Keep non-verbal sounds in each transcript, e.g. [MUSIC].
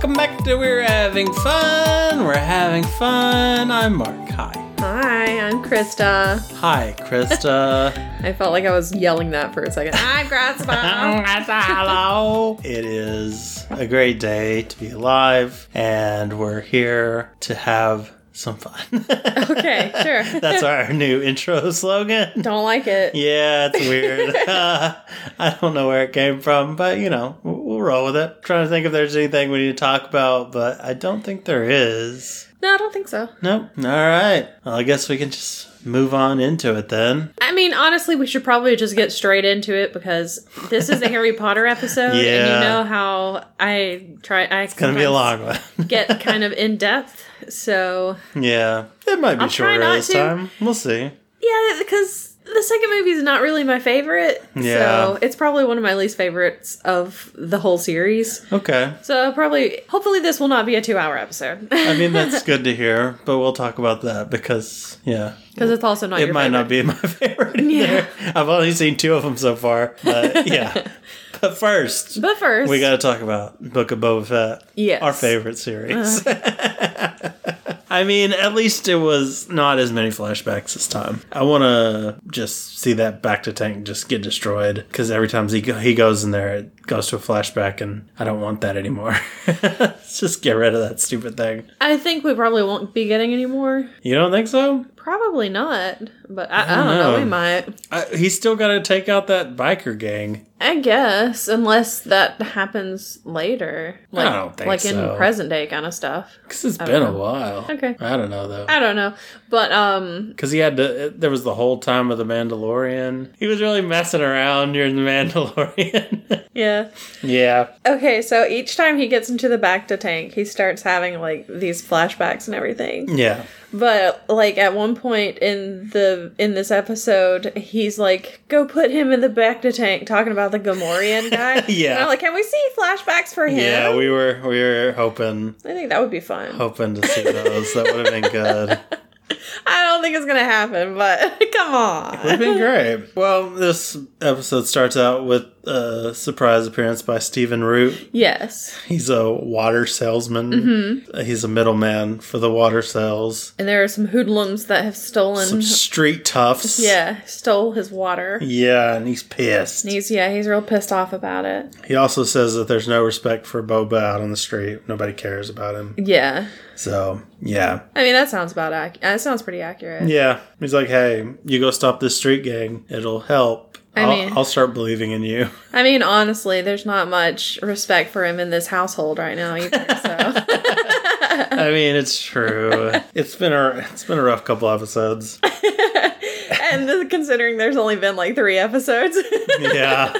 Welcome back to We're Having Fun. We're having fun. I'm Mark. Hi. Hi, I'm Krista. Hi, Krista. [LAUGHS] I felt like I was yelling that for a second. [LAUGHS] I'm Krista. Hello. It is a great day to be alive, and we're here to have some fun. okay, sure. [LAUGHS] That's our new intro slogan. Don't like it. Yeah, it's weird. [LAUGHS] [LAUGHS] I don't know where it came from, but you know, we'll, roll with it. trying to think if there's anything we need to talk about, but I don't think there is. No, I don't think so. Nope. All right. Well, I guess we can just move on into it then. I mean, honestly, we should probably just get straight into it because this is a Harry Potter episode, and you know how I try. I It's gonna be a long one. [LAUGHS] Get kind of in depth, so yeah, it might be I'll shorter this to. time. We'll see. yeah, because the second movie is not really my favorite. Yeah. so it's probably one of my least favorites of the whole series. Okay. So probably, hopefully, this will not be a two-hour episode. I mean, [LAUGHS] that's good to hear, but we'll talk about that because, yeah, Because it's also not it might favorite. not be my [LAUGHS] favorite either. I've only seen two of them so far, but yeah. [LAUGHS] but first, But first, we got to talk about Book of Boba Fett. Yes. Our favorite series. Uh-huh. [LAUGHS] I mean, at least it was not as many flashbacks this time. I want to just see that bacta tank just get destroyed because every time he, go- he goes in there, it goes to a flashback, and I don't want that anymore. Let's [LAUGHS] just get rid of that stupid thing. I think we probably won't be getting any more. You don't think so? Probably not, but I, I, don't don't know. We might. I, he's still got to take out that biker gang. I guess, unless that happens later, like don't think like so. in present day kind of stuff. Because it's been a while. Okay. I don't know, though. I don't know, but um, Because he had to, there was the whole time with the Mandalorian. He was really messing around during the [LAUGHS] Mandalorian. [LAUGHS] yeah. yeah. Okay, so each time he gets into the bacta tank, he starts having like these flashbacks and everything. Yeah. But like at one point in the in this episode, he's like, "Go put him in the bacta tank," talking about the Gamorrean [LAUGHS] guy. Yeah. and I'm like, "Can we see flashbacks for him?" Yeah, we were we were hoping I think that would be fun. hoping to see those. That would have been good. [LAUGHS] I don't think it's gonna happen, but [LAUGHS] come Would have on. been great. Well, this episode starts out with a surprise appearance by Stephen Root. Yes, He's a water salesman. Mm-hmm. He's a middleman for the water sales. and there are some hoodlums that have stolen. Some street toughs. yeah, stole his water. Yeah, and he's pissed. And he's yeah, he's real pissed off about it. He also says that there's no respect for Boba out on the street. Nobody cares about him. Yeah, So, yeah. I mean that sounds about ac- that sounds pretty accurate. Yeah. He's like, hey, you go stop this street gang. It'll help. I I'll, mean- I'll start believing in you. [LAUGHS] I mean, honestly, there's not much respect for him in this household right now either. So. [LAUGHS] I mean, it's true. It's been a it's been a rough couple episodes. [LAUGHS] and considering there's only been like three episodes. Yeah.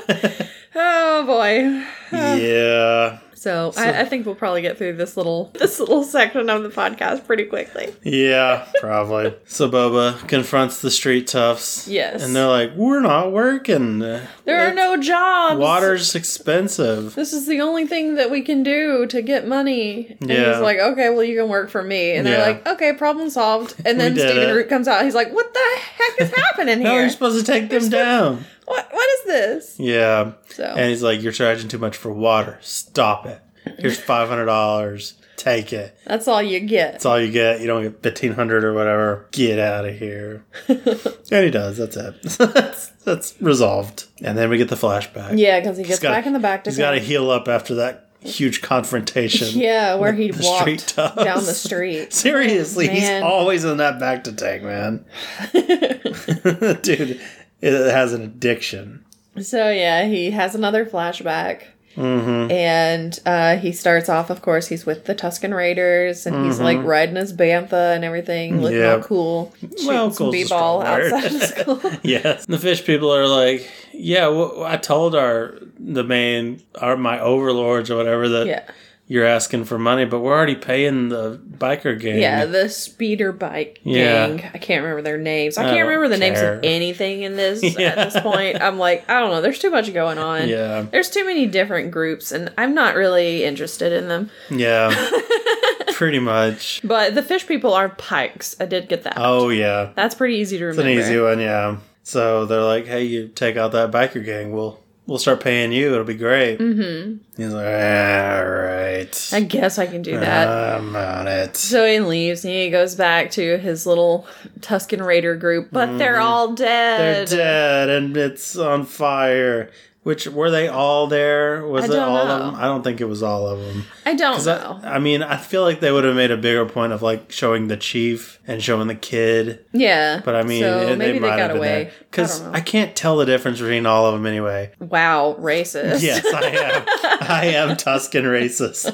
oh boy. yeah. So, I, I think we'll probably get through this little [LAUGHS] this little section of the podcast pretty quickly. Yeah, probably. So Boba confronts the street toughs. Yes. And they're like, we're not working. There are no jobs. Water's expensive. This is the only thing that we can do to get money. And Yeah. he's like, okay, well, you can work for me. And they're like, okay, problem solved. And then Stephen. Root comes out. He's like, what the heck is [LAUGHS] happening No, here? you're supposed to take them down. What, what is this? Yeah. So, And he's like, You're charging too much for water. Stop it. Here's [LAUGHS] five hundred dollars. Take it. that's all you get. That's all you get. You don't get fifteen hundred or whatever. Get out of here. [LAUGHS] and he does. That's it. [LAUGHS] that's, that's resolved. And then we get the flashback. Yeah, because he gets gotta- back in the back to He's got to heal up after that huge confrontation. Yeah, where he walked down the street. Seriously, he's always in that bacta tank, man. Dude, it has an addiction. So yeah, he has another flashback. Mm-hmm. And uh, he starts off, of course, he's with the Tusken Raiders, and he's like riding his bantha and everything, looking all Mm-hmm. Cool, shooting Well, some cool's a b-ball outside of [LAUGHS] school. Yes, the fish people are like, yeah. Well, I told our the main, our my overlords or whatever that yeah, you're asking for money, but we're already paying the biker gang. yeah, the speeder bike Yeah. gang. I can't remember their names. I I can't remember the names of anything in [LAUGHS] this Yeah. at this point. I'm like, I don't know. There's too much going on. yeah, There's too many different groups, and I'm not really interested in them. yeah. [LAUGHS] Pretty much. But the fish people are pikes. I did get that. Oh yeah, That's pretty easy to it's remember. an easy one. Yeah. So they're like, hey, you take out that biker gang, we'll we'll start paying you. It'll be great." Mm-hmm. He's like, "All right, I guess I can do that. I'm on it." so he leaves and he goes back to his little Tusken Raider group, but they're all Mm-hmm. They're dead. dead, and it's on fire. Which were they all there? Was it all know. of them? I don't think it was all of them. I don't know. I, I mean, I feel like they would have made a bigger point of like showing the chief and showing the kid. yeah. But I mean, so it, maybe they, might have got away. because I I, can't tell the difference between all of them anyway. wow, racist. Yes, I am. [LAUGHS] I am Tuscan racist.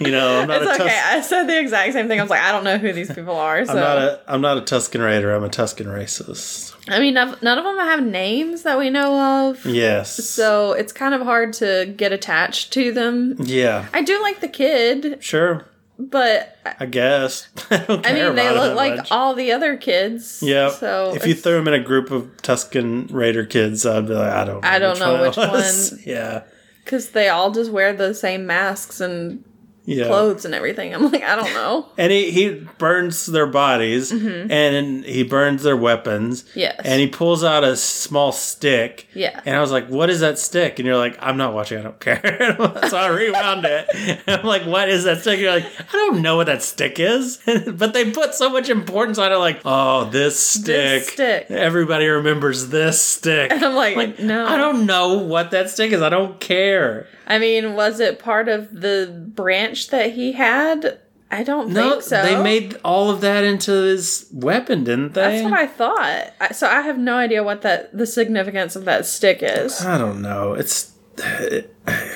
You know, I'm not It's a okay. Tus- I said the exact same thing. I was like, I don't know who these people are. So I'm not a I'm not a Tusken Raider. I'm a Tuscan racist. I mean, none of them have names that we know of. Yes. So it's kind of hard to get attached to them. yeah, I do like the kid, sure. but I guess. [LAUGHS] I don't I mean, they look like much. all the other kids. Yeah. So if you threw them in a group of Tusken Raider kids, I'd be like, I don't. know I don't know which it one. [LAUGHS] Yeah. Because they all just wear the same masks and Yeah. clothes and everything. I'm like, I don't know. [LAUGHS] And he, he burns their bodies and he burns their weapons. Mm-hmm. Yes. And he pulls out a small stick. Yeah. And I was like, what is that stick? And you're like, I'm not watching, I don't care. [LAUGHS] so I rewound it. [LAUGHS] And I'm like, what is that stick? And you're like, I don't know what that stick is. but they put so much importance on it, like, oh, this stick. This stick. Everybody remembers this stick. And I'm like, no. I don't know what that stick is. I don't care. I mean, was it part of the branch that he had? I don't No, think so. they made all of that into his weapon, didn't they? That's what I thought. So I have no idea what that the significance of that stick is. I don't know. It's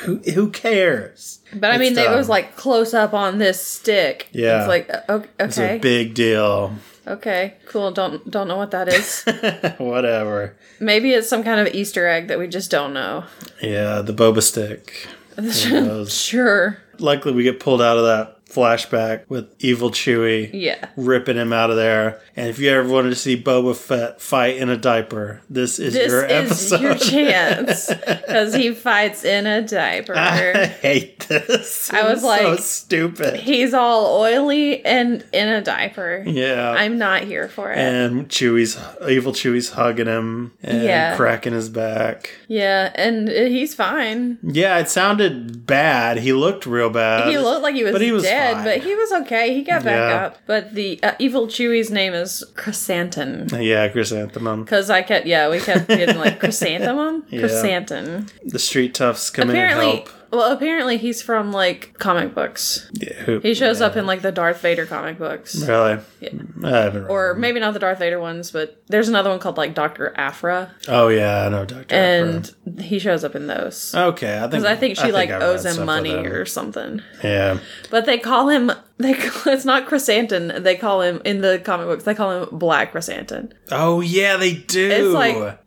who, who cares? But I mean, it was like close up on this stick. Yeah. it's like o- It's a big deal. Okay, cool. Don't don't know what that is. [LAUGHS] Whatever. Maybe it's some kind of Easter egg that we just don't know. Yeah, the boba stick. [LAUGHS] Sure. Likely we get pulled out of that flashback with evil Chewie Yeah. ripping him out of there. And if you ever wanted to see Boba Fett fight in a diaper, this is This your is your [LAUGHS] chance [LAUGHS] because he fights in a diaper. I hate this. I was It's so like- stupid. He's all oily and in a diaper. Yeah. I'm not here for it. and Chewie's evil Chewie's hugging him and Yeah. cracking his back. yeah, and he's fine. Yeah, it sounded bad. He looked real bad. He looked like he was, but he was dead, fine. but he was okay. He got back Yeah. up. But the uh, evil Chewie's name is Chrysanthemum. Yeah, chrysanthemum. Because I kept, yeah, we kept getting like [LAUGHS] chrysanthemum, chrysanthemum. The street toughs come in and Apparently, help. Well, apparently he's from like comic books. Yeah, who, He shows up in like the Darth Vader comic books, Really? Yeah. I read or them. maybe not the Darth Vader ones, but there's another one called like Doctor Aphra, Oh yeah, I know Doctor. Aphra. And he shows up in those. okay, I think Because I think she like I've owes him money or something. yeah. But they call him [LAUGHS] they call, it's not chrysanthemum. They call him in the comic books. They call him black chrysanthemum. Oh yeah, they do. It's like.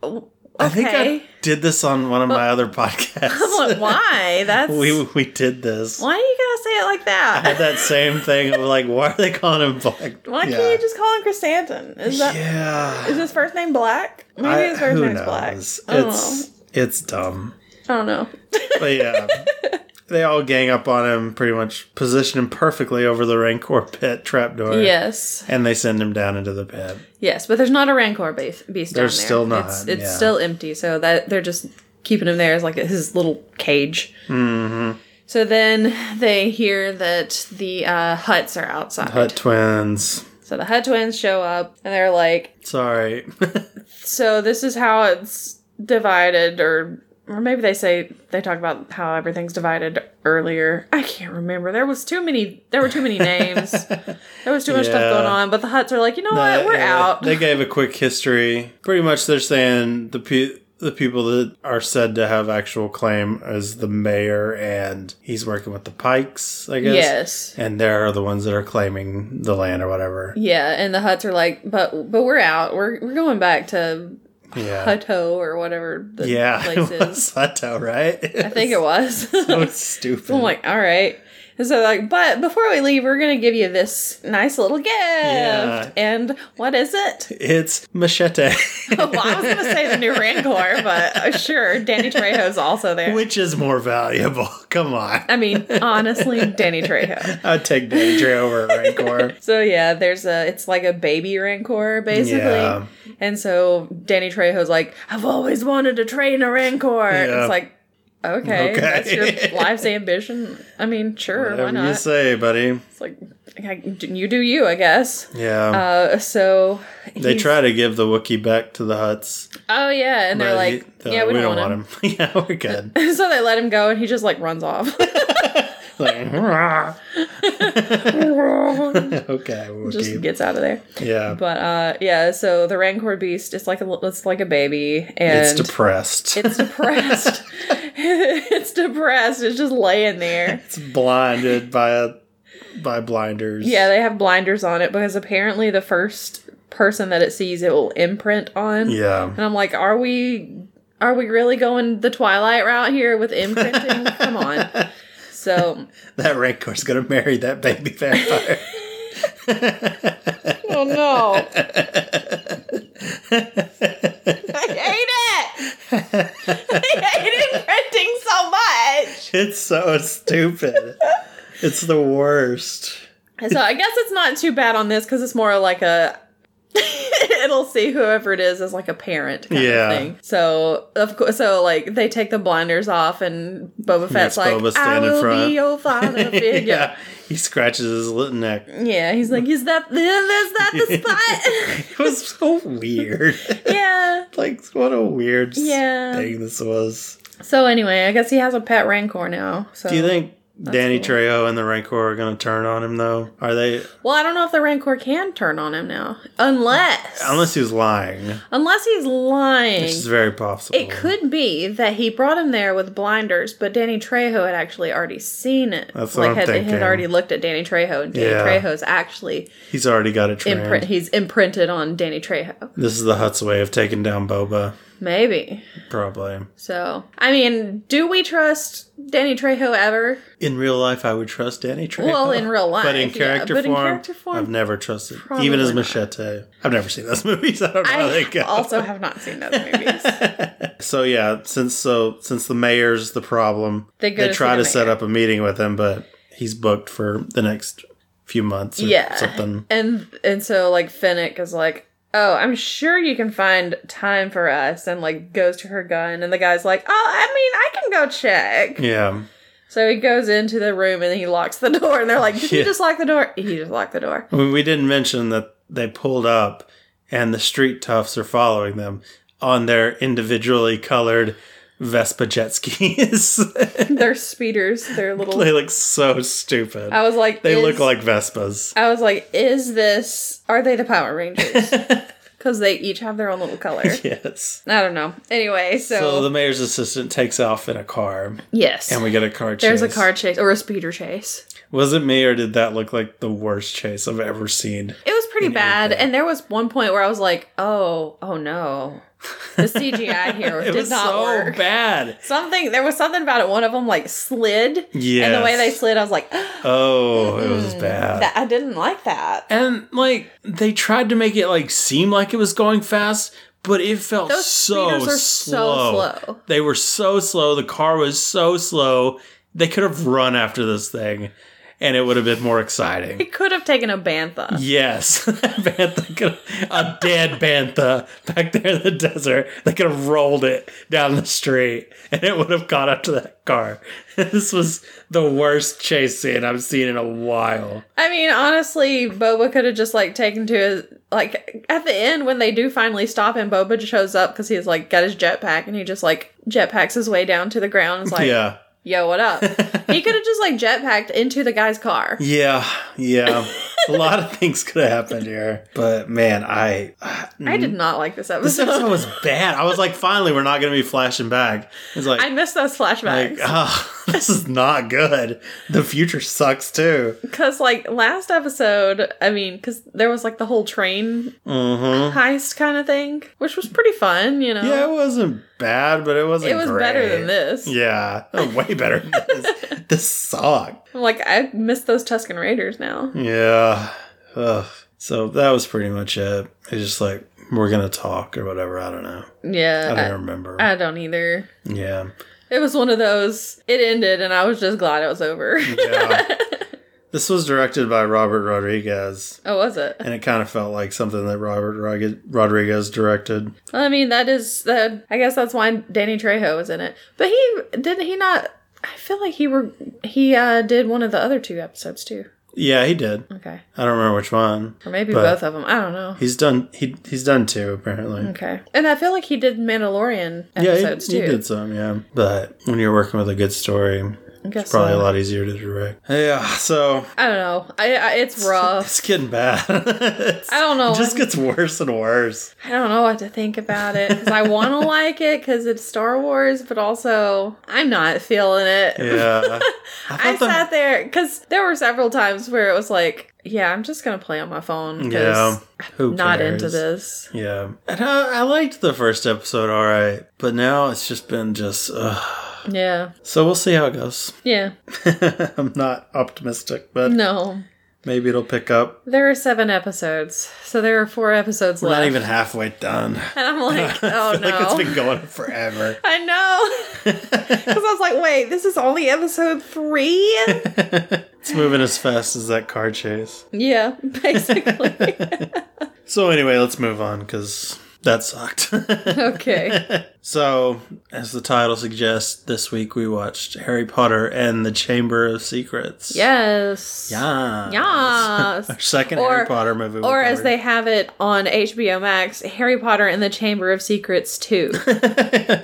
I think I did this on one of my other podcasts. [LAUGHS] I'm like, why? [LAUGHS] That's we we did this. why are you gotta say it like that? I had that? same thing of like, why are they calling him black? Why yeah. can't you just call him chrysanthemum? Is that is yeah. Is his first name Black? Maybe I- his first name's knows? Black. It's it's dumb. I don't know. But yeah. [LAUGHS] they all gang up on him, pretty much position him perfectly over the Rancor [LAUGHS] pit trapdoor. yes, And they send him down into the pit. yes, but there's not a Rancor beast. beast down There's there. still not, It's, it's yeah. still empty. So that they're just keeping him there as like his little cage. Mm-hmm. So then they hear that the uh, Hutts are outside. Hutt twins. So the Hutt twins show up and they're like, Sorry. [LAUGHS] so this is how it's divided or or maybe they say they talk about how everything's divided earlier. I can't remember. There was too many there were too many names. [LAUGHS] there was too much stuff going on, but the Hutts are like, "You know what? We're Yeah, out." They gave a quick history. Pretty much, they're saying the pe- the people that are said to have actual claim as the mayor, and he's working with the Pikes, I guess. yes. And they're the ones that are claiming the land or whatever. Yeah, and the Hutts are like, "But but we're out. We're we're going back to Yeah. Hutto or whatever the yeah. [LAUGHS] place is." Hutto, right? I think it was. [LAUGHS] so [LAUGHS] stupid. I'm like, all right. So like, but before we leave, we're gonna give you this nice little gift. Yeah. And what is it? It's Machete, [LAUGHS] well, I was gonna say the new Rancor, but uh, sure, Danny Trejo's also there. which is more valuable. [LAUGHS] Come on. I mean, honestly, Danny Trejo. [LAUGHS] I'd take Danny Trejo over Rancor. So yeah, there's a it's like a baby Rancor basically. Yeah. And so Danny Trejo's like, I've always wanted to train a Rancor. Yeah. It's like, okay, Okay. that's your [LAUGHS] life's ambition. I mean, sure, why not? you say, buddy. It's like you do you, I guess. Yeah. Uh, so they try to give the Wookiee back to the Hutts. Oh yeah, and they're like, he- they're yeah, like, we, don't, want, him. [LAUGHS] yeah, we're [LAUGHS] good. so they let him go, and he just like runs off. [LAUGHS] okay, Wookiee. just gets out of there. yeah. But uh, yeah, so the Rancor beast, it's like a it's like a baby, and [LAUGHS] it's depressed. It's [LAUGHS] depressed. it's depressed. It's just laying there. It's blinded by a by blinders. Yeah, they have blinders on it because apparently the first person that it sees it will imprint on. Yeah. And I'm like, are we are we really going the Twilight route here with imprinting? Come on. So [LAUGHS] That Rancor's gonna marry that baby vampire. [LAUGHS] Oh no. [LAUGHS] I hate it. I hate imprinting so much. it's so stupid. It's the worst. So I guess it's not too bad on this because it's more like a. [LAUGHS] It'll see whoever it is as like a parent kind Yeah. of thing. So of course, so like they take the blinders off, and Boba Fett's Makes like, Boba "I will front." be your father [LAUGHS] figure." yeah. He scratches his little neck. yeah. he's like, "Is that is that the [LAUGHS] spot?" It was so weird. yeah. like what a weird Yeah. thing this was. So anyway, I guess he has a pet Rancor now. So Do you think Danny cool. Trejo and the Rancor are going to turn on him though? Are they? Well, I don't know if the Rancor can turn on him now, unless Unless he's lying, unless he's lying. which is very possible. It could be that he brought him there with blinders, but Danny Trejo had actually already seen it. That's what like I'm had, thinking. had already looked at Danny Trejo, and Danny Yeah. Trejo's actually He's already got it trained. imprint. He's imprinted on Danny Trejo. This is the Hutt's way of taking down Boba, Maybe. probably. So, I mean, do we trust Danny Trejo ever? In real life, I would trust Danny Trejo. Well, in real but in life, yeah, character, but in form, character form, I've never trusted. Even as. Machete, I've never seen those [LAUGHS] movies. I don't know how they I go. also have not seen those movies. [LAUGHS] so yeah, since so since the mayor's the problem, They go to try to the set up a meeting with him, but he's booked for the next few months or yeah something. and and so like Fennec is like oh i'm sure you can find time for us and like goes to her gun and the guy's like oh i mean i can go check. Yeah, so he goes into the room and he locks the door and they're like did Yeah. you just lock the door? He just locked the door. We didn't mention that they pulled up, and the street toughs are following them on their individually colored Vespa jet skis. [LAUGHS] they're speeders they're little they look so stupid. i was like They is- look like Vespas. i was like is this are they the power rangers [LAUGHS] because they each have their own little color [LAUGHS] yes. i don't know anyway so, So the mayor's assistant takes off in a car, yes and we get a car chase. there's a car chase or a speeder chase Was it me, or did that look like the worst chase I've ever seen? It was pretty bad, anything. and there was one point where I was like, "Oh, oh no, the CGI [LAUGHS] here It did was not so work." bad. Something there was something about it. One of them like slid, Yes. and the way they slid, I was like, [GASPS] Oh, it was hmm. bad. that, "I didn't like that." and like they tried to make it like seem like it was going fast, but it felt Those so are slow. so slow. They were so slow. The car was so slow. They could have run after this thing, and it would have been more exciting. It could have taken a bantha. Yes, [LAUGHS] Bantha could a dead Bantha back there in the desert. They could have rolled it down the street, and it would have caught up to that car. [LAUGHS] This was the worst chase scene I've seen in a while. I mean, honestly, Boba could have just like taken to his like at the end when they do finally stop him. Boba just shows up because he's like got his jetpack and he just like jetpacks his way down to the ground. And is like, yeah, "Yo, what up?" he [LAUGHS] could have just like jetpacked into the guy's car. yeah, yeah. a lot of [LAUGHS] things could have happened here, but man, I I did not like this episode. this episode. was bad. I was like, finally, we're not going to be flashing back. It's like. I miss those flashbacks. like, ah, [LAUGHS] this is not good. The future sucks too. Because, like, last episode, I mean, because there was, like, the whole train Mm-hmm. heist kind of thing, which was pretty fun, you know? Yeah, it wasn't bad, but it wasn't. it was better than this. Yeah, [LAUGHS] way better than this. [LAUGHS] this sucked. I'm like, I miss those Tusken Raiders now. Yeah. Ugh. So that was pretty much it. It's just like we're gonna talk or whatever. I don't know. Yeah, I don't remember. I, I don't either. yeah. It was one of those. It ended, and I was just glad it was over. Yeah. this was directed by Robert Rodriguez, oh, was it? and it kind of felt like something that Robert Rodriguez- directed. I mean, that is that. I guess that's why Danny Trejo was in it. But he didn't. He not. I feel like he were. He uh did one of the other two episodes too. Yeah, he did. Okay, I don't remember which one. or maybe both of them. I don't know. He's done. He he's done two apparently. Okay, and I feel like he did Mandalorian Yeah, he, episodes he did some. Yeah, but when you're working with a good story, I guess probably so. a lot easier to direct. Yeah. So I don't know. I, I it's [LAUGHS] rough. it's getting bad. [LAUGHS] It's- I don't know. It just gets worse and worse. I don't know what to think about it because I want to [LAUGHS] like it because it's Star Wars, but also I'm not feeling it. Yeah. I thought the- sat there because there were several times where it was like, yeah, I'm just gonna play on my phone. 'cause Yeah. Who I'm not cares? into this. Yeah. And I, I liked the first episode all right, but now it's just been just. Ugh. Yeah, So we'll see how it goes. yeah. [LAUGHS] I'm not optimistic, but No, maybe it'll pick up. there are seven episodes, so there are four episodes We're left. not even halfway done. and [LAUGHS] I'm like, [LAUGHS] oh no. like it's been going forever. I know. Because I was like, wait, this is only episode three? it's moving as fast as that car chase. yeah, basically. So anyway, let's move on because that sucked. [LAUGHS] okay. so, as the title suggests, this week we watched Harry Potter and the Chamber of Secrets. Yes. Yeah. Yes. Our second Or- Harry Potter movie. Or as they have it on HBO Max, Harry Potter and the Chamber of Secrets 2. [LAUGHS]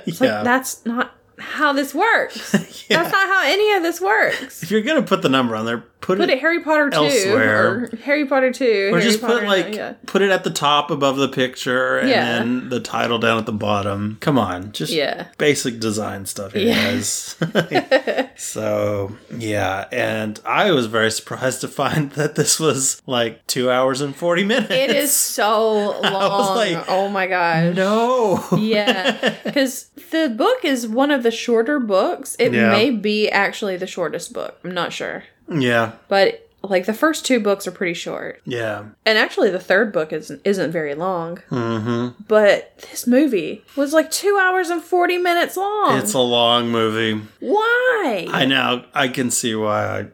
It's yeah. like, that's not how this works. [LAUGHS] Yeah. That's not how any of this works. if you're gonna put the number on there, put, Put it, it Harry Potter 2 Elsewhere. or Harry Potter 2. or Harry just Potter, put like yeah. put it at the top above the picture and Yeah. then the title down at the bottom. Come on, just Yeah. basic design stuff here, Yeah. guys. [LAUGHS] so yeah, and I was very surprised to find [LAUGHS] that this was like two hours and forty minutes. It is so [LAUGHS] long. like, oh my gosh. no. Yeah, because the book is one of the shorter books. It may be actually the shortest book. I'm not sure. Yeah, But like the first two books are pretty short. yeah. And actually the third book isn't isn't very long. Mm-hmm. But this movie was like 2 hours and 40 minutes long. It's a long movie. Why? I know. I can see why I,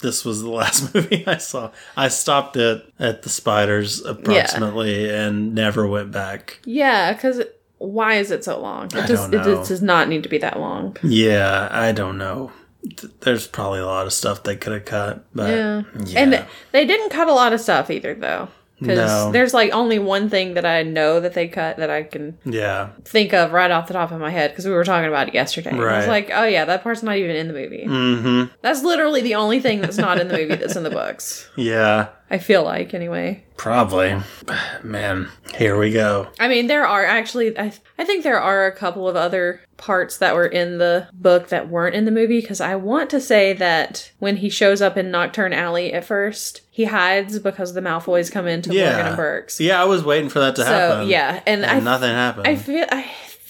this was the [LAUGHS] last movie I saw. I stopped it at the spiders approximately and never went back. yeah, cuz why is it so long? It I just don't it just does not need to be that long. Yeah, I don't know. Th- There's probably a lot of stuff they could have cut, but Yeah. yeah. And they didn't cut a lot of stuff either though. Cuz No. there's like only one thing that I know that they cut that I can yeah, think of right off the top of my head because we were talking about it yesterday. And I was like, oh yeah, that part's not even in the movie. mm-hmm. That's literally the only thing that's not in the movie that's in the books. [LAUGHS] Yeah, I feel like anyway. probably. [SIGHS] Man, here we go. I mean, there are actually I I think there are a couple of other parts that were in the book that weren't in the movie because I want to say that when he shows up in Knockturn Alley at first, he hides because the Malfoys come into Yeah, Borgin and Burke's. Yeah, I was waiting for that to So happen. yeah, and, and I nothing happened. I feel I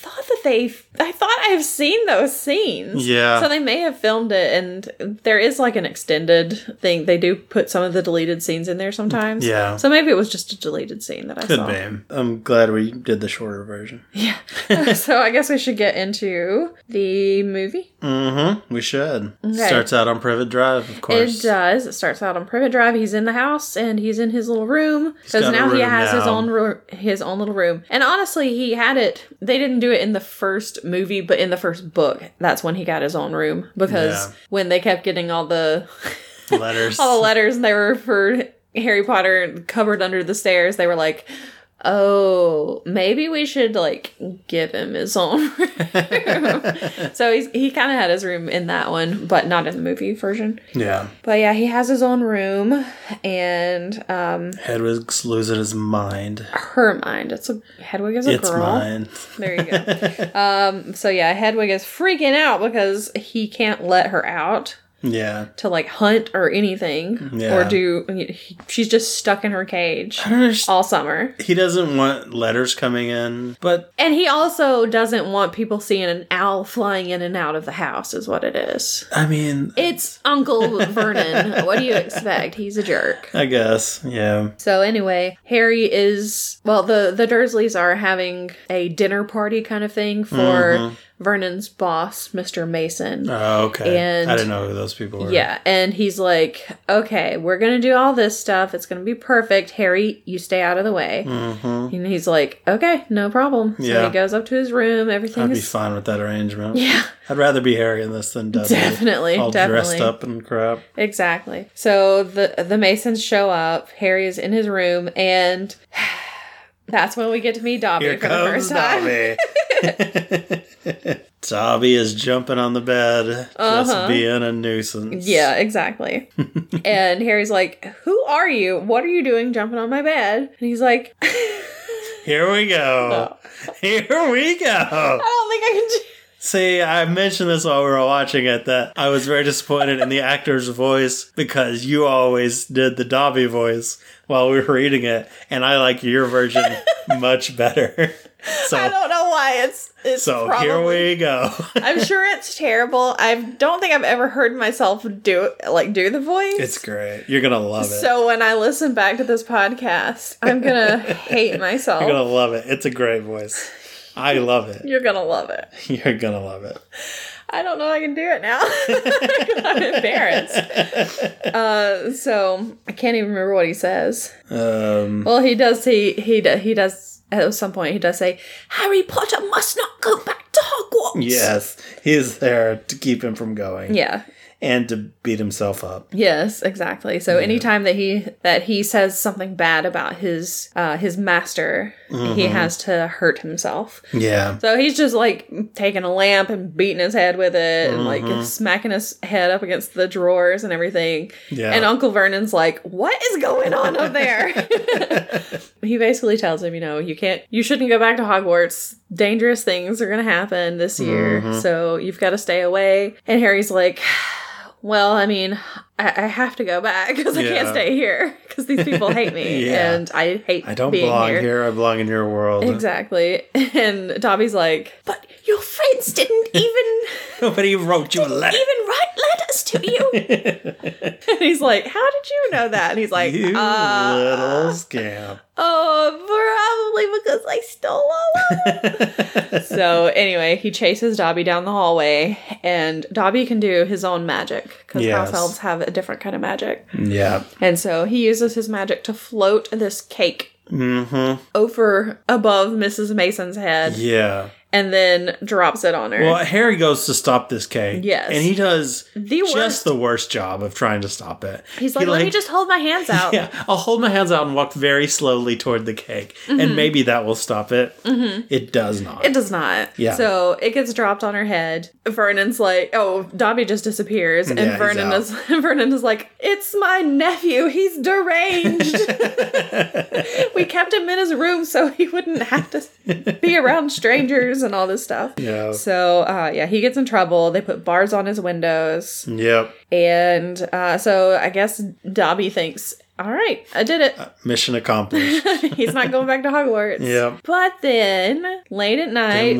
thought that they I thought I have seen those scenes. Yeah. So they may have filmed it and there is like an extended thing. They do put some of the deleted scenes in there sometimes. Yeah. So maybe it was just a deleted scene that I Could saw. be. I'm glad we did the shorter version. Yeah. [LAUGHS] [LAUGHS] so I guess we should get into the movie. Mm-hmm. We should. Okay. Starts out on Privet Drive, of course. It does. It starts out on Privet Drive. He's in the house and he's in his little room because now he has his own ro- his own little room. And honestly, he had it. They didn't do it in the first movie, but in the first book, that's when he got his own room because Yeah. when they kept getting all the Letters. [LAUGHS] all the letters and they were for Harry Potter covered under the stairs, they were like. Oh, maybe we should like give him his own [LAUGHS] room. so he's he kind of had his room in that one, but not in the movie version. yeah. But yeah, he has his own room, and um, Hedwig's losing his mind. her mind. It's a Hedwig is a It's girl. mine. There you go. [LAUGHS] um, so yeah, Hedwig is freaking out because he can't let her out. Yeah. to like hunt or anything Yeah. or do. She's just stuck in her cage I don't understand. all summer. He doesn't want letters coming in, but And he also doesn't want people seeing an owl flying in and out of the house, is what it is. I mean, It's Uncle Vernon. what do you expect? He's a jerk. I guess, yeah. So anyway, Harry is well the the Dursleys are having a dinner party kind of thing for mm-hmm. Vernon's boss, Mr. Mason. Oh, okay. And- I didn't know who those people were. Yeah, and he's like, "Okay, we're going to do all this stuff. It's going to be perfect. Harry, you stay out of the way." Mm-hmm. And he's like, "Okay, no problem." So Yeah. he goes up to his room. Everything I'd be fine with that arrangement. Yeah, I'd rather be Harry in this than Dudley. Definitely, All definitely. dressed up and crap. exactly. So the the Masons show up. Harry is in his room and that's when we get to meet Dobby Here for the comes first time. Dobby. [LAUGHS] [LAUGHS] Dobby is jumping on the bed, just Uh-huh. being a nuisance. Yeah, exactly. [LAUGHS] and Harry's like, "Who are you? What are you doing jumping on my bed?" And he's like, Here we go. Here we go. "I don't think I can." See, I mentioned this while we were watching it that I was very disappointed in the actor's voice because you always did the Dobby voice while we were reading it, and I like your version [LAUGHS] much better. [LAUGHS] So, I don't know why it's it's so probably. here we go. [LAUGHS] I'm sure it's terrible. I don't think I've ever heard myself do like do the voice. it's great. You're gonna love it. so when I listen back to this podcast, I'm gonna hate myself. You're gonna love it. It's a great voice. I love it. You're gonna love it. [LAUGHS] You're gonna love it. I don't know I can do it now. [LAUGHS] I'm embarrassed. Uh, so I can't even remember what he says. Um, Well, he does. He he he does. At some point, he does say, "Harry Potter must not go back to Hogwarts." yes, he is there to keep him from going Yeah. And to beat himself up. Yes, exactly. So anytime that he that he says something bad about his uh his master, he mm-hmm. has to hurt himself. Yeah. So he's just like taking a lamp and beating his head with it and like mm-hmm. smacking his head up against the drawers and everything. Yeah. And Uncle Vernon's like, "What is going on up there?" [LAUGHS] [LAUGHS] he basically tells him, you know, you can't you shouldn't go back to Hogwarts. Dangerous things are going to happen this year. Mm-hmm. So you've got to stay away. And Harry's like, well, I mean, I, I have to go back [LAUGHS] because I can't stay here because these people hate me [LAUGHS] Yeah. and I hate I don't belong here. here. I belong in your world. Exactly. [LAUGHS] And Dobby's like, but your friends didn't even Nobody wrote you a letter. even write letters to you. and he's like, how did you know that? And he's like, you uh, little scamp. oh, probably because I stole all of them. so anyway, he chases Dobby down the hallway, and Dobby can do his own magic because Yes. house elves have a different kind of magic. Yeah. And so he uses his magic to float this cake Mm-hmm. over above Mrs. Mason's head Yeah. And then drops it on her. Well, Harry goes to stop this cake. Yes. And he does The just worst. the worst job of trying to stop it. He's He, like, let me just hold my hands out. [LAUGHS] Yeah, I'll hold my hands out and walk very slowly toward the cake, and maybe that will stop it. Mm-hmm. It does not. It does not. Yeah. So it gets dropped on her head. Vernon's like, oh, Dobby just disappears, and Yeah, Vernon is [LAUGHS] Vernon is like, it's my nephew. He's deranged. [LAUGHS] we kept him in his room so he wouldn't have to be around strangers and all this stuff. yeah. So uh, yeah, he gets in trouble. They put bars on his windows, Yep. and uh, so I guess Dobby thinks, all right, I did it. Mission accomplished. [LAUGHS] He's not going back to Hogwarts. Yep. But then late at night,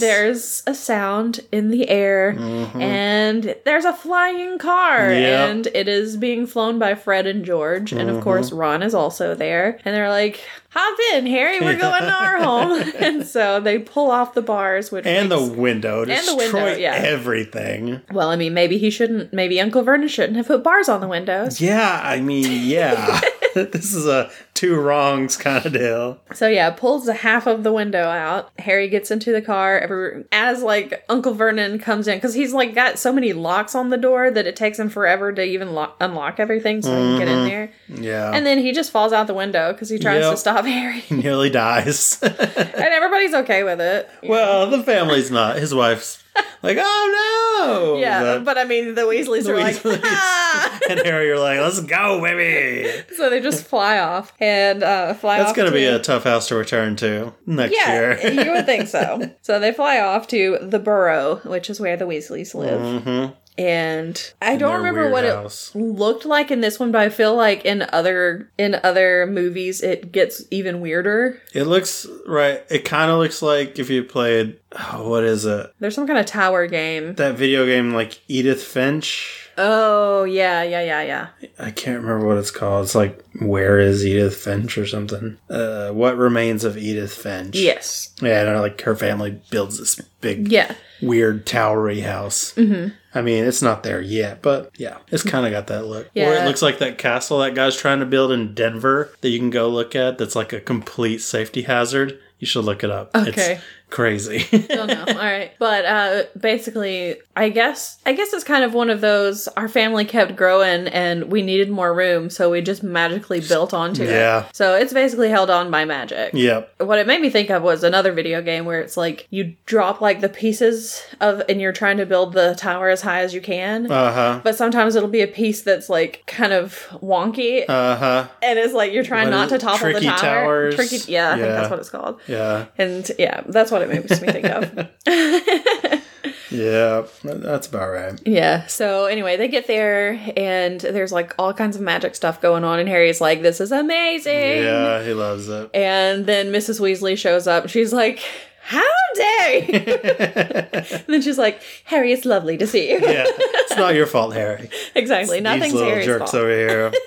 there's a sound in the air and there's a flying car Mm-hmm. Yep. and it is being flown by Fred and George and of course Mm-hmm. Ron is also there and they're like hop in Harry we're [LAUGHS] going to our home [LAUGHS] and so they pull off the bars which and the window. And the window, yeah. everything. well I mean maybe he shouldn't maybe Uncle Vernon shouldn't have put bars on the windows Yeah, I mean, yeah. [LAUGHS] this is a two wrongs kind of deal. So yeah, pulls the half of the window out. Harry gets into the car. Every, as like Uncle Vernon comes in because he's like got so many locks on the door that it takes him forever to even lock, unlock everything so he can get in there. Yeah. And then he just falls out the window because he tries to stop Harry, he [LAUGHS] nearly dies. [LAUGHS] and everybody's okay with it. well, the family's not. His wife's like, oh no. [LAUGHS] Yeah, But- but, I mean the Weasleys The are Weasleys. like, ah! and Harry you're like, let's go, baby. so they just fly off and uh, fly That's off. gonna be a tough house to return to next Yeah, year. you would think [LAUGHS] so. So they fly off to the Burrow, which is where the Weasleys live. hmm and I don't remember what house. it looked like in this one, but I feel like in other in other movies it gets even weirder. It looks right. It kind of looks like if you played oh, what is it? There's some kind of tower game. That video game like Edith Finch. Oh yeah, yeah, yeah, yeah. I can't remember what it's called. It's like Where is Edith Finch or something. Uh, what remains of Edith Finch? Yes. Yeah, like her family builds this big Yeah. weird towery house. Mm-hmm. I mean, it's not there yet, but yeah, it's kind of got that look. Yeah. Or it looks like that castle that guy's trying to build in Denver that you can go look at. That's like a complete safety hazard. You should look it up. Okay. It's crazy. [LAUGHS] Don't know. All right. But uh basically I guess I guess it's kind of one of those our family kept growing and we needed more room, so we just magically built onto Yeah. it. So it's basically held on by magic. yep. What it made me think of was another video game where it's like you drop like the pieces of and you're trying to build the tower as high as you can. Uh huh. but sometimes it'll be a piece that's like kind of wonky Uh huh. and it's like you're trying What not to topple the tower. towers? Tricky yeah, I think that's what it's called. Yeah. And yeah, that's what it makes me think of. [LAUGHS] Yeah. That's about right. Yeah. So anyway, they get there and there's like all kinds of magic stuff going on, and Harry's like, "This is amazing." Yeah, he loves it. And then Mrs. Weasley shows up. She's like, "How dare!" you?" and [LAUGHS] then she's like, "Harry, it's lovely to see you." Yeah, it's not your fault, Harry. exactly. These Nothing's little Harry's jerks fault. over here. [LAUGHS]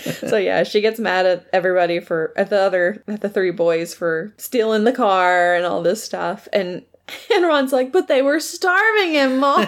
[LAUGHS] So yeah, she gets mad at everybody for at the other at the three boys for stealing the car and all this stuff. And and Ron's like, "But they were starving him, mom."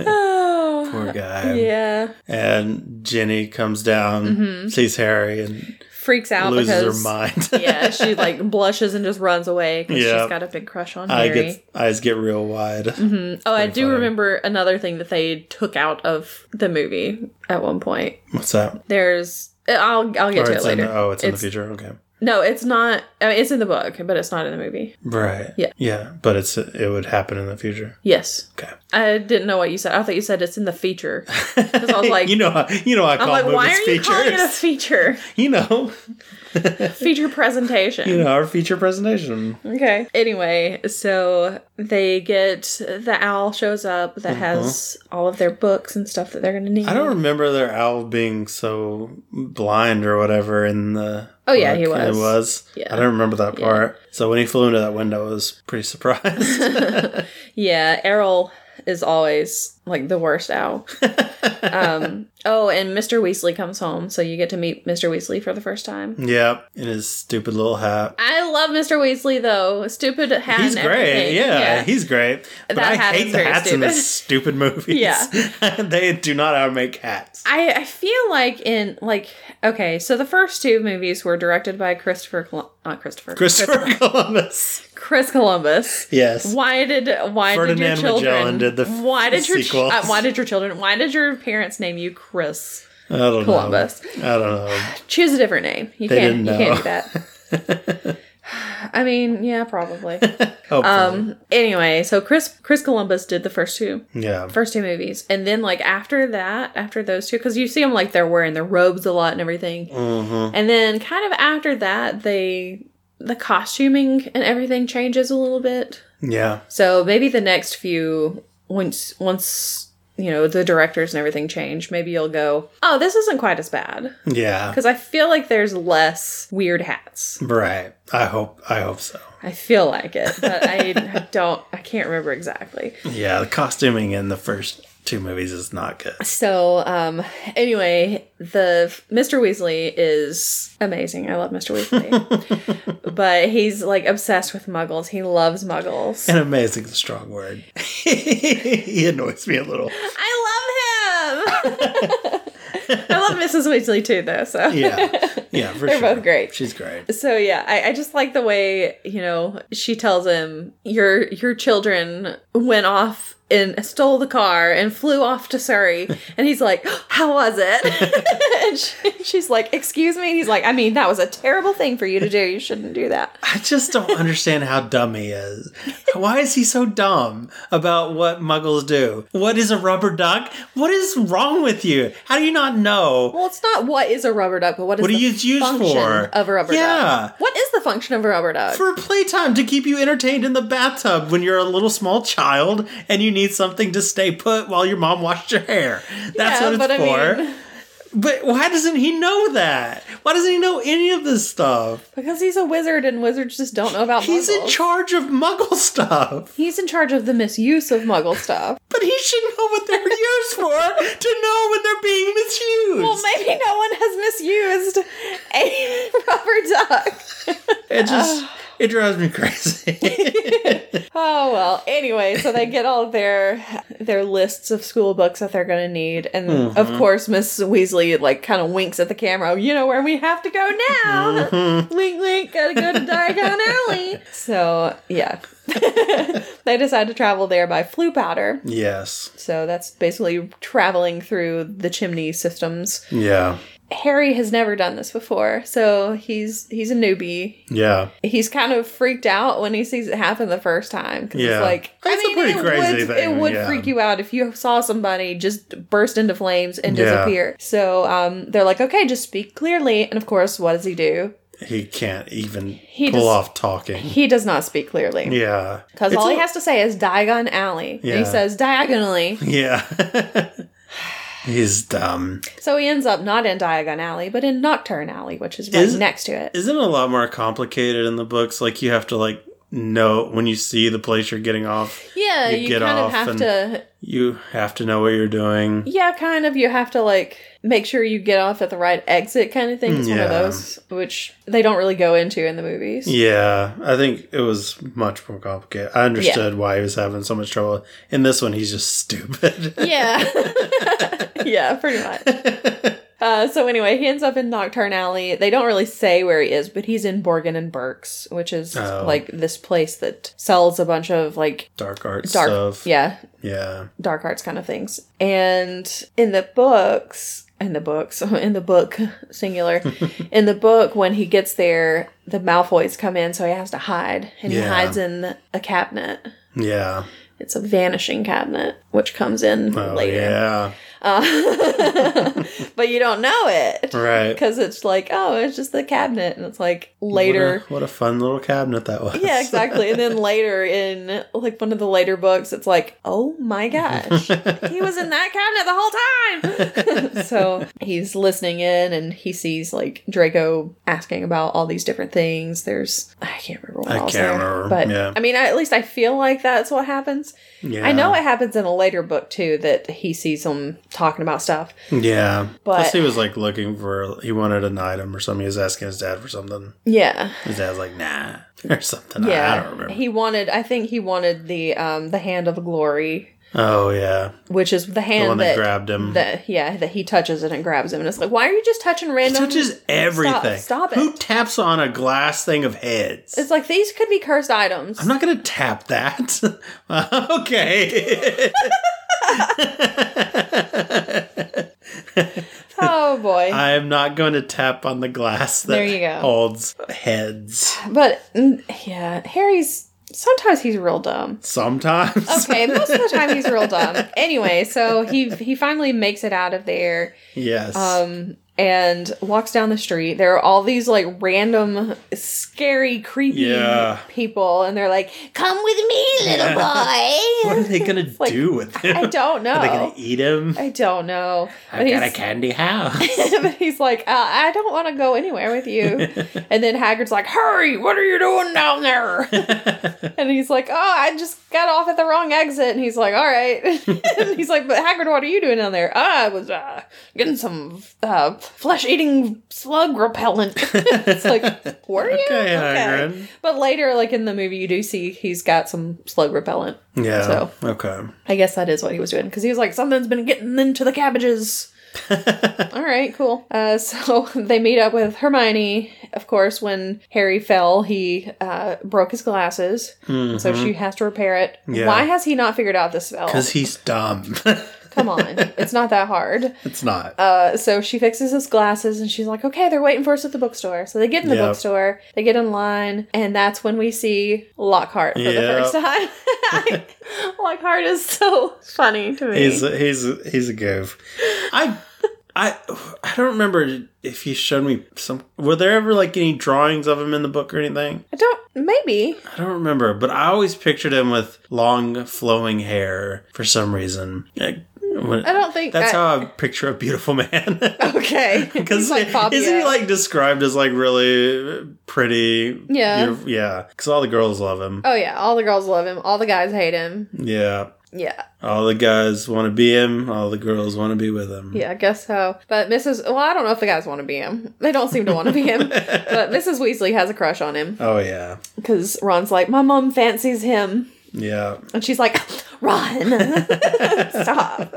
oh. Poor guy. Yeah, And Ginny comes down, mm-hmm. sees Harry, and freaks out loses Mm-hmm. because her mind. [LAUGHS] yeah, she [LAUGHS] like blushes and just runs away because Yeah. she's got a big crush on Eye Harry. gets, eyes get real wide. oh, I do funny. remember another thing that they took out of the movie at one point. What's that? There's, I'll I'll get Or to it it's later. the, oh, it's in the future. Okay. No, it's not. I mean, it's in the book, but it's not in the movie. Right. Yeah. Yeah, but it's it would happen in the future. Yes, Okay. I didn't know what you said. I thought you said it's in the feature because I was [LAUGHS] like, you know, how, you know, I call I'm like, why are you features. calling it a feature? [LAUGHS] you know, [LAUGHS] Feature presentation. you know, our feature presentation. Okay. Anyway, so they get the owl shows up that mm-hmm. has all of their books and stuff that they're going to need. I don't remember their owl being so blind or whatever in the. Oh, yeah, he was. It was. Yeah. I don't remember that part. So when he flew into that window, I was pretty surprised. [LAUGHS] Yeah, Errol is always like the worst owl. [LAUGHS] um, oh, and Mr. Weasley comes home, so you get to meet Mr. Weasley for the first time. yep, in his stupid little hat. I love Mr. Weasley though. Stupid hat. He's great. everything. Yeah, he's great. But That I hat hate is the hats in stupid. this [LAUGHS] stupid movies. Yeah. [LAUGHS] they do not how to make hats. I, I feel like in like okay, so the first two movies were directed by Christopher not Christopher Christopher Columbus. Chris Columbus. Yes. Why did why did your children Magellan did the f- why did your uh, why did your children why did your parents name you Chris I don't Columbus? know. I don't know. Choose a different name. You They can't you can't do that. [LAUGHS] I mean, yeah, probably. [LAUGHS] Um anyway, so Chris Chris Columbus did the first two yeah. first two movies. And then like after that, after those two cuz you see them like they're wearing their robes a lot and everything. Mm-hmm. And then kind of after that, they the costuming and everything changes a little bit. Yeah. So maybe the next few once once you know the directors and everything change, maybe you'll go, "Oh, this isn't quite as bad." Yeah. Cuz I feel like there's less weird hats. Right. I hope. I hope so. I feel like it, but I, I [LAUGHS] don't I can't remember exactly. Yeah. The costuming in the first two movies is not good. So, um anyway, the Mr. Weasley is amazing. I love Mr. Weasley. [LAUGHS] but he's like obsessed with muggles. He loves muggles. And amazing is a strong word. [LAUGHS] he annoys me a little. I love him. [LAUGHS] I love Mrs. Weasley too, though. So Yeah. Yeah. For They're sure. both great. She's great. So yeah, I, I just like the way you know she tells him your your children went off and stole the car and flew off to Surrey, [LAUGHS] and he's like, "How was it?" [LAUGHS] and she, she's like, "Excuse me." And he's like, "I mean, that was a terrible thing for you to do. You shouldn't do that." I just don't understand how dumb he is. Why is he so dumb about what muggles do? What is a rubber duck? What is wrong with you? How do you not know? Well, it's not what is a rubber duck, but what is What the used function for? of a rubber Yeah. duck? What is the function of a rubber duck? For playtime to keep you entertained in the bathtub when you're a little small child and you need something to stay put while your mom washed your hair. That's Yeah, what it's but I for. mean- but why doesn't he know that? Why doesn't he know any of this stuff? because he's a wizard and wizards just don't know about He's in charge of muggle stuff. He's in charge of the misuse of muggle stuff. [LAUGHS] But he should know what they're [LAUGHS] used for to know when they're being misused. Well, maybe no one has misused a rubber duck. it just [SIGHS] [SIGHS] it drives me crazy. [LAUGHS] Oh well. Anyway, so they get all their their lists of school books that they're gonna need, and Mm-hmm. of course, Miss Weasley like kind of winks at the camera. You know where we have to go now? Mm-hmm. wink, wink. Gotta go to Diagon [LAUGHS] Alley. So yeah, [LAUGHS] they decide to travel there by Floo powder. yes. So that's basically traveling through the chimney systems. Yeah. Harry has never done this before, so he's he's a newbie. Yeah. He's kind of freaked out when he sees it happen the first time because Yeah. it's like I It's a mean, pretty it crazy would thing, it would yeah. freak you out if you saw somebody just burst into flames and Yeah. disappear. So um, they're like, okay, just speak clearly, and of course, what does he do? He can't even He pull just- off talking. He does not speak clearly Yeah. because all he has to say is Diagon Alley, and he says diagonally. Yeah. [LAUGHS] He's dumb. So he ends up not in Diagon Alley, but in Knockturn Alley, which is right Is- next to it. Isn't it a lot more complicated in the books? Like you have to like know when you see the place you're getting off, yeah, you you, get kind of off have and- to you have to know what you're doing. Yeah, kind of. You have to like make sure you get off at the right exit, kind of thing. It's one of those which they don't really go into in the movies. Yeah, I think it was much more complicated. I understood why he was having so much trouble. In this one, he's just stupid. Yeah, [LAUGHS] [LAUGHS] yeah, pretty much. [LAUGHS] Uh, so anyway, he ends up in Knockturn Alley. They don't really say where he is, but he's in Borgin and Burke's, which is Oh. like this place that sells a bunch of like Dark arts dark, stuff. yeah, Yeah. dark arts kind of things. And in the books, in the books, [LAUGHS] in the book, [LAUGHS] singular, [LAUGHS] in the book, when he gets there, the Malfoys come in, so he has to hide. And he hides in a cabinet. Yeah. It's a vanishing cabinet, which comes in Oh, later. yeah. Uh, [LAUGHS] but you don't know it. Right. Because it's like, oh, it's just the cabinet. And it's like later. What a, what a fun little cabinet that was. Yeah, exactly. And then later in like one of the later books, it's like, oh my gosh, he was in that cabinet the whole time. [LAUGHS] so he's listening in and he sees like Draco asking about all these different things. There's I can't remember what I else can't there, remember, but yeah. I mean, I, at least I feel like that's what happens. Yeah. I know it happens in a later book too that he sees them talking about stuff. Yeah. But- Plus he was like looking for, he wanted an item or something. He was asking his dad for something. Yeah, His dad's like, nah, [LAUGHS] or something. Yeah. I yeah. don't remember. He wanted. I think he wanted the um the hand of glory, oh, yeah. which is the hand The one that, that grabbed him. that yeah that he touches it and grabs him and it's like why are you just touching He random touches everything. stop, stop Who taps on a glass thing of heads? it's like these could be cursed items I'm not going to tap that. [LAUGHS] okay. [LAUGHS] oh boy [LAUGHS] I am not going to tap on the glass that There you go. holds heads. but yeah harry's sometimes he's real dumb Sometimes. okay most of the time he's real dumb [LAUGHS] anyway so he he finally makes it out of there yes. um and walks down the street there are all these like random scary creepy Yeah. people and they're like come with me little boy what are they going [LAUGHS] to like, do with him? i don't know Are they going to eat him? I don't know. I've got a candy [LAUGHS] house. but he's like, uh, I don't want to go anywhere with you. [LAUGHS] and then Hagrid's like, Hurry! What are you doing down there? and he's like, Oh, I just got off at the wrong exit. And he's like, All right. and he's like, But Hagrid, what are you doing down there? "Oh, I was uh, getting some uh, flesh-eating slug repellent. [LAUGHS] it's like, were you? Okay, Hagrid. But later, like in the movie, you do see he's got some slug repellent. yeah. So- Okay. I guess that is what he was doing because he was like, something's been getting into the cabbages. [LAUGHS] All right, cool. Uh, so [LAUGHS] they meet up with Hermione. Of course, when Harry fell, he uh, broke his glasses, so she has to repair it. Mm-hmm. Yeah. Why has he not figured out this spell? Because he's dumb. Come on, [LAUGHS] it's not that hard. it's not. Uh, so she fixes his glasses, and she's like, "Okay, they're waiting for us at the bookstore." So they get in the Yep. bookstore, they get in line, and that's when we see Lockhart for the first time. [LAUGHS] Lockhart is so funny to me. he's a, he's a, he's a goof. I I I don't remember if he showed me some. Were there ever like any drawings of him in the book or anything? I don't. Maybe. I don't remember, but I always pictured him with long flowing hair for some reason. When- I don't think that's I- how I picture a beautiful man. [LAUGHS] Okay. [LAUGHS] Because like Fabio. isn't he like described as like really pretty? Yeah. yeah. Because all the girls love him. Oh yeah, all the girls love him. All the guys hate him. Yeah. Yeah. All the guys want to be him. All the girls want to be with him. Yeah, I guess so. But Mrs. Well, I don't know if the guys want to be him. [LAUGHS] They don't seem to want to be him. but Mrs. Weasley has a crush on him Oh yeah. because Ron's like, my mom fancies him, Yeah. and she's like, run, [LAUGHS] stop.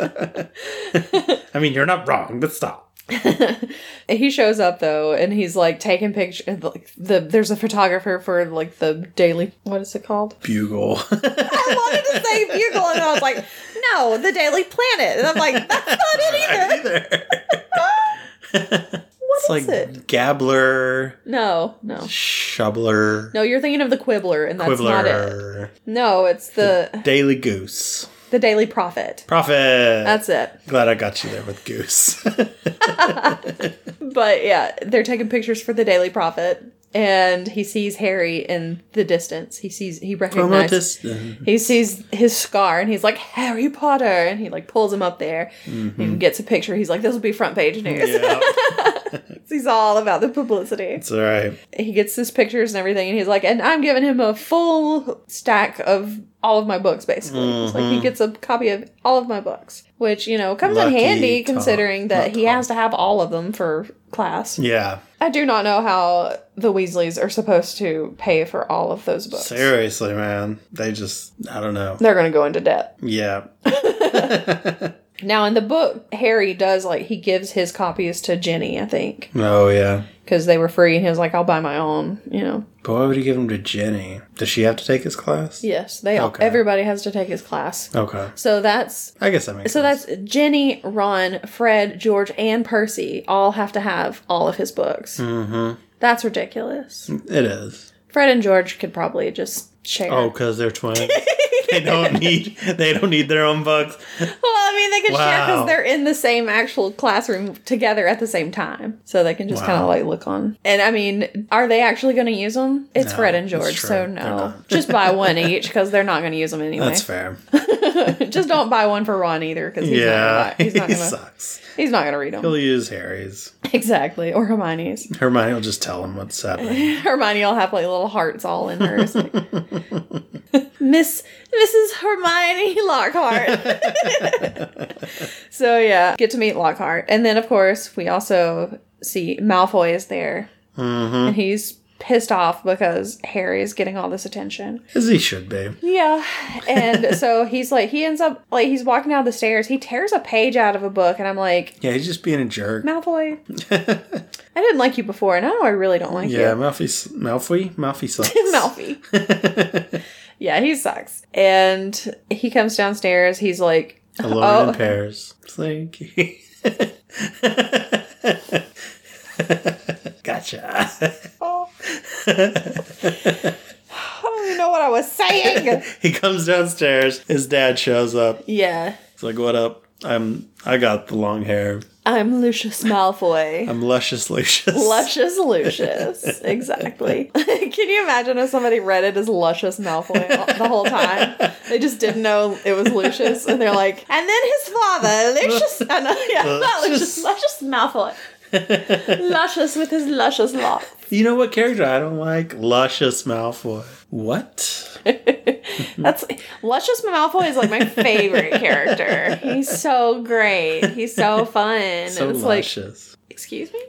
I mean, you're not wrong, but stop. [LAUGHS] he shows up though, and he's like taking pictures. Like the there's a photographer for like the daily. What is it called? Bugle. [LAUGHS] I wanted to say Bugle, and I was like, no, the Daily Planet. And I'm like, that's not it either. Either. What it's is like it? Gabbler, No, no. Shoveler, No, you're thinking of the Quibbler, and that's not it. No, it's the Daily Goose. the Daily Prophet. Prophet. That's it. Glad I got you there with Goose. [LAUGHS] But yeah, they're taking pictures for the Daily Prophet, and he sees Harry in the distance. He sees he recognizes he sees his scar, and he's like Harry Potter, and he like pulls him up there. and mm-hmm. gets a picture. He's like, "This will be front page news." Yeah, [LAUGHS] he's all about the publicity. it's all right. He gets his pictures and everything, and he's like, "And I'm giving him a full stack of all of my books, basically." It's like he mm-hmm. gets a copy of all of my books, which you know comes Lucky in handy Tom. considering that he Tom. has to have all of them for class. Yeah, I do not know how the Weasleys are supposed to pay for all of those books. seriously, man. They just, I don't know. They're going to go into debt. Yeah. [LAUGHS] [LAUGHS] Now, in the book, Harry does like he gives his copies to Ginny, I think, Oh, yeah. Because they were free, and he was like, "I'll buy my own," you know. But why would he give them to Ginny? Does she have to take his class? Yes, they all. Okay. Everybody has to take his class. Okay. So that's I guess that makes so sense. that's Ginny, Ron, Fred, George, and Percy all have to have all of his books. Mm-hmm. That's ridiculous. It is. Fred and George could probably just Oh, because they're twins. they don't [LAUGHS] need. They don't need their own books. Well, I mean, they could share because they're in the same actual classroom together at the same time, so they can just Wow. kind of like look on. And I mean, are they actually going to use them? It's No, Fred and George, so no, [LAUGHS] just buy one [LAUGHS] each because they're not going to use them anyway. That's fair. just don't buy one for Ron either because he's yeah, not gonna, he's not going to sucks. he's not going to read them He'll use Harry's. exactly or Hermione's. Hermione will just tell him what's happening. Hermione will have like little hearts all in hers. like, [LAUGHS] Miss Mrs. Hermione Lockhart. [LAUGHS] so yeah, get to meet Lockhart, and then of course we also see Malfoy is there, Mm-hmm. and he's pissed off because Harry is getting all this attention. As he should be. Yeah, and [LAUGHS] so he's like, he ends up like he's walking down the stairs. He tears a page out of a book, and I'm like, Yeah, he's just being a jerk. Malfoy, [LAUGHS] I didn't like you before, and now I really don't like Yeah, you. Malfoy. Malfoy. Malfoy sucks. [LAUGHS] Malfoy. Yeah, he sucks. And he comes downstairs. He's like, Alone Oh. in pairs. Slinky. [LAUGHS] gotcha. [LAUGHS] oh. I don't even know what I was saying. [LAUGHS] he comes downstairs. His dad shows up. yeah, He's like, "What up? I'm. I got the long hair. I'm Lucius Malfoy. I'm luscious, Lucius. Luscious Lucius. Exactly. Can you imagine if somebody read it as Luscious Malfoy the whole time? They just didn't know it was Lucius. And they're like, and then his father, Lucius. Uh, no, yeah, not Lucius. Luscious Malfoy. [LAUGHS] Luscious with his luscious locks. You know what character I don't like? Luscious Malfoy. What? [LAUGHS] That's Luscious Malfoy is like my favorite [LAUGHS] character. He's so great. He's so fun. So and it's like, luscious. excuse me,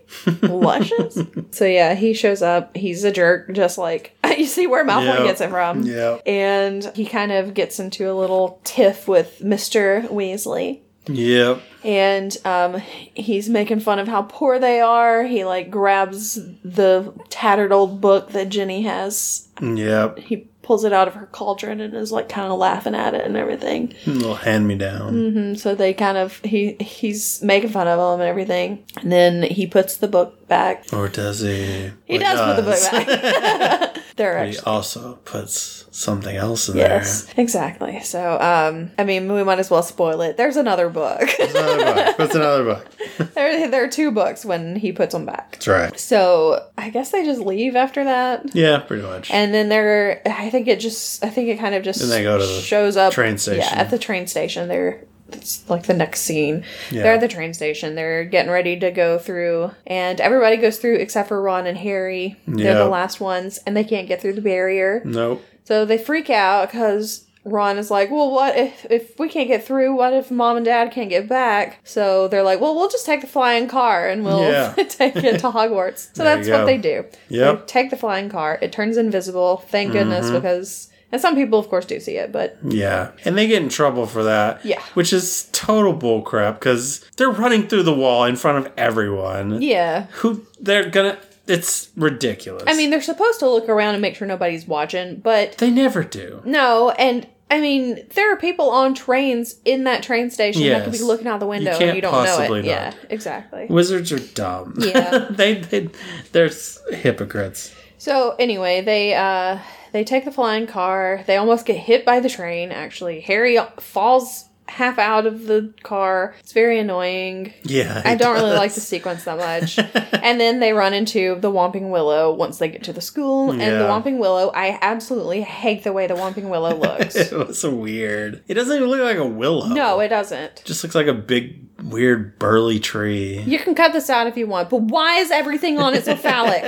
luscious. so yeah, he shows up. He's a jerk, just like you see where Malfoy Yep. gets it from. yeah. And he kind of gets into a little tiff with Mister Weasley. Yep. And um, he's making fun of how poor they are. He like grabs the tattered old book that Ginny has Yep. he pulls it out of her cauldron and is like kind of laughing at it and everything. little hand me down. And so they kind of he he's making fun of him and everything. And then he puts the book back. Or does he? He does, put the book back. [LAUGHS] there he also puts something else in there? Yes, exactly. So, um, I mean, we might as well spoil it. There's another book. Another book. [LAUGHS] Puts another book. there, there are two books when he puts them back. That's right. So, I guess they just leave after that. Yeah, pretty much. And then they're, I think it just, I think it kind of just Then they go to the shows up. train station. Yeah, at the train station. They're, it's like the next scene. Yeah. They're at the train station. They're getting ready to go through, and everybody goes through except for Ron and Harry. They're Yeah. the last ones, and they can't get through the barrier. nope. So they freak out because Ron is like, "Well, what if if we can't get through? What if mom and dad can't get back?" So they're like, "Well, we'll just take the flying car and we'll Yeah. [LAUGHS] take it to Hogwarts." So that's what they do. Yep. They take the flying car. It turns invisible. Thank goodness, Mm-hmm. because and some people, of course, do see it, but Yeah. And they get in trouble for that. Yeah. Which is total bullcrap because they're running through the wall in front of everyone. yeah. Who they're gonna. It's ridiculous. I mean, they're supposed to look around and make sure nobody's watching, but they never do. no, and. I mean, there are people on trains in that train station that could be looking out the window can't and you don't know it. not. Yeah, exactly. Wizards are dumb. Yeah. [LAUGHS] they, they, they're hypocrites. So anyway, they uh they take the flying car. They almost get hit by the train. Actually, Harry falls half out of the car. It's very annoying. Yeah. I don't really like the sequence that much. [LAUGHS] and then they run into the Whomping Willow once they get to the school. And the Yeah. Whomping Willow, I absolutely hate the way the Whomping Willow [LAUGHS] looks. It was so weird. It doesn't even look like a willow. no, it doesn't. It just looks like a big, weird, burly tree. You can cut this out if you want, but why is everything on it so phallic?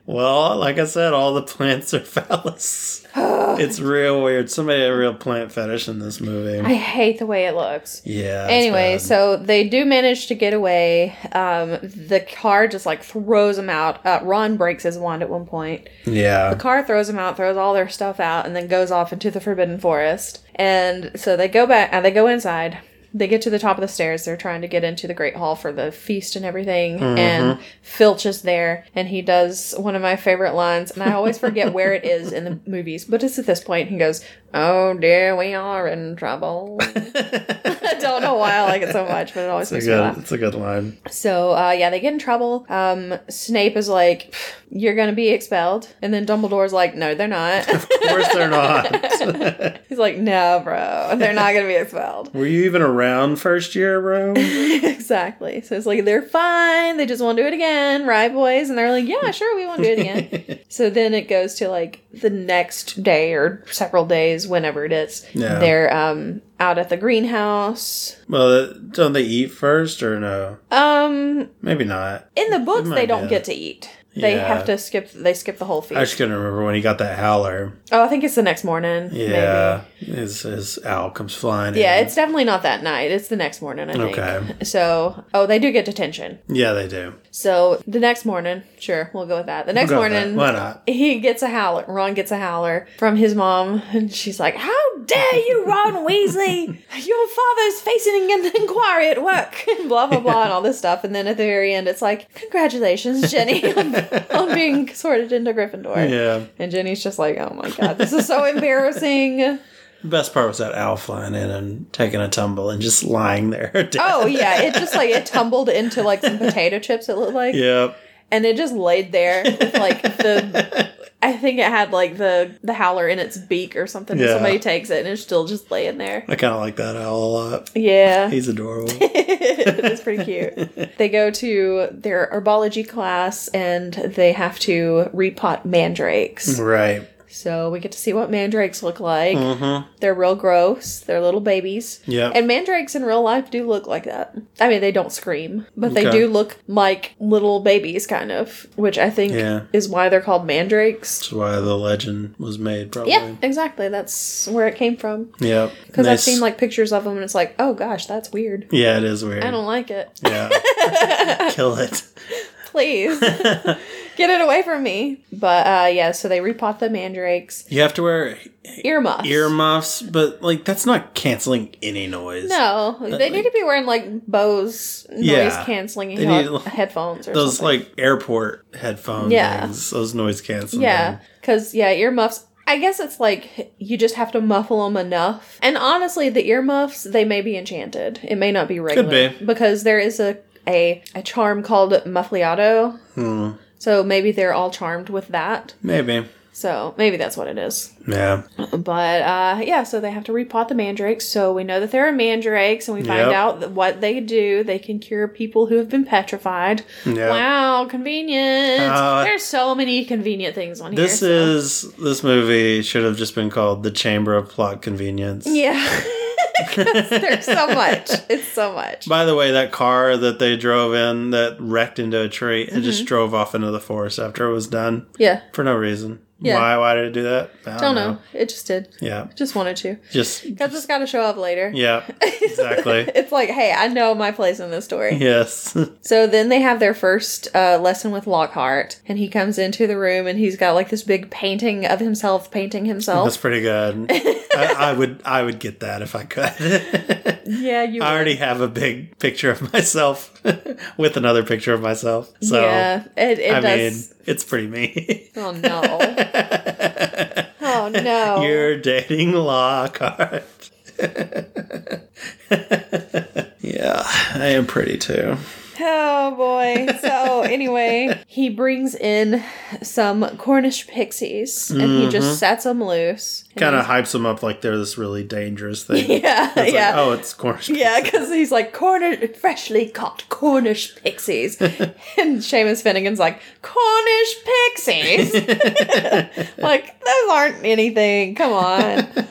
[LAUGHS] well, like I said, all the plants are [LAUGHS] phallus. [SIGHS] it's real weird. Somebody had a real plant fetish in this movie. I hate the way it looks. yeah. Anyway, so they do manage to get away. Um, the car just like throws them out. Uh, Ron breaks his wand at one point. yeah, The car throws them out, throws all their stuff out, and then goes off into the Forbidden Forest. And so they go back, and they go inside. They get to the top of the stairs. They're trying to get into the Great Hall for the feast and everything. And Filch is there, and he does one of my favorite lines. And I always forget where it is in the [LAUGHS] movies, but it's at this point. He goes, "Oh dear, we are in trouble." [LAUGHS] I don't know why I like it so much, but it always it's makes a me laugh. It's a good line. So uh, yeah, they get in trouble. Um, Snape is like, "You're gonna be expelled," and then Dumbledore's like, "No, they're not." Of course, they're not. [LAUGHS] He's like, "No, bro, they're not gonna be expelled." Were you even around first year, bro? [LAUGHS] exactly. So it's like they're fine. They just want to do it again, right, boys? And they're like, "Yeah, sure, we want to do it again." [LAUGHS] so then it goes to like the next day or several days, whenever it is. Yeah. They're um out at the greenhouse. well, don't they eat first or no? Um, Maybe not. in the books, might they don't get to eat. They Yeah. have to skip. They skip the whole feast. I just couldn't remember when he got that howler. Oh, I think it's the next morning. Yeah, his his owl comes flying. Yeah, in. it's definitely not that night. It's the next morning, I think. Okay. So, oh, they do get detention. yeah, they do. So the next morning, sure, we'll go with that. The next that. morning, Why not? he gets a howler. Ron gets a howler from his mom, and she's like, "How dare you, Ron Weasley? Your father's facing an inquiry at work." [LAUGHS] And blah blah blah, and all this stuff. And then at the very end, it's like, "Congratulations, Ginny, [LAUGHS] on, on being sorted into Gryffindor." Yeah. And Ginny's just like, "Oh my god, this is so embarrassing." The best part was that owl flying in and taking a tumble and just lying there. dead. [LAUGHS] Oh yeah, it just like it tumbled into like some potato chips. It looked like, Yep. And it just laid there with like the. [LAUGHS] I think it had like the the howler in its beak or something. Yeah. Somebody takes it and it's still just laying there. I kind of like that owl a lot. Yeah, [LAUGHS] He's adorable. [LAUGHS] it's pretty cute. They go to their herbology class and they have to repot mandrakes. right. So we get to see what mandrakes look like. Mm-hmm. They're real gross. They're little babies. Yep. And mandrakes in real life do look like that. I mean, they don't scream, but they Okay. do look like little babies, kind of, which I think Yeah. is why they're called mandrakes. That's why the legend was made, probably. Yeah, exactly. That's where it came from. Yep. Because I've seen like pictures of them, and it's like, oh gosh, that's weird. Yeah, it is weird. I don't like it. Yeah. [LAUGHS] Kill it. Please [LAUGHS] get it away from me. But uh, yeah, so they repot the mandrakes. You have to wear Earmuffs. earmuffs, but like that's not canceling any noise. No, they need to be wearing like Bose noise Yeah. canceling he- headphones or Those something. like airport headphones. Yeah. things, those noise canceling. Yeah, because yeah, earmuffs. I guess it's like you just have to muffle them enough. And honestly, the earmuffs they may be enchanted. It may not be regular be. because there is a a, a charm called muffliato. Hmm. So maybe they're all charmed with that. Maybe. So maybe that's what it is. Yeah. But uh, yeah, so they have to repot the mandrakes. So we know that there are mandrakes, and we find Yep. out that what they do. They can cure people who have been petrified. Yeah. Wow, convenient. Uh, There's so many convenient things on This here. so- is this movie should have just been called The Chamber of Plot Convenience. yeah. [LAUGHS] There's so [LAUGHS] much. It's so much. By the way, that car that they drove in that wrecked into a tree, it Mm-hmm. just drove off into the forest after it was done Yeah. for no reason. Yeah. Why? Why did it do that? I Don't know. It just did. Yeah. Just wanted to. Just Because it's got to show up later. yeah. Exactly. [LAUGHS] it's like, hey, I know my place in this story. yes. [LAUGHS] So then they have their first uh, lesson with Lockhart, and he comes into the room and he's got like this big painting of himself painting himself. That's pretty good. I, I would I would get that if I could. [LAUGHS] yeah, you. I already have a big picture of myself with another picture of myself. So yeah, it, it I does. mean, [LAUGHS] it's pretty me. oh no! [LAUGHS] oh no! You're dating Lockhart. [LAUGHS] yeah, I am pretty too. Oh boy. So anyway, he brings in some Cornish pixies and he Mm-hmm. just sets them loose. Kind of hypes them up like they're this really dangerous thing. [LAUGHS] Yeah, It's yeah. Like, oh, it's Cornish. Yeah, because he's like Cornish, freshly caught Cornish pixies, [LAUGHS] and Seamus Finnigan's like Cornish pixies. [LAUGHS] like those aren't anything. Come on.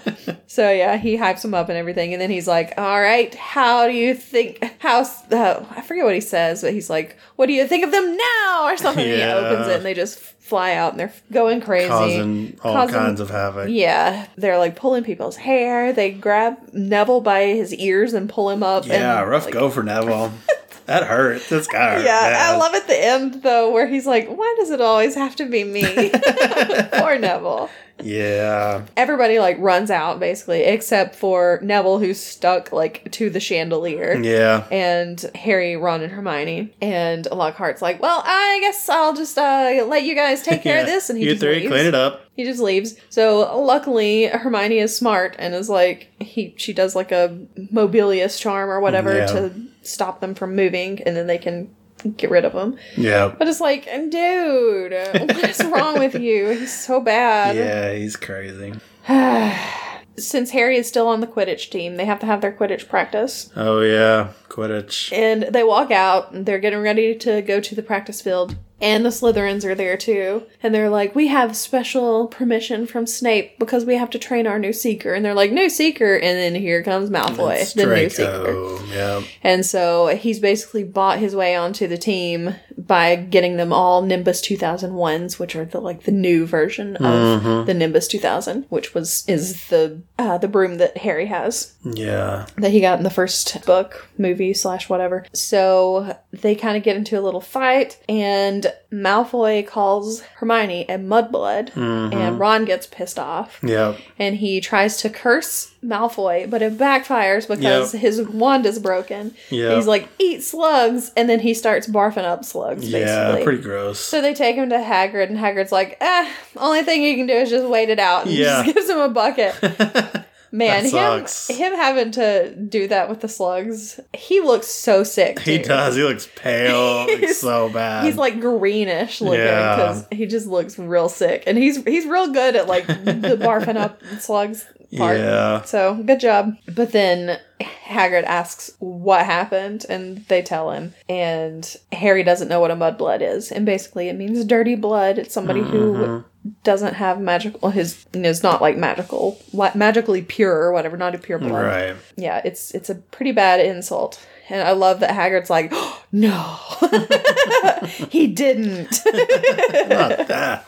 So yeah, he hypes him up and everything, and then he's like, "All right, how do you think? How? Uh, I forget what he says, but he's like, "What do you think of them now?" or something. And Yeah. he opens it, and they just fly out, and they're going crazy, Causing all Causing- kinds of havoc. yeah, they're like pulling people's hair. They grab Neville by his ears and pull him up. Yeah, and, rough like- go for Neville. [LAUGHS] that hurt. That's got hurt. Yeah, I love at the end though, where he's like, "Why does it always have to be me?" [LAUGHS] [LAUGHS] Poor Neville. Yeah. Everybody like runs out basically, except for Neville, who's stuck like to the chandelier. Yeah. And Harry, Ron, and Hermione, and Lockhart's like, "Well, I guess I'll just uh, let you guys take care of [LAUGHS] this." And he you just three leaves. clean it up. He just leaves. So luckily, Hermione is smart and is like he. She does like a mobilius charm or whatever Yeah. to stop them from moving, and then they can get rid of him. Yeah. But it's like, and dude, what is wrong with you? He's so bad. [LAUGHS] Yeah, he's crazy. [SIGHS] Since Harry is still on the Quidditch team, they have to have their Quidditch practice. Oh yeah, Quidditch. And they walk out, and they're getting ready to go to the practice field. And the Slytherins are there too. And they're like, We have special permission from Snape because we have to train our new seeker. And they're like, New seeker. And then here comes Malfoy, the new seeker. Yeah. And so he's basically bought his way onto the team by getting them all Nimbus 2001s, which are the like the new version of the Nimbus 2000, which was is the uh, the broom that Harry has. Yeah. that he got in the first book, movie slash whatever. So they kind of get into a little fight, and Malfoy calls Hermione a mudblood, and Ron gets pissed off, Yeah, and he tries to curse Malfoy, but it backfires because Yep. his wand is broken. Yeah. He's like, eat slugs, and then he starts barfing up slugs, Yeah, basically. pretty gross. so they take him to Hagrid, and Hagrid's like, eh, only thing you can do is just wait it out. And Yeah. just gives him a bucket. [LAUGHS] Man, him him having to do that with the slugs, he looks so sick. he does. He looks pale. [LAUGHS] like, He's- so bad. He's like greenish looking Yeah. because he just looks real sick, and he's he's real good at like the barfing up [LAUGHS] slugs part. Yeah. So good job. But then Hagrid asks what happened, and they tell him, and Harry doesn't know what a mudblood is, and basically it means dirty blood. It's somebody Mm-hmm. who doesn't have magical. His is not like magical, magically pure or whatever, not a pure blood. Right. Yeah, it's it's a pretty bad insult. And I love that Hagrid's like, [GASPS] no, [LAUGHS] he didn't. [LAUGHS] Not that.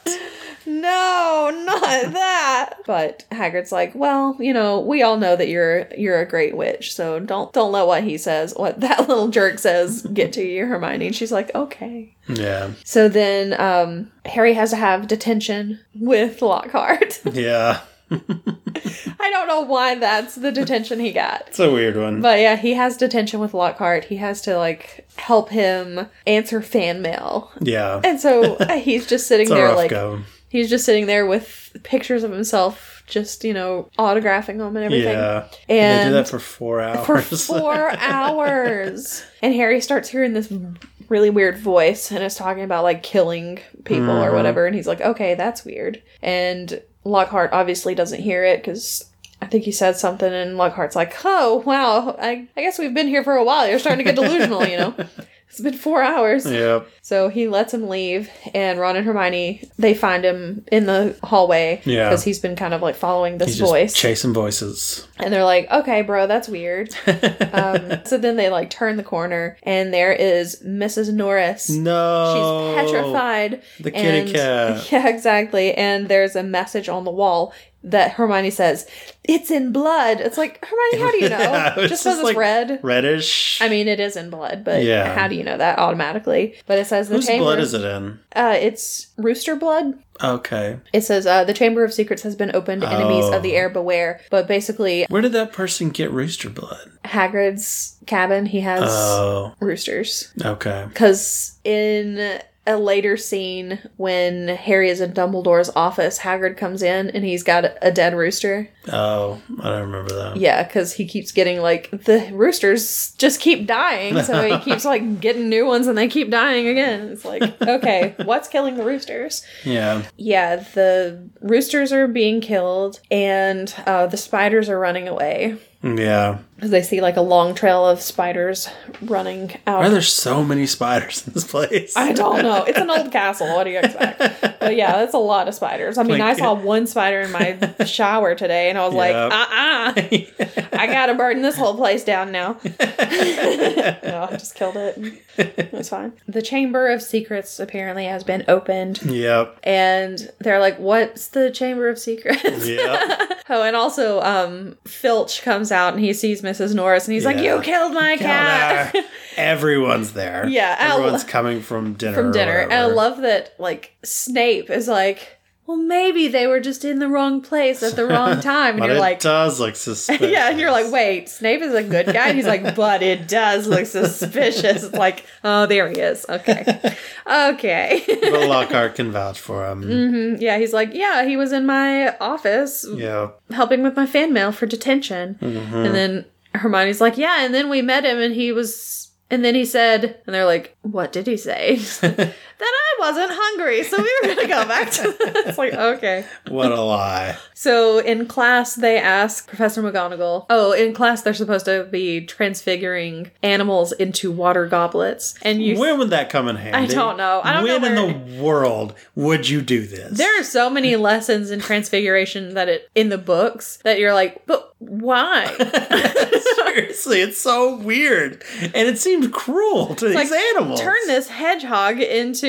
No, not [LAUGHS] that. But Hagrid's like, well, you know, we all know that you're you're a great witch, so don't don't let what he says, what [LAUGHS] that little jerk says, get to you, Hermione. And she's like, okay. Yeah. So then um, Harry has to have detention with Lockhart. [LAUGHS] Yeah. I don't know why that's the detention he got. It's a weird one. But yeah, he has detention with Lockhart. He has to like help him answer fan mail. yeah. And so uh, he's just sitting there like go. He's just sitting there with pictures of himself just, you know, autographing them and everything. Yeah. And they do that for four [LAUGHS] hours. for four [LAUGHS] hours. And Harry starts hearing this really weird voice and is talking about like killing people or Mhm. whatever. And he's like, okay, that's weird. And Lockhart obviously doesn't hear it because I think he said something, and Lockhart's like, oh, wow, I, I guess we've been here for a while. You're starting to get delusional, you know? [LAUGHS] It's been four hours. Yep. So he lets him leave, and Ron and Hermione they find him in the hallway Yeah. because he's been kind of like following this He's just voice, chasing voices. and they're like, "Okay, bro, that's weird." [LAUGHS] um, so then they like turn the corner, and there is Mrs. Norris. no. She's petrified. The kitty cat. [LAUGHS] Yeah, exactly. And there's a message on the wall that Hermione says, "It's in blood." It's like Hermione, how do you [LAUGHS] know? Yeah, just because it's like- red. Reddish. I mean, it is in blood, but Yeah. how do you know that automatically? But it says the Whose chamber. blood is it in? Uh, it's rooster blood. Okay. It says uh, the Chamber of Secrets has been opened. Enemies of the Oh. heir beware. But basically, Where did that person get rooster blood? Hagrid's cabin he has Oh, roosters okay. because in a later scene when Harry is in Dumbledore's office, Hagrid comes in and he's got a dead rooster. Oh, I don't remember that. Yeah, because he keeps getting like the roosters just keep dying, so he [LAUGHS] keeps like getting new ones and they keep dying again. It's like okay, what's killing the roosters? Yeah. Yeah, the roosters are being killed and uh, the spiders are running away. Yeah. Because they see like a long trail of spiders running out. Why are there so many spiders in this place? I don't know. It's an [LAUGHS] old castle. What do you expect? But yeah, that's a lot of spiders. I mean, Like- I saw one spider in my shower today and I was like, uh Yep. uh I gotta burn this whole place down now. [LAUGHS] no, I just killed it. It was fine. The Chamber of Secrets apparently has been opened. yep. And they're like, what's the Chamber of Secrets? Yep. [LAUGHS] Oh, and also, um, Filch comes out and he sees Mrs. Norris and he's like, "You killed my cat." [LAUGHS] Everyone's there. Yeah, Everyone's lo- coming from dinner. From dinner, and I love that. Like Snape is like, "Well, maybe they were just in the wrong place at the wrong [LAUGHS] time," and But you're it like, does look suspicious. [LAUGHS] "Yeah," and you're like, "Wait, Snape is a good guy." And he's like, "But it does look suspicious." It's [LAUGHS] like, "Oh, there he is." Okay, okay. but Lockhart can vouch for him. Mhm. Yeah, he's like, "Yeah, he was in my office Yeah. helping with my fan mail for detention." Mhm. And then Hermione's like, yeah, and then we met him and he was, and then he said, and they're like, what did he say? [LAUGHS] that I wasn't hungry, so we were gonna go back to [LAUGHS] It's like, okay. what a lie. So in class, they ask Professor McGonagall, oh, in class, they're supposed to be transfiguring animals into water goblets. And you, when would that come in handy? I don't know. I don't when know where- in the world would you do this? there are so many [LAUGHS] lessons in transfiguration that it, in the books, that you're like, but why? [LAUGHS] Seriously, it's so weird. And it seems cruel to like, these animals. turn this hedgehog into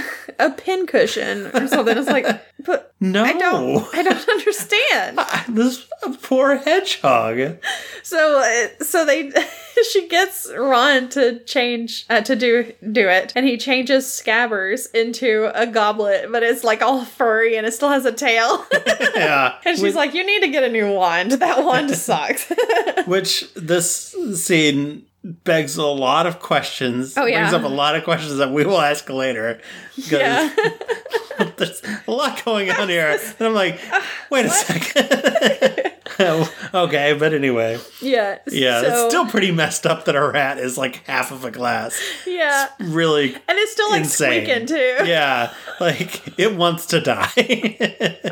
[LAUGHS] a pincushion or something. It's like, [LAUGHS] but No. I don't, I don't understand. [LAUGHS] this poor hedgehog. So, uh, so they, she gets Ron to change uh, to do do it, and he changes Scabbers into a goblet, but it's like all furry and it still has a tail. Yeah. and she's like, "You need to get a new wand. That wand sucks." Which this scene begs a lot of questions. Oh, yeah. Brings up a lot of questions that we will ask later. yeah. [LAUGHS] There's a lot going on here. And I'm like, wait a second. [LAUGHS] [LAUGHS] okay, but anyway. yeah. Yeah, so, it's still pretty messed up that a rat is like half of a glass. yeah. Really And it's still like insane. squeaking too. [LAUGHS] Yeah, like it wants to die. [LAUGHS] it's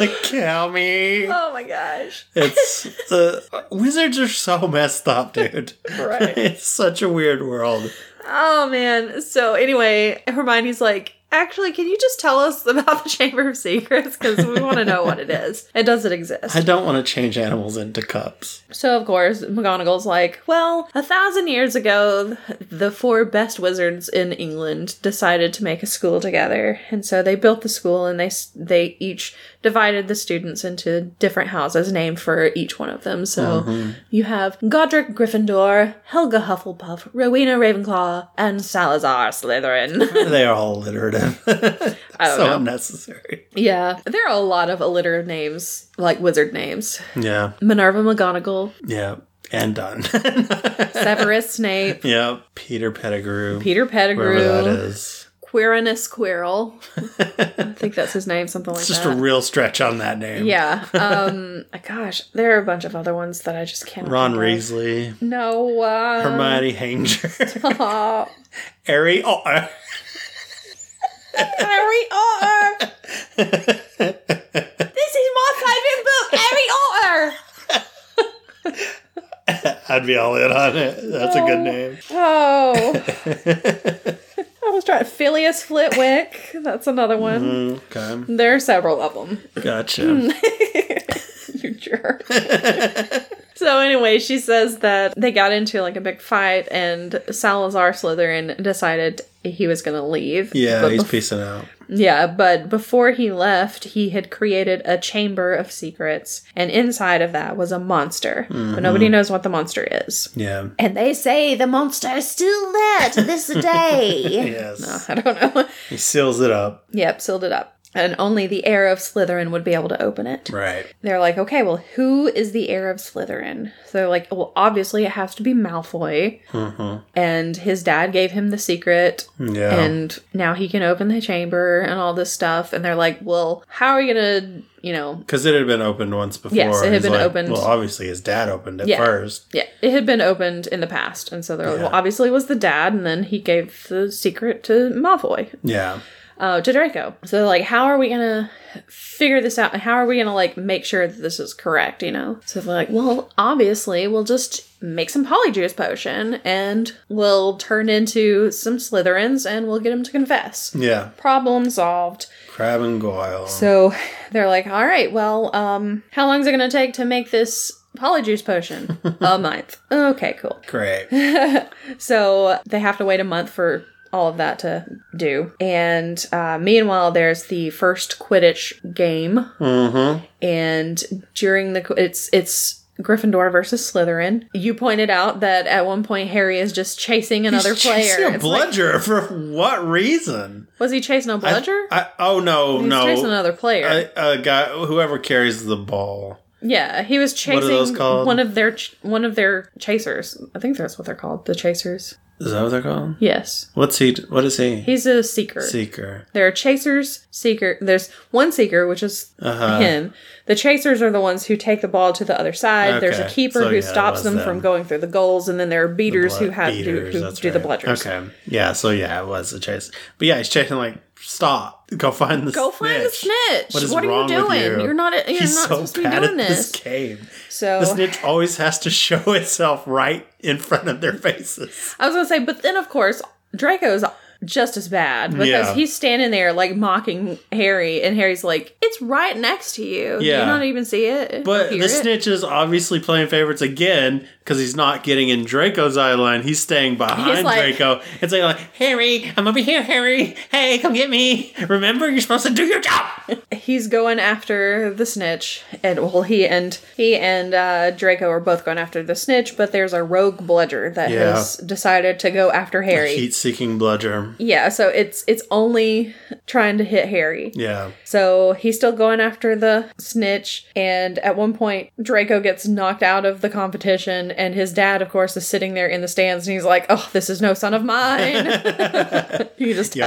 like, kill me. Oh my gosh. It's the wizards are so messed up, dude. Right. it's such a weird world. Oh man. So anyway, Hermione's like, actually, can you just tell us [LAUGHS] about the Chamber of Secrets? Because we want to know what it is. And does it exist? I don't want to change animals into cups. So of course, McGonagall's like, well, a thousand years ago, the four best wizards in England decided to make a school together, and so they built the school, and they they each divided the students into different houses named for each one of them. So mm-hmm. you have Godric Gryffindor, Helga Hufflepuff, Rowena Ravenclaw, and Salazar Slytherin. [LAUGHS] they are all alliterative. [LAUGHS] I don't so know. unnecessary. yeah, there are a lot of alliterative names, like wizard names. Yeah, Minerva McGonagall, yeah, and done. Severus Snape, [LAUGHS] yeah, Peter Pettigrew. Peter Pettigrew. that is. Quirinus Quirrell. [LAUGHS] I think that's his name, something like that. It's just that. a real stretch on that name. yeah. [LAUGHS] Um. gosh, there are a bunch of other ones that I just can't. Ron. Reesley, No. Uh, Hermione Hanger, uh, [LAUGHS] Harry. Oh, uh, Harry Otter. this is my favorite book, Harry Otter. I'd be all in on it. That's a good name. Oh. Trying Flitwick. That's another one. Mm-hmm. Okay, There are several of them. gotcha. [LAUGHS] you jerk. so anyway, she says that they got into like a big fight, and Salazar Slytherin decided he was going to leave. Yeah, but he's bef- piecing out. Yeah, but before he left, he had created a chamber of secrets, and inside of that was a monster, but mm-hmm. nobody knows what the monster is. Yeah. And they say the monster is still there to this [LAUGHS] day. Yes. [LAUGHS] I don't know. He seals it up. yep, sealed it up. And only the heir of Slytherin would be able to open it. Right. They're like, okay, well, who is the heir of Slytherin? So they're like, well, obviously it has to be Malfoy. mm-hmm. And his dad gave him the secret. Yeah. And now he can open the chamber and all this stuff. And they're like, well, how are you going to, you know, Because it had been opened once before. Yes, it had been like, opened. Well, obviously his dad opened it Yeah. first. yeah, it had been opened in the past. And so they're like, well, obviously it was the dad. And then he gave the secret to Malfoy. Yeah. Uh, to Draco. So they're like, how are we gonna figure this out? How are we gonna like make sure that this is correct? You know? So they're like, well, obviously, we'll just make some polyjuice potion and we'll turn into some Slytherins and we'll get them to confess. Yeah. Problem solved. Crabbe and Goyle. So they're like, all right, well, um, how long is it gonna take to make this? Polyjuice potion. [LAUGHS] a month. Okay, cool. Great. [LAUGHS] So they have to wait a month for all of that to do. And uh, meanwhile, there's the first Quidditch game, Mm-hmm. and during the it's it's Gryffindor versus Slytherin. You pointed out that at one point Harry is just chasing another He's player. a It's like, [LAUGHS] for what reason? was he chasing a bludger? I, oh no, no. He's no. chasing another player. a, a guy, whoever carries the ball. yeah, he was chasing one of their ch- one of their chasers. I think that's what they're called, the chasers. Is that what they're called? Yes, What's he? What is he? he's a seeker. Seeker. There are chasers, seeker. There's one seeker, which is Uh-huh. him. The chasers are the ones who take the ball to the other side. There's a keeper So, who yeah, stops them, them. from going through the goals, and then there are beaters who have beaters, do, who do the right. bludgers. Okay. Yeah. So yeah, it was a chase. But yeah, he's chasing like stop. Go find the Go find the snitch. What is What are you wrong with doing? you? You're not. You're He's not so supposed to be doing this. this game. So The snitch always has to show itself right in front of their faces. I was gonna say, but then of course Draco's just as bad because Yeah. he's standing there like mocking Harry, and Harry's like, "It's right next to you. Do you not even see it? But the it?" snitch is obviously playing favorites again because he's not getting in Draco's eye line. He's staying behind like- Draco. It's like, like, Harry, I'm over here, Harry. Hey, come get me. Remember, you're supposed to do your job. he's going after the snitch and well he and he and uh, draco are both going after the snitch but there's a rogue bludger that Yeah. has decided to go after harry Heat-seeking bludger. Yeah so it's it's only trying to hit harry Yeah. so he's still going after the snitch and at one point draco gets knocked out of the competition and his dad of course is sitting there in the stands and he's like oh this is no son of mine [LAUGHS] you just see-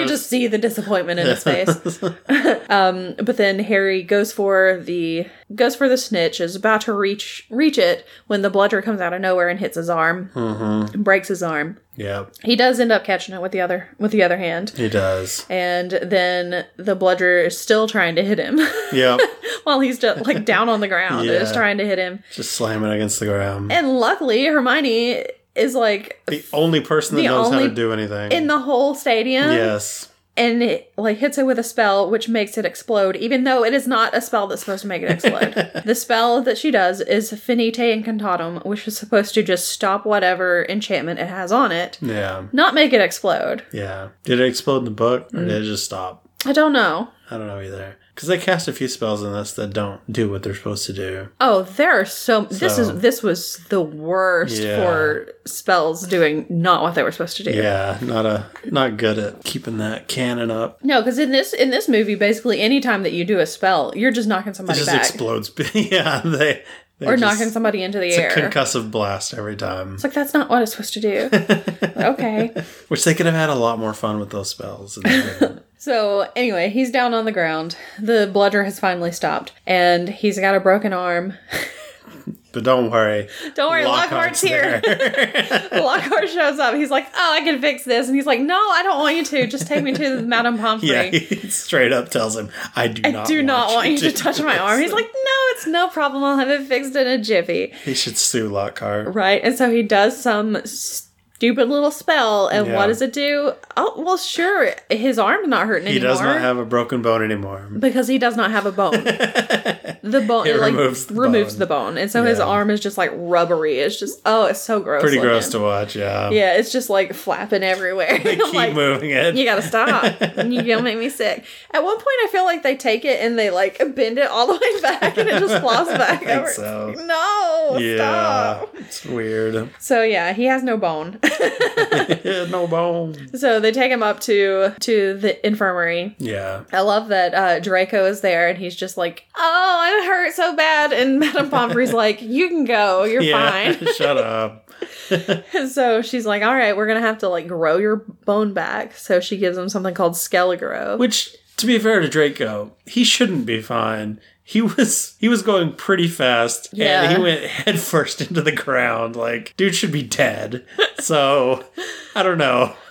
you just see the disappointment in his face. [LAUGHS] [LAUGHS] um, but then Harry goes for the goes for the snitch, is about to reach reach it when the bludger comes out of nowhere and hits his arm, Mm-hmm. breaks his arm. Yeah, He does end up catching it with the other with the other hand, he does. and then the bludger is still trying to hit him [LAUGHS] Yeah, while he's just like down on the ground. and is trying to hit him, just slamming against the ground. and luckily Hermione is like the only person that knows how to do anything. in the whole stadium. yes. And it like hits it with a spell which makes it explode even though it is not a spell that's supposed to make it explode [LAUGHS] the spell that she does is finite incantatem which is supposed to just stop whatever enchantment it has on it Yeah. not make it explode Yeah. Did it explode in the book or Mm. did it just stop? i don't know I don't know either. Because they cast a few spells in this that don't do what they're supposed to do. oh there are so this is this was the worst Yeah. for spells doing not what they were supposed to do Yeah, not a not good at keeping that canon up. no because in this in this movie basically anytime that you do a spell you're just knocking It somebody just back explodes. [LAUGHS] yeah, they They or just- knocking somebody into the It's air. a concussive blast every time. it's like that's not what it's supposed to do. [LAUGHS] okay. Which they could have had a lot more fun with those spells. [LAUGHS] and they didn't. So anyway, he's down on the ground. The bludger has finally stopped, and he's got a broken arm. [LAUGHS] but don't worry. Don't worry, Lockhart's, here. [LAUGHS] [LAUGHS] Lockhart shows up. He's like, "Oh, I can fix this," and he's like, "No, I don't want you to. Just take me to Madame Pomfrey." yeah, he straight up tells him, "I do I not. do not want you to do touch my arm. He's like, no, it's no problem. I'll have it fixed in a jiffy. he should sue Lockhart. Right. And so he does some stupid little spell. And Yeah. what does it do? Oh, well, sure. His arm's not hurting He anymore. He does not have a broken bone anymore. because he does not have a bone. [LAUGHS] The bone It it, like removes the removes bone. the bone. And so his arm is just like rubbery. It's just oh, it's so gross. Pretty looking. gross to watch. Yeah. Yeah, it's just like flapping everywhere. They [LAUGHS] keep like, moving it. You gotta stop. you gonna make me sick. At one point, I feel like they take it and they like bend it all the way back, and it just flops [LAUGHS] back think over. so. No, yeah, stop. it's weird. So yeah, he has no bone. [LAUGHS] no bone. so they take him up to to the infirmary. Yeah. I love that uh, Draco is there, and he's just like, "Oh, I hurt so bad," and [LAUGHS] Madame Pomfrey's like, "You can go. You're yeah. fine." [LAUGHS] Shut up. So she's like, "All right, we're gonna have to like grow your bone back." So she gives him something called Skelegro. Which, to be fair to Draco, he shouldn't be fine. He was he was going pretty fast, Yeah. and he went headfirst into the ground. Like, dude should be dead. So, I don't know. [LAUGHS]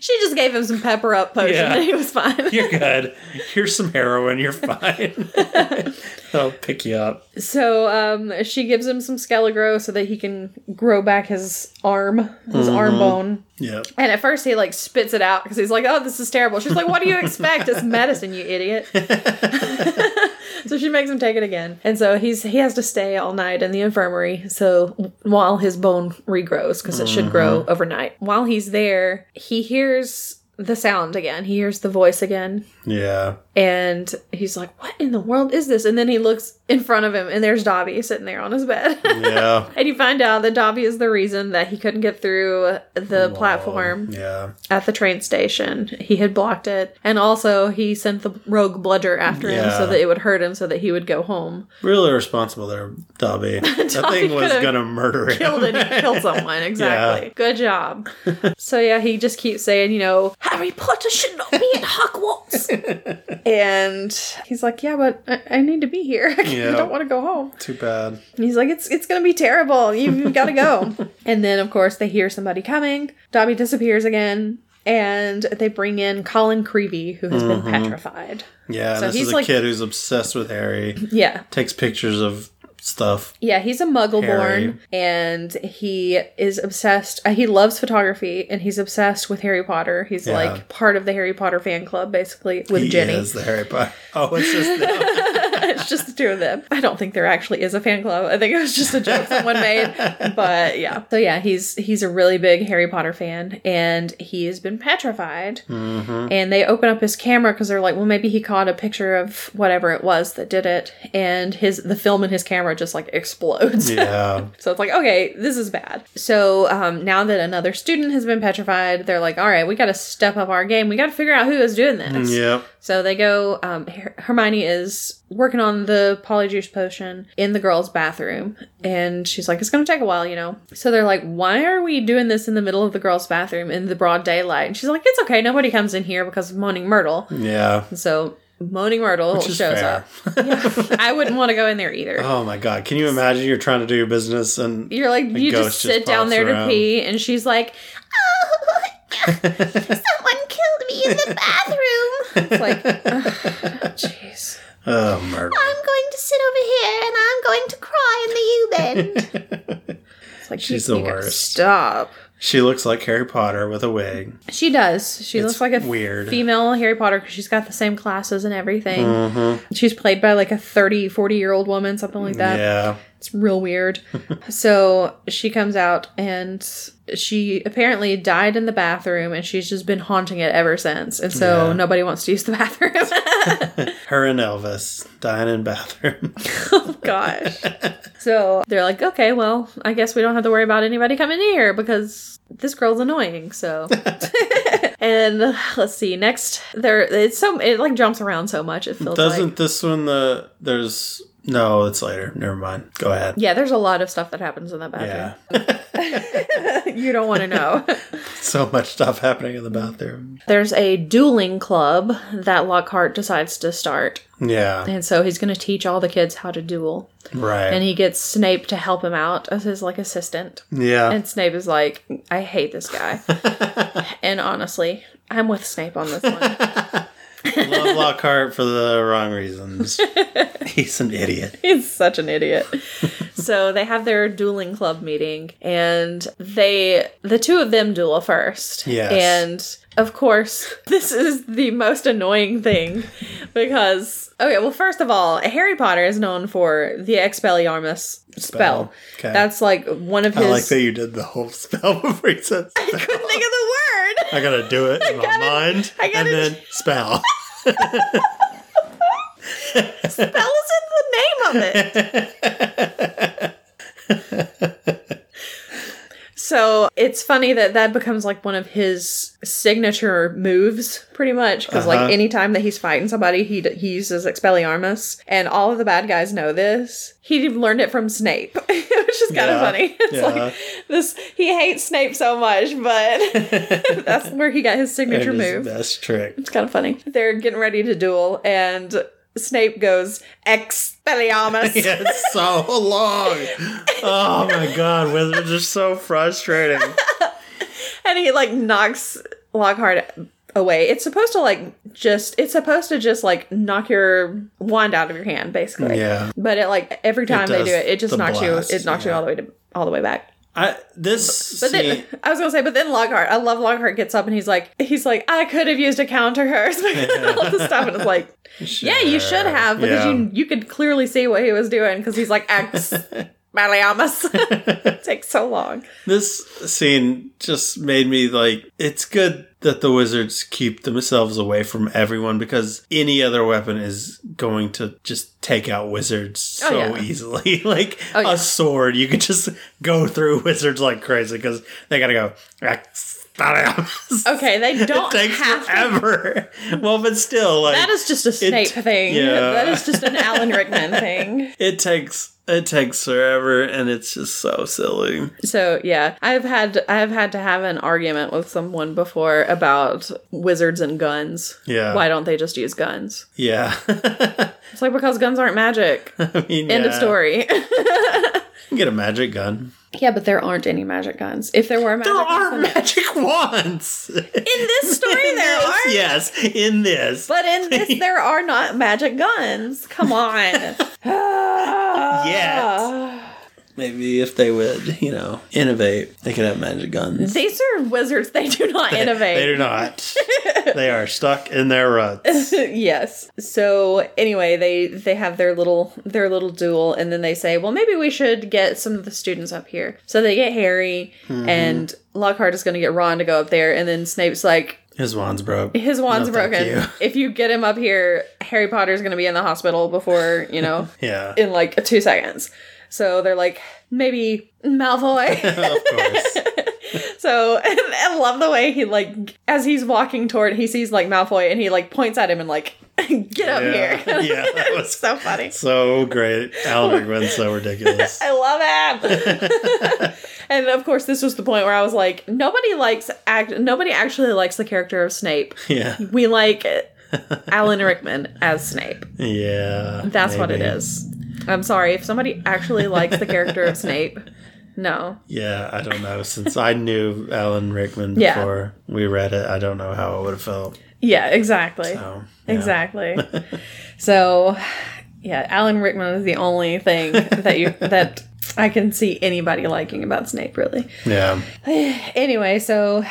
She just gave him some pepper up potion Yeah. and he was fine. You're good. Here's some heroin. You're fine. [LAUGHS] I'll pick you up. so um, she gives him some Skelegro so that he can grow back his arm, his arm bone. Yeah. And at first he like spits it out because he's like, "Oh, this is terrible." She's like, "What do you expect? It's medicine, you idiot." [LAUGHS] [LAUGHS] so she makes him take it again, and so he's he has to stay all night in the infirmary. So while his bone regrows, because it should grow overnight. While he's there, he hears the sound again. He hears the voice again, Yeah. and he's like, "What in the world is this?" And then he looks in front of him, and there's Dobby sitting there on his bed. Yeah. [LAUGHS] and you find out that Dobby is the reason that he couldn't get through the platform Yeah. at the train station. He had blocked it, and also he sent the rogue bludger after him so that it would hurt him, so that he would go home. Really responsible there, Dobby. [LAUGHS] That Dobby thing was gonna murder him. Killed it, [LAUGHS] killed someone. Exactly. Good job. so yeah, he just keeps saying, you know, Harry Potter should not be in Hogwarts. And he's like, yeah, but I, I need to be here. [LAUGHS] I don't want to go home. Too bad. And he's like, it's it's gonna be terrible. You've got to go. [LAUGHS] and then of course they hear somebody coming. Dobby disappears again, and they bring in Colin Creevey, who has been mm-hmm. petrified. Yeah, So this he's is a like- kid who's obsessed with Harry. Yeah, Takes pictures of stuff. yeah, he's a Muggle Harry. born, and he is obsessed. Uh, he loves photography, and he's obsessed with Harry Potter. He's Yeah. like part of the Harry Potter fan club, basically with he Ginny. is the Harry Potter. Oh, it's just. [LAUGHS] it's just the two of them. I don't think there actually is a fan club. I think it was just a joke someone made. But yeah. So yeah, he's he's a really big Harry Potter fan and he has been petrified. Mm-hmm. And they open up his camera because they're like, well, maybe he caught a picture of whatever it was that did it, and his the film in his camera just like explodes. yeah. [LAUGHS] So it's like, okay, this is bad. So um, now that another student has been petrified, they're like, all right, we got to step up our game. We got to figure out who is doing this. Yep. So they go. Um, Her- Hermione is working on the polyjuice potion in the girls' bathroom, and she's like, "It's going to take a while, you know." So they're like, "Why are we doing this in the middle of the girls' bathroom in the broad daylight?" And she's like, "It's okay. Nobody comes in here because of Moaning Myrtle." Yeah. And so Moaning Myrtle shows fair. up. Yeah, [LAUGHS] I wouldn't want to go in there either. Oh my god. Can you imagine you're trying to do your business and You're like, you ghost just just sit down there around. to pee, and she's like, "Oh, [LAUGHS] someone killed me in the bathroom." [LAUGHS] It's like, jeez. Oh Myrtle. I'm going to sit over here and I'm going to cry in the U-bend. [LAUGHS] It's like She's the worst. Stop. She looks like Harry Potter with a wig. She does. She It's looks like a weird. female Harry Potter because she's got the same classes and everything. Mm-hmm. She's played by like a 30, 40 year old woman, something like that. Yeah. It's real weird. [LAUGHS] so she comes out and she apparently died in the bathroom and she's just been haunting it ever since. And so Yeah. nobody wants to use the bathroom. [LAUGHS] Her and Elvis dying in bathroom. [LAUGHS] oh gosh. So they're like, okay, well, I guess we don't have to worry about anybody coming here because this girl's annoying. So, [LAUGHS] and uh, let's see. Next, there it's so it like jumps around so much. It feels Doesn't like this one the there's No, it's later. Never mind. Go ahead. Yeah, there's a lot of stuff that happens in that bathroom. Yeah. [LAUGHS] you don't want to know. [LAUGHS] so much stuff happening in the bathroom. There's a dueling club that Lockhart decides to start. Yeah. And so he's going to teach all the kids how to duel. Right. And he gets Snape to help him out as his like assistant. yeah. And Snape is like, I hate this guy. [LAUGHS] and honestly, I'm with Snape on this one. Love Lockhart for the wrong reasons. [LAUGHS] He's an idiot. He's such an idiot. [LAUGHS] so they have their dueling club meeting and they the two of them duel first. Yes. And of course, [LAUGHS] this is the most annoying thing because okay, well first of all, Harry Potter is known for the Expelliarmus spell. Okay. That's like one of his I like that you did the whole [LAUGHS] spell before you said spell. couldn't think of the word. I gotta do it [LAUGHS] in my gotta- mind. I gotta- and then spell. Spell is in the name of it. So it's funny that that becomes like one of his signature moves, pretty much, because Uh-huh. like anytime that he's fighting somebody, he d- he uses Expelliarmus, and all of the bad guys know this. He learned it from Snape, [LAUGHS] which is kind of Yeah. funny. [LAUGHS] It's Yeah. like this he hates Snape so much, but [LAUGHS] that's where he got his signature move. best trick. It's kind of funny. They're getting ready to duel, and Snape goes Expelliarmus. [LAUGHS] Yeah, it's so long. Oh my god, wizards are so frustrating. [LAUGHS] and he like knocks Lockhart away. It's supposed to like just it's supposed to just like knock your wand out of your hand, basically. Yeah. But it like every time they do it, it just knocks blast, you it knocks you all the way to all the way back. I this But then I was gonna say, but then Lockhart, I love Lockhart gets up and he's like, he's like, I could have used a counter curse, [LAUGHS] all this stuff, and it's like, yeah, you should have because Yeah. you you could clearly see what he was doing because he's like X [LAUGHS] Maliamus. [LAUGHS] it takes so long. This scene just made me like it's good that the wizards keep themselves away from everyone because any other weapon is going to just take out wizards oh, so Oh, yeah. easily. [LAUGHS] like Oh, yeah. a sword, you could just go through wizards like crazy because they gotta go. [LAUGHS] Okay, they don't it takes have to well, but still, like That is just a Snape thing. yeah. That is just an Alan Rickman [LAUGHS] thing. it takes it takes forever, and it's just so silly. So yeah, I've had I've had to have an argument with someone before about wizards and guns. Yeah. Why don't they just use guns? Yeah, It's like because guns aren't magic. [LAUGHS] I mean, End of story. Get a magic gun. Yeah, but there aren't any magic guns. If there were magic There guns, are magic wands. in this story In there this, are. Yes, in this. But in this, [LAUGHS] there are not magic guns. Come on. Yet. [LAUGHS] Maybe if they would, you know, innovate, they could have magic guns. These are wizards. They do not [LAUGHS] innovate. They do not. they are stuck in their ruts. [LAUGHS] yes. So anyway, they they have their little their little duel, and then they say, well, maybe we should get some of the students up here. So they get Harry, Mm-hmm. and Lockhart is going to get Ron to go up there, and then Snape's like. His wand's broke. His wand's No, thank broken. you. [LAUGHS] If you get him up here, Harry Potter's going to be in the hospital before, you know, Yeah. in like two seconds. So they're like, maybe Malfoy. [LAUGHS] of course. [LAUGHS] So and I love the way he like as he's walking toward he sees like Malfoy and he like points at him and like [LAUGHS] get up Yeah. here. Yeah, that was- so funny. So great. Alan Rickman's so ridiculous. I love him. and of course this was the point where I was like nobody likes act nobody actually likes the character of Snape. Yeah. We like Alan Rickman as Snape. Yeah. That's what it maybe. is. I'm sorry if somebody actually likes the character of Snape. No. Yeah, I don't know. Since I knew Alan Rickman Yeah. before we read it, I don't know how I would have felt. Yeah, exactly. So, yeah. Exactly. [LAUGHS] so, yeah, Alan Rickman is the only thing that you [LAUGHS] that I can see anybody liking about Snape, really. Yeah. [SIGHS] Anyway, so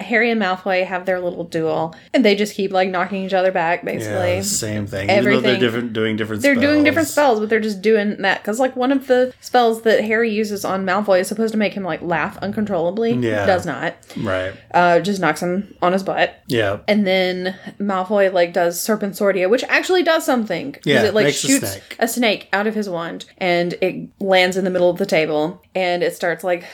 Harry and Malfoy have their little duel, and they just keep like knocking each other back, basically. Yeah, same thing. Even they're Everything- different, doing different. They're doing different spells. spells, but they're just doing that because, like, one of the spells that Harry uses on Malfoy is supposed to make him like laugh uncontrollably. Yeah. does not. Right. Uh, just knocks him on his butt. Yeah. And then Malfoy like does Serpensortia, which actually does something. Yeah, it like makes a shoots snake. a snake out of his wand, and it lands in the middle of the table, and it starts like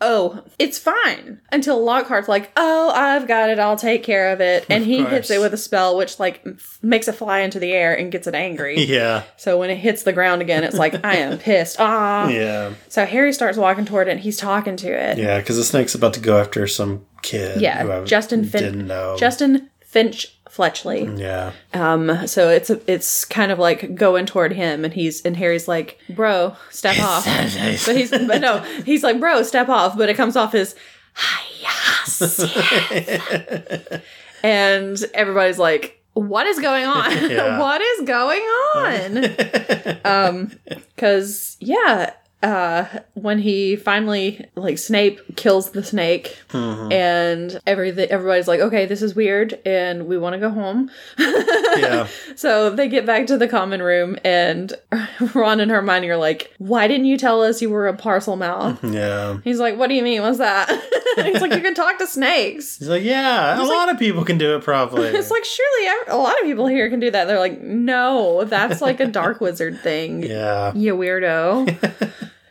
oh, it's fine. Until Lockhart's like, oh, I've got it. I'll take care of it. And Of he course. hits it with a spell, which like f- makes it fly into the air and gets it angry. [LAUGHS] Yeah. So when it hits the ground again, it's like, I am pissed. Ah. Yeah. So Harry starts walking toward it and he's talking to it. Yeah, because the snake's about to go after some kid. Yeah, who I Justin Fin- didn't know. Justin Finch Fletchley. Yeah. Um, so it's it's kind of like going toward him, and he's and Harry's like, "Bro, step off." [LAUGHS] But he's but no, he's like, "Bro, step off." But it comes off as, yes. [LAUGHS] and everybody's like, "What is going on? [LAUGHS] Yeah. what is going on?" um, because yeah. Uh, when he finally like Snape kills the snake, Mm-hmm. and everything, everybody's like, "Okay, this is weird, and we want to go home." [LAUGHS] yeah. So they get back to the common room, and [LAUGHS] Ron and Hermione are like, "Why didn't you tell us you were a Parselmouth?" [LAUGHS] Yeah. He's like, "What do you mean? What's that?" He's like, "You can talk to snakes." He's like, yeah, a lot of people can do it properly. It's like, surely a lot of people here can do that. They're like, "No, that's like a dark wizard thing." yeah. You weirdo.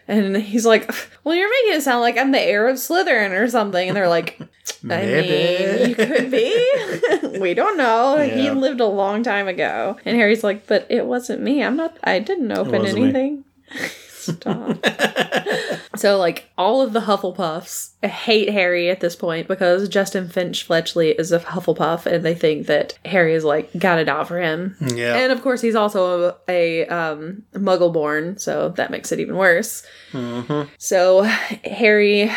And he's like, "Well, you're making it sound like I'm the heir of Slytherin or something." And they're like, [LAUGHS] "I mean, you could be. [LAUGHS] we don't know. He lived a long time ago." And Harry's like, "But it wasn't me. I'm not. I didn't open anything." [LAUGHS] Stop. So, like, all of the Hufflepuffs hate Harry at this point because Justin Finch Fletchley is a Hufflepuff, and they think that Harry is like got it out for him. Yeah. And of course, he's also a, a um, Muggle born, so that makes it even worse. Mm-hmm. So Harry,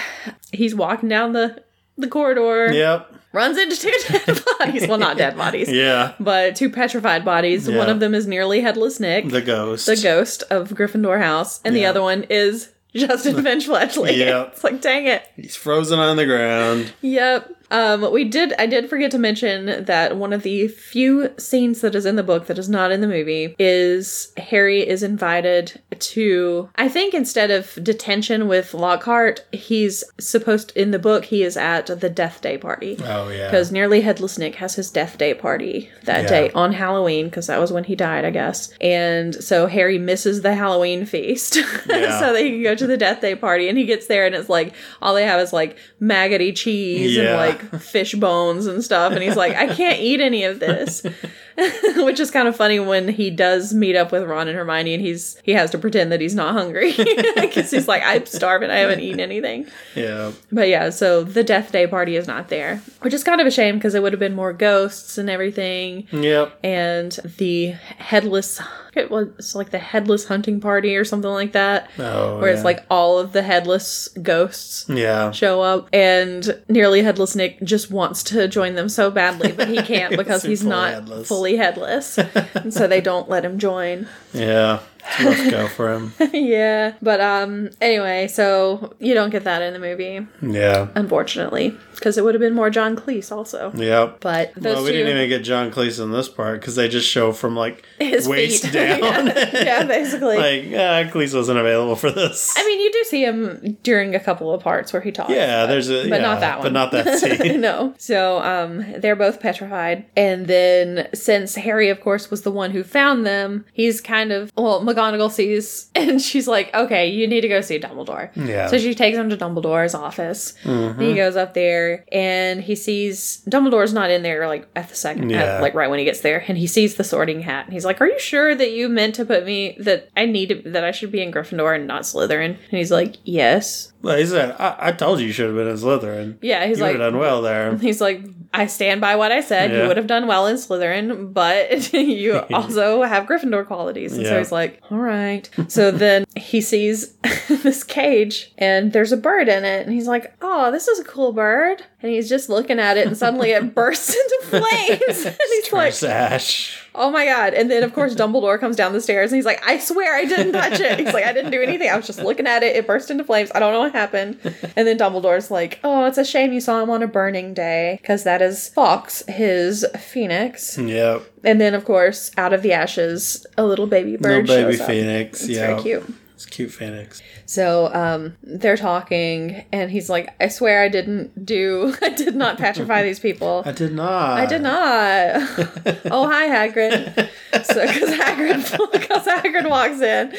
he's walking down the the corridor, Yep. runs into two [LAUGHS] dead bodies. Well, not dead bodies, Yeah. but two petrified bodies. Yeah. One of them is nearly headless Nick, The ghost. the ghost of Gryffindor House, and the other one is Justin [LAUGHS] Finch Fletchley. Yeah. It's like, dang it. He's frozen on the ground. Yep. Um, we did. I did forget to mention that one of the few scenes that is in the book that is not in the movie is Harry is invited to. I think instead of detention with Lockhart, he's supposed in the book he is at the Death Day party. Oh yeah. Because Nearly Headless Nick has his death day party that Yeah. day on Halloween, because that was when he died, I guess. And so Harry misses the Halloween feast [LAUGHS] Yeah. so that he can go to the death day party. And he gets there, and it's like all they have is like maggoty cheese and Yeah. Like fish bones and stuff. And he's like, I can't eat any of this. [LAUGHS] [LAUGHS] Which is kind of funny when he does meet up with Ron and Hermione, and he's he has to pretend that he's not hungry [LAUGHS] because he's like, I'm starving, I haven't eaten anything. yeah. But yeah, so the death day party is not there, which is kind of a shame because it would have been more ghosts and everything. Yep. And the headless, it was like the headless hunting party or something like that, Oh. where it's like all of the headless ghosts Yeah. show up, and nearly headless Nick just wants to join them so badly, but he can't [LAUGHS] because he's not headless. fully headless, and so they don't let him join. Yeah. Rough go for him. [LAUGHS] yeah, but um, anyway, so you don't get that in the movie, Yeah. unfortunately, because it would have been more John Cleese also. Yep. But those well, we two, didn't even get John Cleese in this part because they just show from like [LAUGHS] his waist feet. [LAUGHS] down. yeah, basically. [LAUGHS] like, uh, Cleese wasn't available for this. I mean, you do see him during a couple of parts where he talks. yeah, there's a but yeah, not that one. But not that scene. no. So, um, they're both petrified, and then since Harry, of course, was the one who found them, he's kind of well. McGonagall sees, and she's like, "Okay, you need to go see Dumbledore." Yeah. So she takes him to Dumbledore's office. He goes up there, and he sees Dumbledore's not in there like at the second, at, like right when he gets there, and he sees the Sorting Hat, and he's like, "Are you sure that you meant to put me that I need to, that I should be in Gryffindor and not Slytherin?" And he's like, "Yes." Well, he said, I, I told you you should have been in Slytherin. Yeah, he's you like, done well there. [LAUGHS] He's like, I stand by what I said. You would have done well in Slytherin, but [LAUGHS] you [LAUGHS] also have Gryffindor qualities. And so he's like, all right. So then he sees this cage and there's a bird in it. And he's like, oh, this is a cool bird. And he's just looking at it and suddenly it bursts into [LAUGHS] flames. [LAUGHS] and he's like, Sash. oh my God. And then, of course, Dumbledore comes down the stairs and he's like, I swear I didn't touch it. He's like, I didn't do anything. I was just looking at it. It burst into flames. I don't know what happened. And then Dumbledore's like, oh, it's a shame you saw him on a burning day because that is Fawkes, his phoenix. Yep. And then, of course, out of the ashes, a little baby Little bird baby shows up. phoenix. It's yeah. very cute. It's cute phoenix. So um, they're talking, and he's like, "I swear I didn't do, [LAUGHS] I did not petrify these people. [LAUGHS] I did not. I did not." [LAUGHS] oh, hi, Hagrid. So because Hagrid, because Hagrid walks in,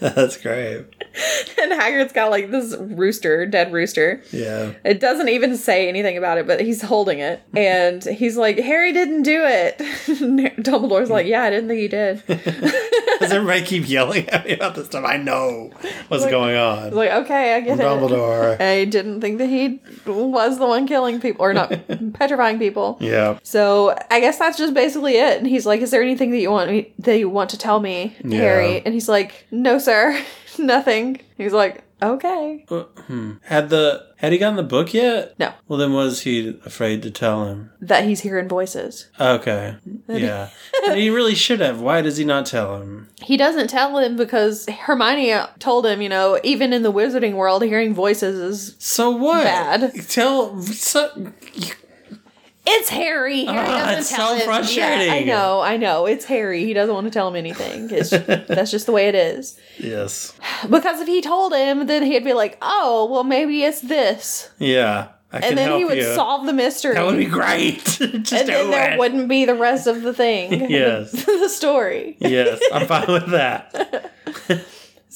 That's great. and Hagrid's got like this rooster, dead rooster. Yeah. It doesn't even say anything about it, but he's holding it. And he's like, Harry didn't do it. Dumbledore's like, Yeah, I didn't think he did. Does everybody keep yelling at me about this stuff? I know what's going on. Like, Okay, I get it. Dumbledore. [LAUGHS] I didn't think that he was the one killing people, or not [LAUGHS] petrifying people. Yeah. So I guess that's just basically it. And he's like, "Is there anything that you want me that you want to tell me, Yeah. Harry?" And he's like, "No, sir, [LAUGHS] nothing." He's like, "Okay." Uh, hmm. Had the had he gotten the book yet? No, Well, then was he afraid to tell him? that he's hearing voices. Okay. Yeah. [LAUGHS] he really should have. Why does he not tell him? He doesn't tell him because Hermione told him, you know, even in the wizarding world, hearing voices is So what? Bad. Tell. So, it's Harry. Harry Ah, doesn't it's tell so him. frustrating. Yeah, I know, I know. It's Harry. He doesn't want to tell him anything. It's [LAUGHS] that's just the way it is. yes. Because if he told him, then he'd be like, "Oh, well, maybe it's this." Yeah. I and then he would you. solve the mystery. That would be great. [LAUGHS] Just and then there it. wouldn't be the rest of the thing. [LAUGHS] Yes. the story. yes, I'm fine with that.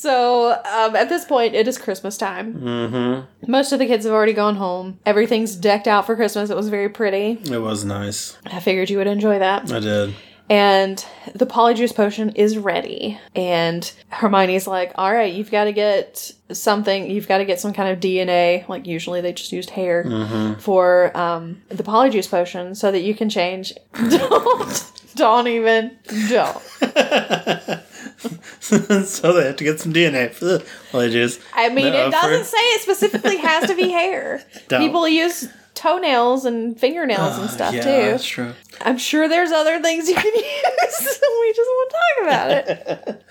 So um, at this point, it is Christmas time. Mm-hmm. Most of the kids have already gone home. Everything's decked out for Christmas. It was very pretty. It was nice. I figured you would enjoy that. I did. And the polyjuice potion is ready. And Hermione's like, all right, you've got to get something, you've got to get some kind of DNA. Like, usually they just used hair for um, the polyjuice potion so that you can change. [LAUGHS] Don't. Don't even. Don't. [LAUGHS] [LAUGHS] so they have to get some DNA for the villages. I mean, it doesn't say it specifically has to be [LAUGHS] hair. Don't. People use toenails and fingernails and stuff Ah, yeah, too. That's true. I'm sure there's other things you can [LAUGHS] use. we just won't talk about it.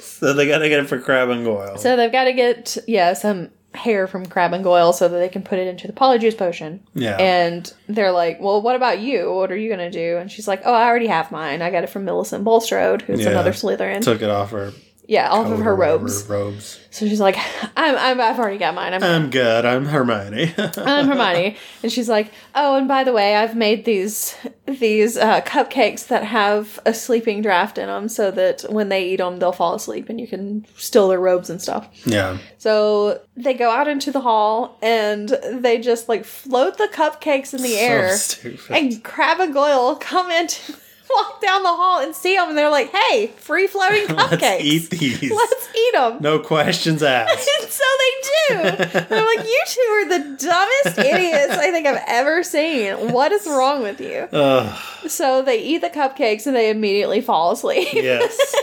So they got to get it for Crabbe and Goyle. So they've got to get yeah some hair from Crabbe and Goyle so that they can put it into the polyjuice potion. yeah. And they're like, "Well, what about you? What are you gonna do?" And she's like, "Oh, I already have mine. I got it from Millicent Bulstrode, who's Yeah. another Slytherin. Took it off her. Yeah, off of her robes. Robes. So she's like, "I'm, I'm I've already got mine. I'm I'm good. I'm Hermione. [LAUGHS] I'm Hermione, and she's like, "Oh, and by the way, I've made these these uh, cupcakes that have a sleeping draft in them, so that when they eat them, they'll fall asleep, and you can steal their robes and stuff." yeah. So they go out into the hall, and they just like float the cupcakes in the So air, stupid. and Crabbe and Goyle come in, to [LAUGHS] walk down the hall, and see them, and they're like, "Hey, free floating cupcakes! [LAUGHS] Let's eat these. Let's eat them." No questions asked. [LAUGHS] And so they do. And I'm like, you two are the dumbest idiots I think I've ever seen. What is wrong with you? Ugh. So they eat the cupcakes and they immediately fall asleep. yes.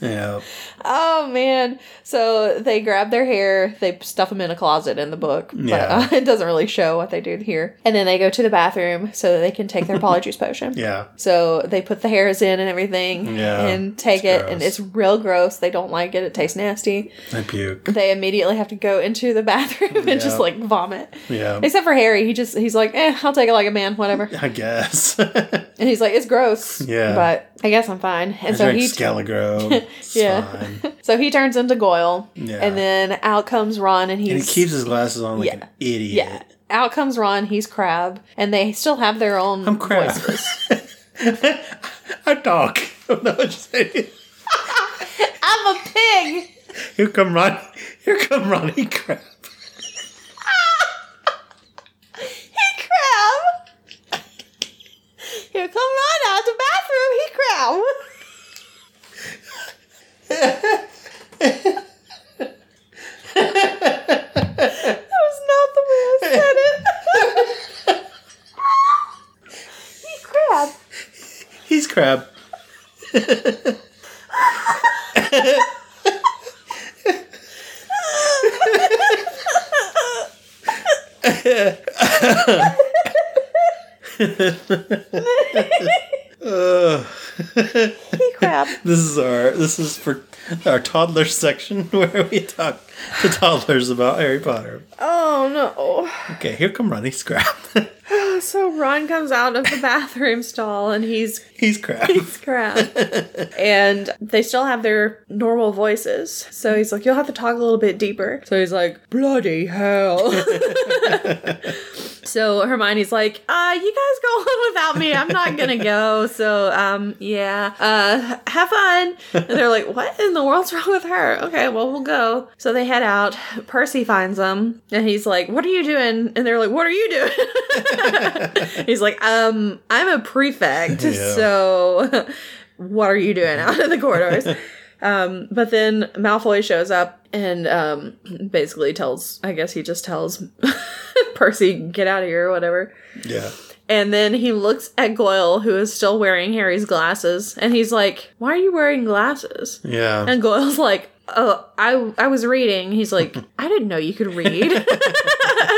yeah. Oh man. So they grab their hair, they stuff them in a closet in the book, but Yeah. uh, [LAUGHS] it doesn't really show what they do here. And then they go to the bathroom so that they can take their [LAUGHS] polyjuice potion. Yeah. So they put the hairs in and everything Yeah, and take it, and it's real gross. They don't like it, it tastes nasty. I puke. they immediately have to go into the [LAUGHS] bathroom and Yeah. just like vomit. Yeah. Except for Harry, he just he's like, eh, I'll take it like a man, whatever. I guess. And he's like, it's gross. Yeah. But I guess I'm fine. And I so drink he Skelegro. It's Yeah. [LAUGHS] so he turns into Goyle. Yeah. And then out comes Ron and he's And he keeps his glasses on like Yeah. an idiot. Yeah. Out comes Ron, he's Crabbe, and they still have their own I'm crap. voices. I don't know what you're saying. [LAUGHS] I'm a pig! Here come Ron. Here come Ronnie Crabbe. He crab! Here come Ron out the bathroom, he crab! that was not the way I said it. he crab. He's Crabbe. Ugh. He crab. [LAUGHS] This is our this is for our toddler section [LAUGHS] where we talk to toddlers about Harry Potter. Oh no. Okay, here come Ronnie Scrap. [LAUGHS] [SIGHS] So Ron comes out of the bathroom stall and he's He's Crabbe. He's crab. and they still have their normal voices. So he's like, You'll have to talk a little bit deeper. So he's like, Bloody hell. So Hermione's like, uh, you guys go [LAUGHS] on without me. I'm not gonna go. [LAUGHS] So, um, yeah, uh, have fun. And they're like, what in the world's wrong with her? Okay, well, we'll go. So they head out. Percy finds them and he's like, what are you doing? And they're like, what are you doing? [LAUGHS] he's like, um, I'm a prefect. Yeah. So what are you doing out in the corridors? Um, but then Malfoy shows up and um, basically tells, I guess he just tells [LAUGHS] Percy, get out of here or whatever. Yeah. And then he looks at Goyle, who is still wearing Harry's glasses, and he's like, Why are you wearing glasses? Yeah. And Goyle's like, Oh, I I was reading. He's like, [LAUGHS] I didn't know you could read. [LAUGHS]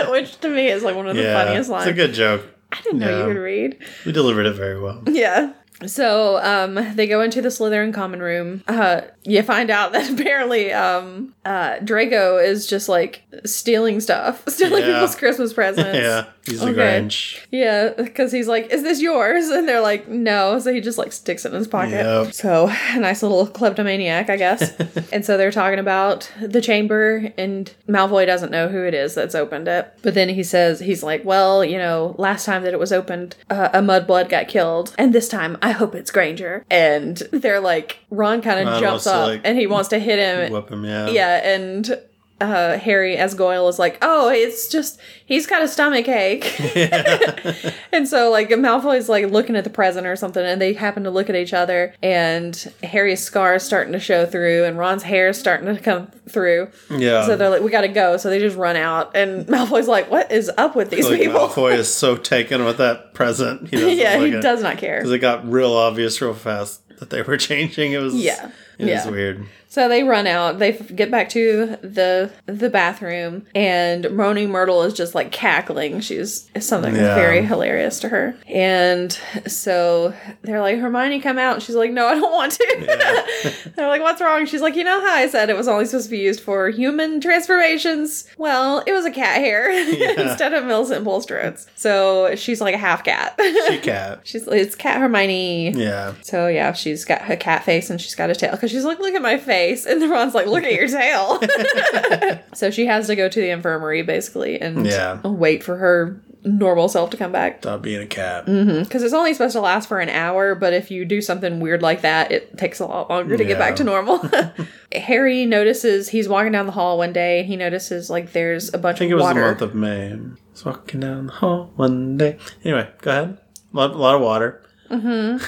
Which to me is like one of the yeah. funniest lines. It's a good joke. I didn't know you could read. We delivered it very well. Yeah. So um they go into the Slytherin common room. Uh you find out that [LAUGHS] apparently um uh Draco is just like stealing stuff, [LAUGHS] stealing Yeah. people's Christmas presents. [LAUGHS] Yeah. He's the Okay. Grinch. Yeah, because he's like, "Is this yours?" [LAUGHS] And they're like, "No." So he just like sticks it in his pocket. Yep. So nice little kleptomaniac, I guess. and so they're talking about the chamber, and Malfoy doesn't know who it is that's opened it. But then he says, "He's like, well, you know, last time that it was opened, uh, a mudblood got killed, and this time I hope it's Granger." And they're like, Ron kind of jumps up, like, and he wants to hit him. Whip him, yeah. Yeah, and uh, Harry as Goyle is like, oh, it's just he's got a stomach ache, [LAUGHS] and so like Malfoy's like looking at the present or something, and they happen to look at each other, and Harry's scar is starting to show through, and Ron's hair is starting to come through. Yeah. So they're like, we gotta go. So they just run out, and [LAUGHS] Malfoy's like, what is up with these like people? Malfoy is so [LAUGHS] taken with that present. Yeah, he does not care. Because it got real obvious real fast that they were changing. It was Yeah. It Yeah. was weird. So they run out. They f- get back to the the bathroom, and Moaning Myrtle is just like cackling. She's something Yeah. very hilarious to her. And so they're like, Hermione, come out. And she's like, No, I don't want to. [LAUGHS] they're like, What's wrong? She's like, You know how I said it was only supposed to be used for human transformations? Well, it was a cat hair [LAUGHS] instead of Millicent Bulstrode's. So she's like a half cat. She [LAUGHS] cat. she's it's Cat Hermione. Yeah. So yeah, she's got her cat face and she's got a tail because she's like, look at my face, and the Ron's like, look at your tail. [LAUGHS] [LAUGHS] so she has to go to the infirmary basically and Yeah. wait for her normal self to come back Stop being a cat. because it's only supposed to last for an hour. But if you do something weird like that, it takes a lot longer to get back to normal. [LAUGHS] Harry notices he's walking down the hall one day and he notices like there's a bunch of I think it was water. the month of May. Was walking down the hall one day. Anyway, go ahead. A lot, a lot of water. Mm-hmm.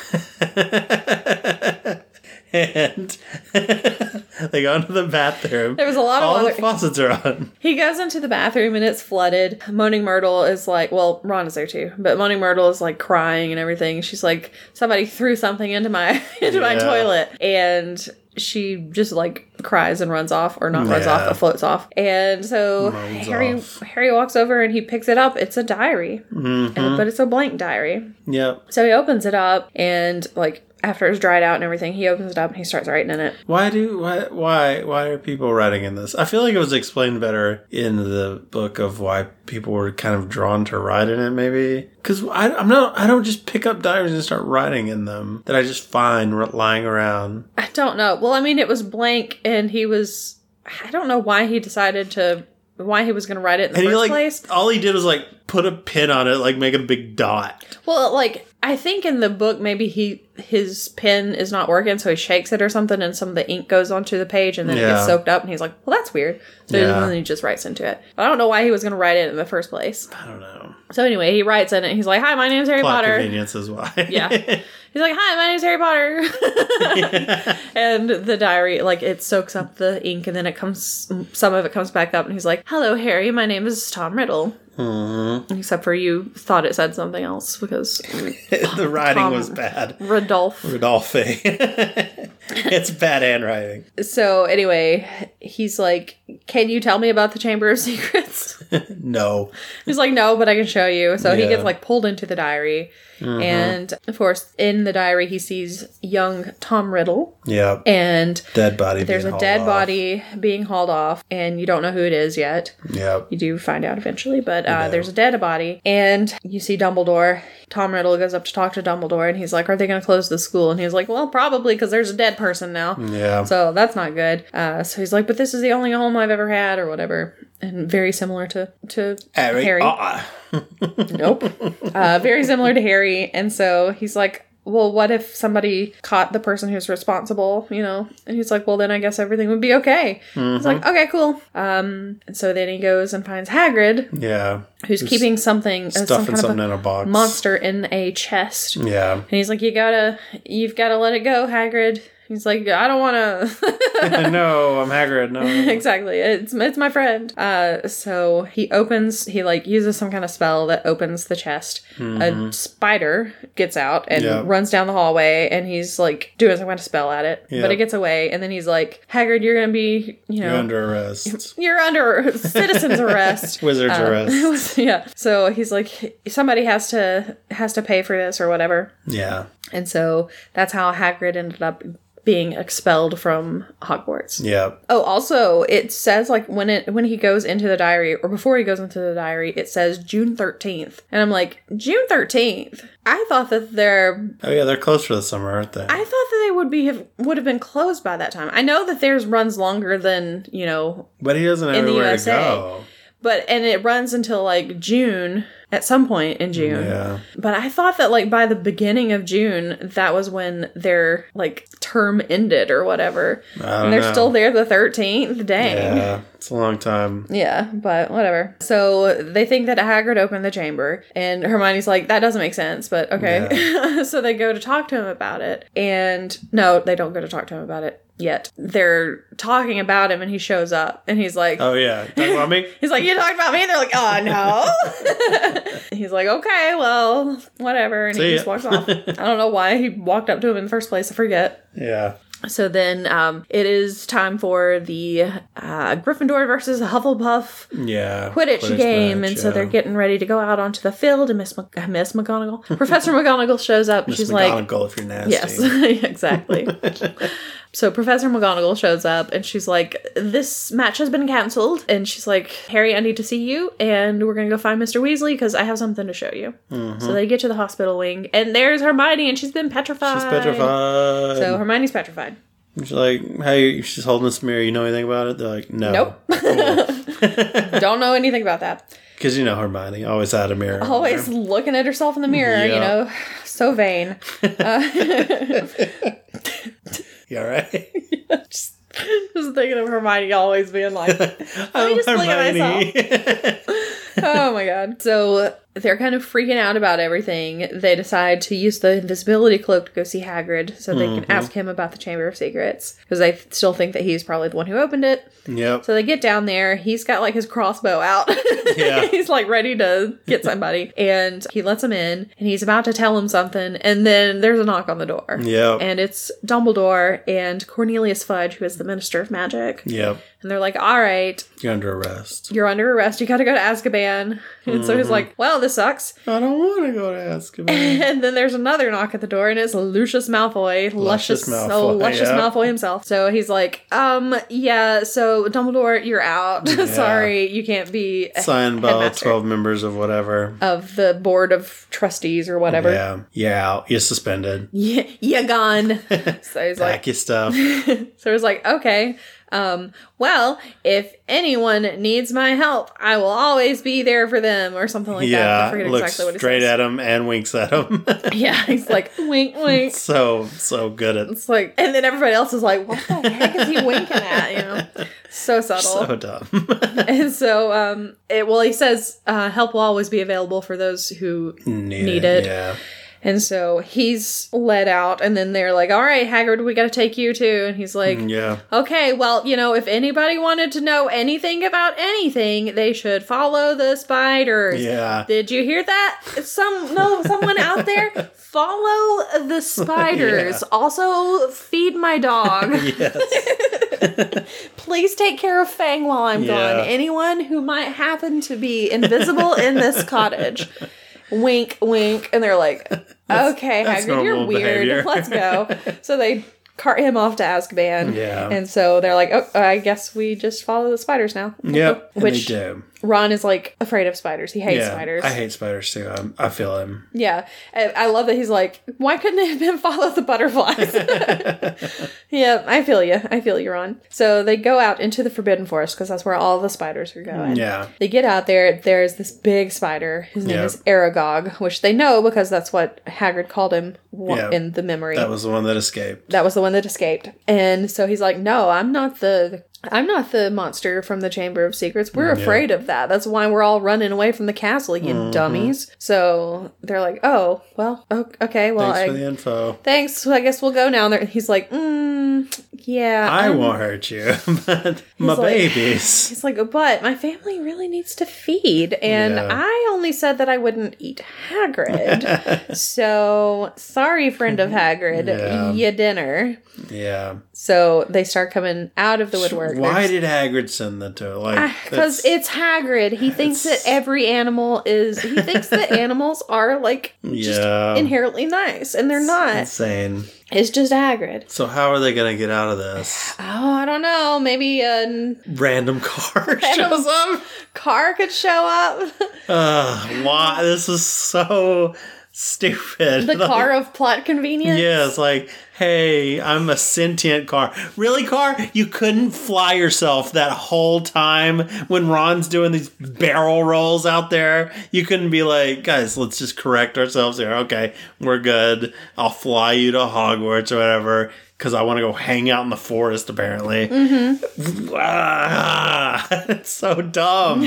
and they go into the bathroom. There was a lot of All water. the faucets are on. He goes into the bathroom and it's flooded. Moaning Myrtle is like, well, Ron is there too, but Moaning Myrtle is like crying and everything. She's like, somebody threw something into my [LAUGHS] into my toilet, and she just like cries and runs off, or not runs off, but floats off. And so Moans Harry off. Harry walks over and he picks it up. It's a diary, Mm-hmm. and, but it's a blank diary. yeah So he opens it up and like. After it's dried out and everything, he opens it up and he starts writing in it. Why do why why why are people writing in this? I feel like it was explained better in the book of why people were kind of drawn to write in it. Maybe because I'm not. I don't just pick up diaries and start writing in them that I just find lying around. I don't know. Well, I mean, it was blank, and he was. I don't know why he decided to. Why he was going to write it in the And he first like place. all he did was like put a pin on it, like make a big dot. Well, like I think in the book, maybe he his pen is not working, so he shakes it or something, and some of the ink goes onto the page, and then it gets soaked up, and he's like, "Well, that's weird." So Yeah. then he just writes into it. But I don't know why he was going to write it in the first place. I don't know. So anyway, he writes in it. He's like, "Hi, my name's Harry Plot Potter." convenience is why. Yeah. [LAUGHS] He's like, "Hi, my name's Harry Potter," [LAUGHS] and the diary like it soaks up the ink, and then it comes. Some of it comes back up, and he's like, "Hello, Harry. My name is Tom Riddle." Mhm. Except for you thought it said something else because [LAUGHS] the writing Tom- was bad. Rodolphe. Rodolphe. [LAUGHS] [LAUGHS] it's bad handwriting. So anyway, he's like, "Can you tell me about the Chamber of Secrets?" [LAUGHS] No. he's like, "No, but I can show you." So he gets like pulled into the diary, and of course, in the diary, he sees young Tom Riddle, Yeah. and Dead body. there's a dead off. body being hauled off, and you don't know who it is yet. Yeah. You do find out eventually, but uh, there's a dead body, and you see Dumbledore. Tom Riddle goes up to talk to Dumbledore, and he's like, "Are they going to close the school?" And he's like, "Well, probably because there's a dead person now." Yeah. So that's not good. Uh, so he's like, but this is the only home I've ever had, or whatever. and very similar to to Harry. Harry. uh-uh. [LAUGHS] Nope. Uh, very similar to Harry. And so he's like, well, what if somebody caught the person who's responsible, you know? And he's like, well, then I guess everything would be okay. He's like, okay, cool. Um, and so then he goes and finds Hagrid, Yeah. who's keeping something, uh, some Stuffing kind of something a in a box. monster in a chest. Yeah. And he's like, you gotta, you've gotta let it go, Hagrid. He's like, I don't want to. [LAUGHS] no, I'm Hagrid. No. [LAUGHS] exactly. It's it's my friend. Uh, so he opens. He like uses some kind of spell that opens the chest. A spider gets out and Yeah. runs down the hallway, and he's like doing some kind of spell at it, Yeah. but it gets away. And then he's like, Hagrid, you're gonna be, you know, You're under arrest. [LAUGHS] you're under citizen's arrest. Wizard's Uh, arrest. yeah. So he's like, somebody has to has to pay for this or whatever. Yeah. And so that's how Hagrid ended up being expelled from Hogwarts. Yeah. Oh, also, it says like when it when he goes into the diary or before he goes into the diary, it says June thirteenth, and I'm like June thirteenth. I thought that they're Oh yeah, they're closed for the summer, aren't they? I thought that they would be have, would have been closed by that time. I know that theirs runs longer than you know, but he doesn't have in the USA. go. but and it runs until like June at some point in June. Yeah. But I thought that like by the beginning of June, that was when their like term ended or whatever. I don't And they're know. still there the thirteenth. Dang. Yeah. It's a long time. Yeah, but whatever. So they think that Hagrid opened the chamber, and Hermione's like, "That doesn't make sense," but okay. [LAUGHS] so they go to talk to him about it, and no, they don't go to talk to him about it yet. They're talking about him, and he shows up, and he's like, Oh yeah. [LAUGHS] Talking about me? He's like, You talked about me? And they're like, Oh, no. [LAUGHS] he's like, Okay, well, whatever. And See he ya. just walks off. [LAUGHS] I don't know why he walked up to him in the first place. I forget. Yeah. So then um, it is time for the uh, Gryffindor versus Hufflepuff Yeah. Quidditch, game. match, and so yeah. they're getting ready to go out onto the field. And Miss, Mc- uh, Miss McGonagall, Professor McGonagall shows up. Miss she's like, McGonagall if you're nasty. Yes, exactly. So Professor McGonagall shows up and she's like, "This match has been cancelled." And she's like, "Harry, I need to see you, and we're gonna go find Mr. Weasley because I have something to show you." So mm-hmm. they get to the hospital wing, and there's Hermione, and she's been petrified. She's petrified. So Hermione's petrified. she's like, hey, she's holding this mirror. You know anything about it? They're like, no. Nope. [LAUGHS] [LAUGHS] Don't know anything about that. Because you know Hermione always had a mirror. Always looking at herself in the mirror, you know, so vain. [LAUGHS] Uh, You all right? [LAUGHS] Just thinking of Hermione always being like, [LAUGHS] I'm just look at Hermione. [LAUGHS] oh my god. So they're kind of freaking out about everything. They decide to use the invisibility cloak to go see Hagrid so they can mm-hmm. ask him about the Chamber of Secrets because they still think that he's probably the one who opened it. yep. So they get down there. He's got like his crossbow out. [LAUGHS] Yeah. he's like ready to get [LAUGHS] somebody. and he lets him in and he's about to tell him something. And then there's a knock on the door. Yep. And it's Dumbledore and Cornelius Fudge, who is the Minister of Magic. Yep. And they're like, all right, You're under arrest. you're under arrest. You got to go to Azkaban. And so he's like, well, this sucks. I don't want to go to Azkaban. [LAUGHS] And then there's another knock at the door, and it's Lucius Malfoy, luscious, Luscious Malfoy, Malfoy, luscious yeah. Malfoy himself. So he's like, um, yeah. So Dumbledore, you're out. [LAUGHS] Sorry, you can't be Signed by all 12 members of whatever. of the board of trustees or whatever. Yeah. Yeah. out. You're suspended. [LAUGHS] Yeah, you're gone. so he's like, Pack your stuff. So it's like, okay, um, well, if anyone needs my help, I will always be there for them, or something like that. I yeah. forget Looks exactly what he straight says. at him and winks at him. [LAUGHS] Yeah, he's like, [LAUGHS] wink, wink. so, so good at It's like, and then everybody else is like, what the heck is he [LAUGHS] winking at? You know, so subtle. so dumb. and so, um, it, well, he says, uh, help will always be available for those who Need, Need it. Yeah. And so he's let out, and then they're like, "All right, Hagrid, we got to take you too." And he's like, mm, Yeah. "Okay, well, you know, if anybody wanted to know anything about anything, they should follow the spiders." Yeah. Did you hear that? Some no, someone out there [LAUGHS] follow the spiders. Yeah. Also, feed my dog. [LAUGHS] Yes. [LAUGHS] Please take care of Fang while I'm Yeah. gone. Anyone who might happen to be invisible in this cottage. Wink, wink, and they're like, [LAUGHS] "Okay, that's Hagrid, you're weird. behavior." [LAUGHS] Let's go." [LAUGHS] So they cart him off to Azkaban. Yeah. and so they're like, "Oh, I guess we just follow the spiders now." Yep. Which they do. Ron is like afraid of spiders. He hates yeah, spiders. I hate spiders too. I'm, I feel him. Yeah, I, I love that he's like, why couldn't they have been [LAUGHS] follow the butterflies? [LAUGHS] yeah, I feel you. I feel you, Ron. So they go out into the Forbidden Forest because that's where all the spiders are going. Yeah. They get out there. There's this big spider. His name Yep. is Aragog, which they know because that's what Hagrid called him Yeah. in the memory. That was the one that escaped. that was the one that escaped. And so he's like, "No, I'm not the I'm not the monster from the Chamber of Secrets. We're afraid of that. That's why we're all running away from the castle, you Mm-hmm. dummies." So they're like, "Oh, well, okay, well, Thanks I for the info. thanks. I guess we'll go now." And he's like, mm, "Yeah, I I'm-" won't hurt you, [LAUGHS] but my like- babies. [LAUGHS] He's like, but my family really needs to feed, and Yeah. I only said that I wouldn't eat Hagrid. [LAUGHS] so sorry, friend of Hagrid, Yeah. ya dinner. Yeah. So they start coming out of the woodwork. Why did Hagrid send that to her? Like, because that's- it's Hagrid. He thinks that every animal is. He thinks that [LAUGHS] animals are like just Yeah. inherently nice, and they're not. insane. It's just Hagrid. So how are they gonna get out of this? Oh, I don't know. Maybe a Random car [LAUGHS] shows up. car could show up. Uh, why? This is so stupid. the [LAUGHS] Like, car of plot convenience. Yeah, it's like, hey, I'm a sentient car. Really, car? You couldn't fly yourself that whole time when Ron's doing these barrel rolls out there. You couldn't be like, guys, let's just correct ourselves here. Okay, we're good. I'll fly you to Hogwarts or whatever. Because I want to go hang out in the forest, apparently. Mm-hmm. [LAUGHS] Ah, [LAUGHS] it's so dumb.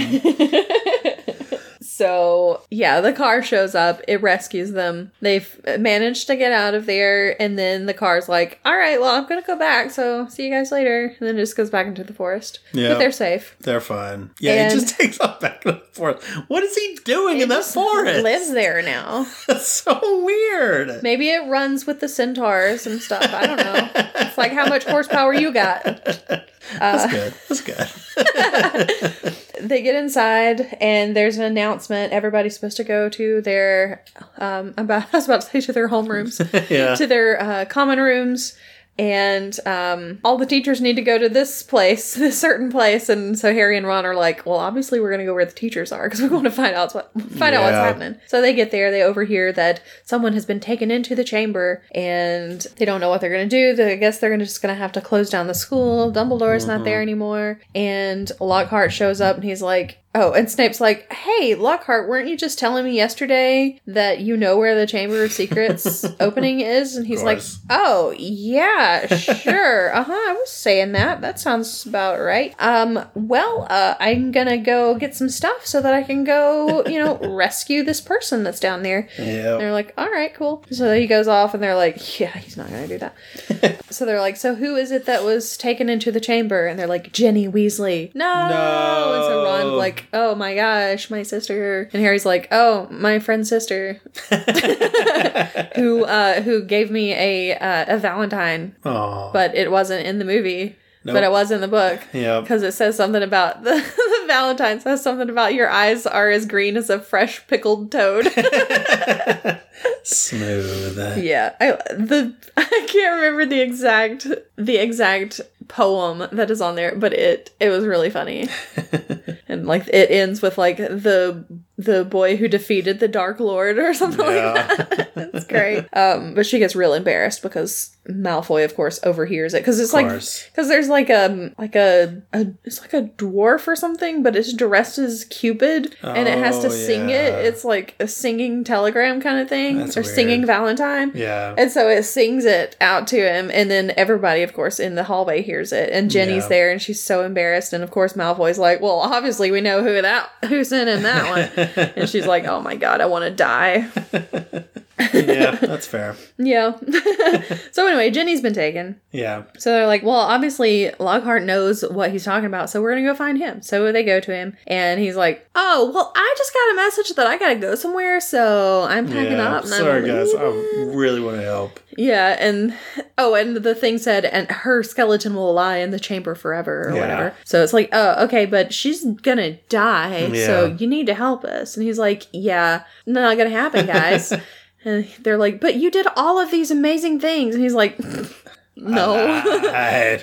So, yeah, the car shows up. It rescues them. They've managed to get out of there. And then the car's like, all right, well, I'm going to go back. So, see you guys later. And then it just goes back into the forest. Yeah. But they're safe. They're fine. Yeah, And- he [LAUGHS] just takes off back to the forest. What is he doing in that forest? lives there now. [LAUGHS] That's so weird. Maybe it runs with the centaurs and stuff. I don't know. It's like how much horsepower you got. [LAUGHS] That's good. That's good. [LAUGHS] They get inside and there's an announcement. Everybody's supposed to go to their um about [LAUGHS] I was about to say to their homerooms. [LAUGHS] yeah. to their uh, common rooms and um, all the teachers need to go to this place [LAUGHS] this certain place. And so harry and ron are like well obviously we're going to go where the teachers are because we want to find out what [LAUGHS] find out what's happening. So they get there they overhear that someone has been taken into the chamber and they don't know what they're going to do. They- i guess they're gonna, just going to have to close down the school. Dumbledore's not there anymore. And lockhart shows up and he's like Oh, and Snape's like, "Hey, Lockhart, weren't you just telling me yesterday that you know where the Chamber of Secrets [LAUGHS] opening is?" And he's like, "Oh, yeah, sure. [LAUGHS] uh-huh, I was saying that. That sounds about right. Um, well, uh, I'm going to go get some stuff so that I can go, you know, [LAUGHS] rescue this person that's down there." Yeah. They're like, "All right, cool." So he goes off and they're like, "Yeah, he's not going to do that." so they're like, "So who is it that was taken into the chamber?" And they're like, "Ginny Weasley." No. No. And so Ron's like, "Oh my gosh, my sister." And Harry's like, "Oh, my friend's sister." [LAUGHS] who uh who gave me a uh, a Valentine, Oh. but it wasn't in the movie. Nope. But it was in the book Yeah. because it says something about [LAUGHS] the, the Valentine says something about your eyes are as green as a fresh pickled toad. [LAUGHS] Smooth. yeah, I the I can't remember the exact the exact poem that is on there, but it it was really funny. [LAUGHS] and like it ends with like the the boy who defeated the Dark Lord or [LAUGHS] something Yeah. like that. [LAUGHS] it's great. Um, but she gets real embarrassed because Malfoy, of course, overhears it because it's like because there's like a like a, a it's like a dwarf or something, but it's dressed as Cupid and it has to Oh, sing yeah. it. It's like a singing telegram kind of thing That's or singing. Valentine. Yeah. And so it sings it out to him, and then everybody, of course, in the hallway hears it. And Ginny's Yeah. there, and she's so embarrassed. And of course, Malfoy's like, "Well, obviously, we know who that who sent in that [LAUGHS] one." [LAUGHS] and she's like, "Oh my god, I want to die." [LAUGHS] yeah, [LAUGHS] that's fair. yeah. [LAUGHS] so anyway, Ginny's been taken. Yeah. So they're like, "Well, obviously, Lockhart knows what he's talking about, so we're gonna go find him." So they go to him, and he's like, "Oh, well, I just got a message that I gotta go somewhere, so I'm packing Yeah. up." And Sorry, I'm guys. leaving." I mm. really want to help. Yeah, and oh, and the thing said, and her skeleton will lie in the chamber forever or Yeah. whatever. So it's like, oh, okay, but she's gonna die, so you need to help us. And he's like, yeah, not gonna happen, guys. [LAUGHS] and they're like, but you did all of these amazing things, and he's like, [LAUGHS] No.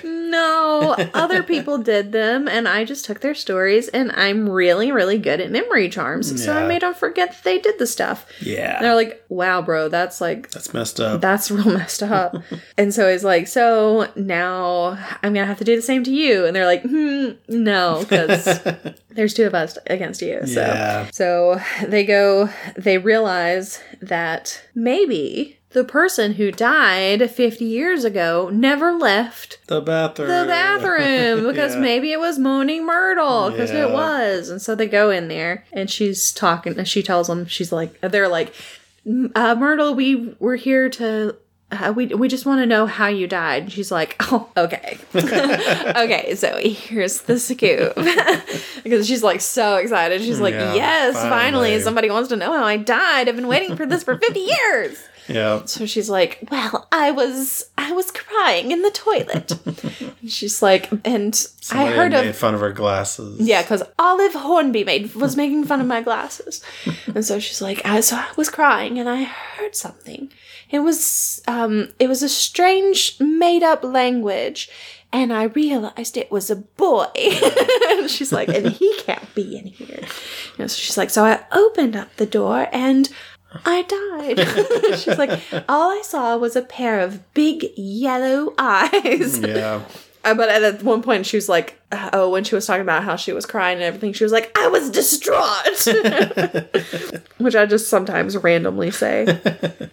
No, other people [LAUGHS] did them, and I just took their stories, and I'm really, really good at memory charms. So I Yeah. made them forget that they did the stuff. yeah. And they're like, wow, bro, that's like That's messed up. that's real [LAUGHS] messed up. [LAUGHS] and so he's like, so now I'm gonna have to do the same to you. And they're like, hmm, no, because there's two of us against you. So Yeah. so they go, they realize that maybe the person who died 50 years ago never left the bathroom. the bathroom [LAUGHS] because Yeah. maybe it was Moaning Myrtle because Yeah. it was. And so they go in there and she's talking and she tells them, she's like, they're like, uh, Myrtle, we were here to. Uh, we, we just want to know how you died. She's like, [LAUGHS] oh, okay. [LAUGHS] okay, so here's the scoop. because she's like so excited. She's like, Yeah, yes, finally. finally. somebody wants to know how I died. I've been waiting for this for 50 years. Yeah. So she's like, "Well, I was I was crying in the toilet." [LAUGHS] and she's like, "And Somebody I heard made of fun of her glasses. yeah, because Olive Hornby made was making fun of my glasses." [LAUGHS] and so she's like, I, "So I was crying and I heard something. It was um it was a strange made up language." And I realized it was a boy. [LAUGHS] and she's like, and he can't be in here. You know, so she's like, so I opened up the door and I died. [LAUGHS] She's like, all I saw was a pair of big yellow eyes. Yeah. [LAUGHS] Uh, but at one point, she was like, uh, oh, when she was talking about how she was crying and everything, she was like, I was distraught. [LAUGHS] Which I just sometimes randomly say.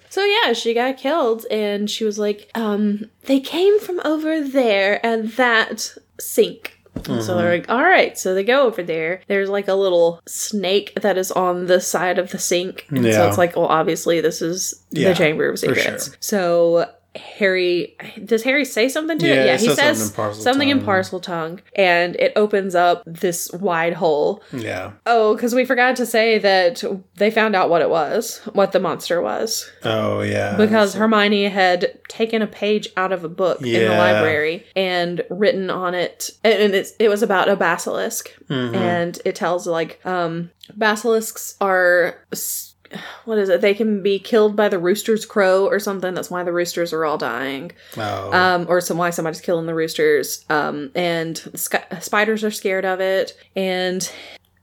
so yeah, she got killed, and she was like, um, they came from over there at that sink. And So mm-hmm. they're like, all right. So they go over there. There's like a little snake that is on the side of the sink. And so it's like, well, obviously, this is Yeah, the Chamber of Secrets. sure. So Harry, does Harry say something to Yeah, it? Yeah, he says something in parcel something in tongue. Parseltongue. And it opens up this wide hole. Yeah. Oh, because we forgot to say that they found out what it was, what the monster was Oh yeah. because Hermione had taken a page out of a book in the library and written on it, and it was about a basilisk, Mhm. and it tells like um, basilisks are. s- What is it? They can be killed by the rooster's crow or something. That's why the roosters are all dying. Oh. Um, or some why somebody's killing the roosters. Um, and sc- spiders are scared of it. And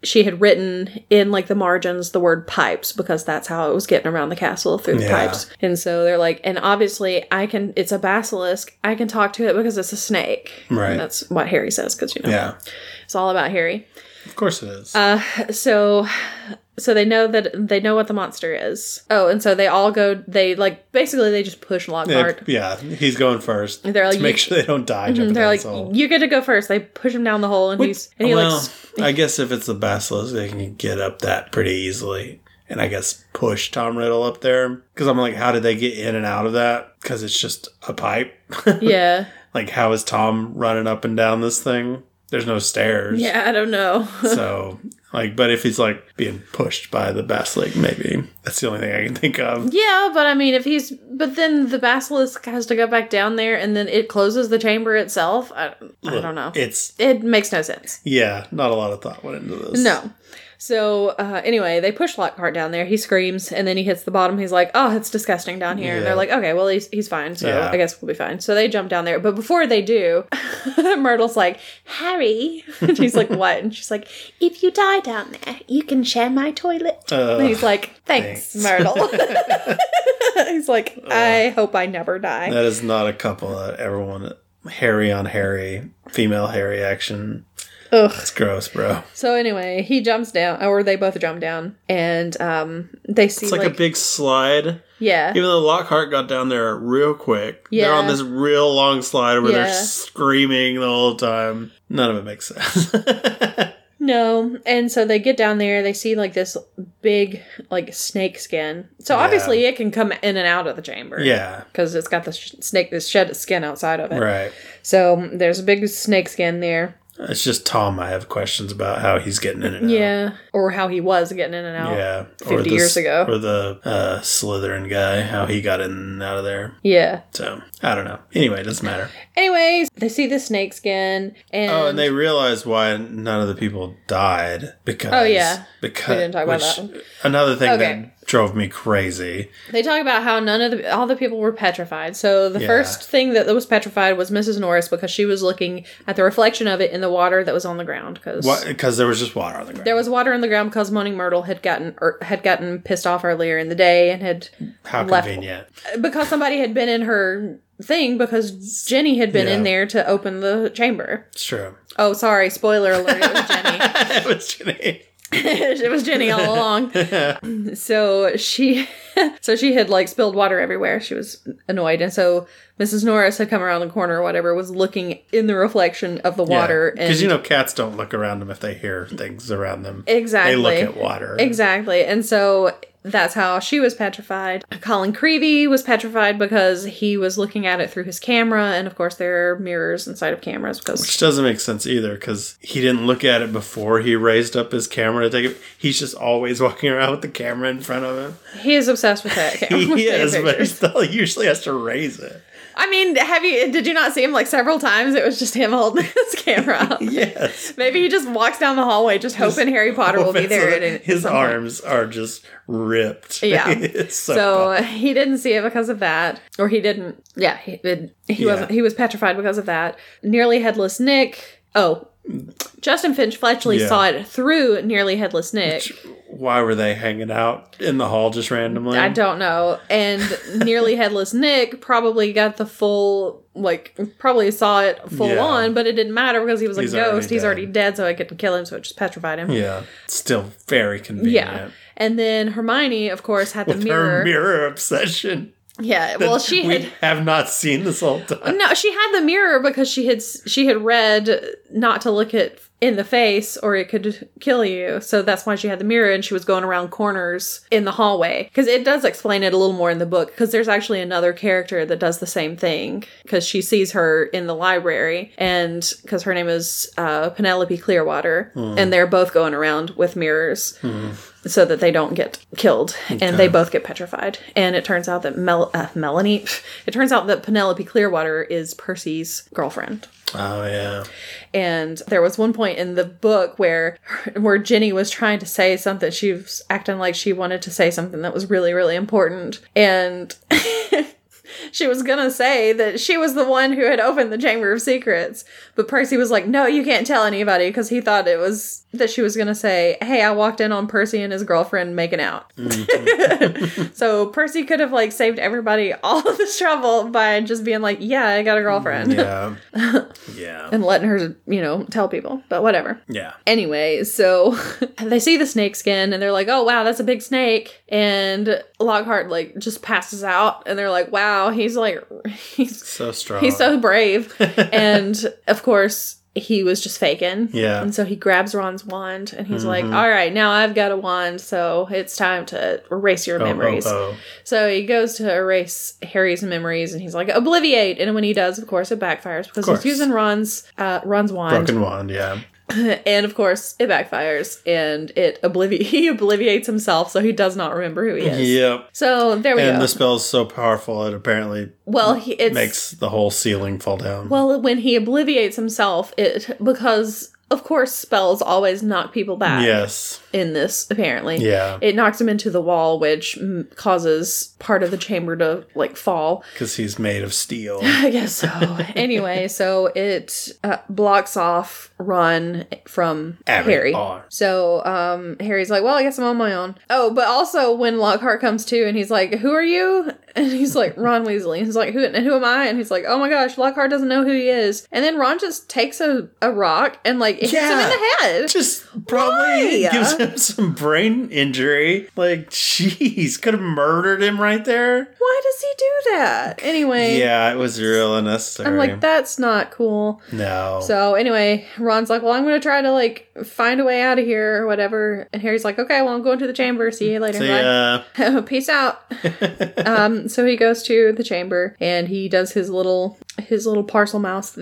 she had written in like the margins the word pipes because that's how it was getting around the castle through the Yeah. pipes. And so they're like, and obviously I can. It's a basilisk. I can talk to it because it's a snake. Right. And that's what Harry says because you know yeah. it's all about Harry. Of course it is. Uh, so so they know that they know what the monster is. Oh, and so they all go. They like basically they just push Lockhart. yeah, he's going first. They're like, to make sure they don't die. Mhm, They're like, hole. you get to go first. They push him down the hole, and he's and he well, I guess if it's the basilisk, they can get up that pretty easily, and I guess push Tom Riddle up there. Because I'm like, how did they get in and out of that? Because it's just a pipe. [LAUGHS] yeah, like, how is Tom running up and down this thing? There's no stairs. yeah. I don't know. [LAUGHS] So, like, but if he's like being pushed by the basilisk, maybe that's the only thing I can think of. yeah, but I mean, if he's, but then the basilisk has to go back down there, and then it closes the chamber itself. I, I don't know. It's It makes no sense. yeah, not a lot of thought went into this. No. So uh, anyway, they push Lockhart down there. He screams, and then he hits the bottom. He's like, "Oh, it's disgusting down here." And they're like, "Okay, well he's he's fine, so Yeah. I guess we'll be fine." So they jump down there, but before they do, [LAUGHS] Myrtle's like, "Harry," [LAUGHS] and he's like, "What?" And she's like, If you die down there, you can share my toilet. Uh, and he's like, "Thanks, thanks. Myrtle." [LAUGHS] he's like, "I hope I never die." that is not a couple that ever want Harry on Harry, female Harry action. Ugh. It's gross, bro. So anyway, he jumps down, or they both jump down, and um, they see It's like, like, a big slide. yeah, Even though Lockhart got down there real quick, they're on this real long slide where they're screaming the whole time. None of it makes sense. [LAUGHS] No, and so they get down there. They see like this big like snake skin. So Yeah. obviously it can come in and out of the chamber. yeah, because it's got the sh- snake, this shed skin outside of it. right. So there's a big snake skin there. It's just Tom. I have questions about how he's getting in and out. Yeah, or how he was getting in and out. Yeah, 50 years ago. or the uh, Slytherin guy, how he got in and out of there. Yeah. So I don't know. Anyway, it doesn't matter. Anyways, they see the snake skin, and, Oh, and they realize why none of the people died because. Oh, yeah. because We didn't talk about that one. Another thing Okay. Drove me crazy. They talk about how none of the all the people were petrified. So the Yeah. first thing that was petrified was Mrs. Norris because she was looking at the reflection of it in the water that was on the ground because Because there was just water on the ground. there was water on the ground because Moaning Myrtle had gotten er, had gotten pissed off earlier in the day and had How left- convenient. because somebody had been in her thing because Ginny had been in there to open the chamber. It's true. Oh, sorry, spoiler alert, it was Ginny. [LAUGHS] it was Ginny. [LAUGHS] it was Ginny all along. [LAUGHS] so she [LAUGHS] so she had like spilled water everywhere. She was annoyed. And so Mrs. Norris had come around the corner or whatever, was looking in the reflection of the water and Because you know cats don't look around them if they hear things around them. Exactly. They look at water. Exactly. And so that's how she was petrified. Colin Creevey was petrified because he was looking at it through his camera, and of course there are mirrors inside of cameras because Which doesn't make sense either because he didn't look at it before he raised up his camera to take it. He's just always [LAUGHS] walking around with the camera in front of him. he is obsessed with that [LAUGHS] camera. He is, but he still usually has to raise it. I mean, have you did you not see him like several times? It was just him holding [LAUGHS] his camera up. Yes. Maybe he just walks down the hallway just hoping Harry Potter will be there. His arms are just ripped. [LAUGHS] Yeah. It's so, So uh, he didn't see it because of that, or he didn't. Yeah, he it, he Yeah. wasn't. He was petrified because of that. Nearly headless Nick. Oh, Justin Finch Fletchley Yeah. saw it through Nearly Headless Nick. why were they hanging out in the hall just randomly? I don't know. And Nearly [LAUGHS] Headless Nick probably got the full, like, probably saw it full Yeah. on, but it didn't matter because he was a He's already ghost. He's already dead, so I couldn't kill him, so it just petrified him. Yeah. Still very convenient. Yeah. And then Hermione, of course, had the With mirror. her mirror obsession. Yeah. [LAUGHS] Well, she we had. have not seen this whole time. No, she had the mirror because she had she had read not to look it in the face or it could kill you. So that's why she had the mirror and she was going around corners in the hallway. Because it does explain it a little more in the book. Because there's actually another character that does the same thing. Because she sees her in the library and because her name is uh, Penelope Clearwater, and they're both going around with mirrors so that they don't get killed and they both get petrified and it turns out that Mel- uh, melanie [LAUGHS] it turns out that penelope clearwater is percy's girlfriend Oh yeah. and there was one point in the book where where ginny was trying to say something she was acting like she wanted to say something that was really really important and [LAUGHS] she was gonna say that she was the one who had opened the chamber of secrets but percy was like no you can't tell anybody because he thought it was that she was gonna say hey i walked in on percy and his girlfriend making out mm-hmm. [LAUGHS] so percy could have like saved everybody all of this trouble by just being like yeah i got a girlfriend Yeah. [LAUGHS] yeah. and letting her you know tell people but whatever Yeah. Anyway, so [LAUGHS] they see the snake skin and they're like, "Oh wow, that's a big snake." And Lockhart like just passes out and they're like, "Wow, he's like he's So strong. he's so brave." [LAUGHS] and of course, he was just faking. Yeah. And so he grabs Ron's wand and he's like, Mhm. "All right, now I've got a wand, so it's time to erase your Oh, oh, memories." oh. So he goes to erase Harry's memories and he's like, "Obliviate." And when he does, of course, it backfires because he's using Ron's uh Ron's wand Broken wand. Yeah. [CLEARS THROAT] and of course it backfires and it oblivi- [LAUGHS] he obliviates himself so he does not remember who he is Yep. so there we And go And the spell is so powerful it apparently well he it's makes the whole ceiling fall down. well when he obliviates himself it because of course spells always knock people back yes. in this apparently Yeah. it knocks him into the wall which mm, causes part of the chamber to like fall Because he's made of steel. [LAUGHS] I guess so. anyway, [LAUGHS] so it uh, blocks off Ron from Harry. So um, Harry's like, "Well, I guess I'm on my own." Oh, but also when Lockhart comes to and he's like, "Who are you?" And he's like, [LAUGHS] "Ron Weasley." And he's like, "Who? And who am I?" And he's like, "Oh my gosh, Lockhart doesn't know who he is." And then Ron just takes a, a rock and like hits him in Yeah. the head. Just probably Why? gives him [LAUGHS] some brain injury. Like, jeez, could have murdered him right there. Why does he do that? Anyway, Yeah, it was real unnecessary. I'm like, that's not cool. no. So anyway, Ron's like, "Well, I'm gonna try to like find a way out of here or whatever." And Harry's like, "Okay, well, I'm going to the chamber. See you later. See ya. [LAUGHS] Peace out." [LAUGHS] um, so he goes to the chamber and he does his little his little parcel mouse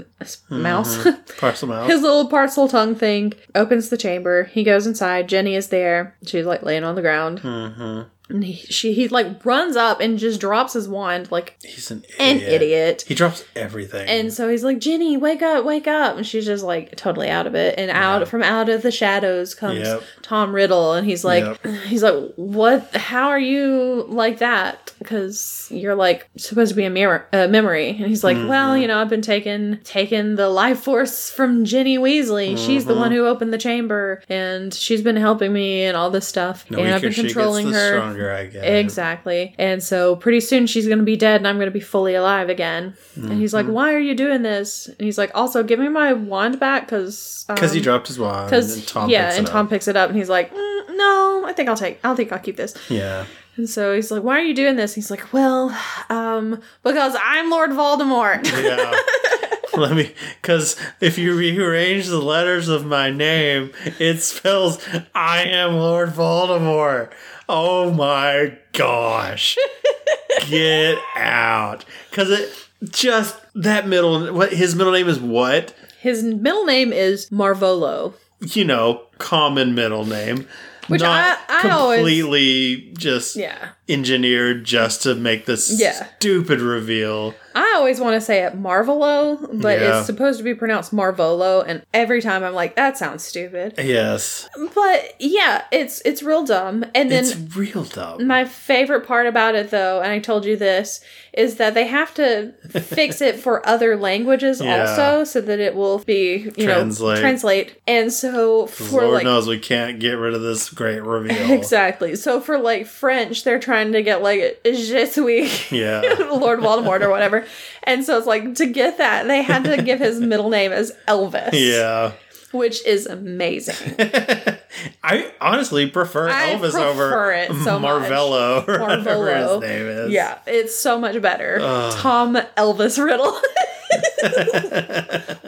mouse Parcel mouse. his little parcel tongue thing. Opens the chamber. He goes inside. Ginny is there. She's like laying on the ground. hmm And he, she, he like runs up and just drops his wand like He's an idiot. an idiot. He drops everything. And so he's like, Ginny, wake up, wake up. And she's just like totally out of it. And out from out of the shadows comes Yep. Tom Riddle. And he's like, Yep. [SIGHS] he's like, what? How are you like that? Because you're like supposed to be a mirror, a memory. And he's like, Mm-hmm. well, you know, I've been taking, taking the life force from Ginny Weasley. She's the Mm-hmm. one who opened the chamber and she's been helping me and all this stuff. the and I've been controlling her. Stronger I get. Exactly. And so pretty soon she's going to be dead and I'm going to be fully alive again. And he's Mm-hmm. like, Why are you doing this? And he's like, Also, give me my wand back because. Because he dropped his wand. Because Tom yeah, and Tom up. picks it up and he's like, "Mm, "No, I think I'll take. I think I'll keep this." Yeah. And so he's like, "Why are you doing this?" He's like, "Well, um, because I'm Lord Voldemort." Yeah. [LAUGHS] [LAUGHS] Let me, because if you rearrange the letters of my name, it spells I am Lord Voldemort. Oh my gosh. [LAUGHS] Get out. Because it just, that middle, what, his middle name is what? His middle name is Marvolo. You know, common middle name. Which Not I- I always- completely just Yeah. engineered just to make this Yeah. stupid reveal. I always want to say it Marvolo, but Yeah. it's supposed to be pronounced Marvolo, and every time I'm like, that sounds stupid. Yes. But yeah, it's it's real dumb. And then it's real dumb. My favorite part about it, though, and I told you this, is that they have to fix it [LAUGHS] for other languages Yeah. also, so that it will be, you Translate. know, translate. And so for Lord like knows we can't get rid of this great reveal. [LAUGHS] exactly, so for like French, they're trying to get like Je suis Yeah. [LAUGHS] Lord Voldemort or whatever, and so it's like to get that they had to give his [LAUGHS] middle name as Elvis, Yeah. which is amazing. [LAUGHS] I honestly prefer I Elvis prefer over it so much. Marvello or whatever his name is. Yeah, it's so much better. Tom Elvis Riddle. [LAUGHS]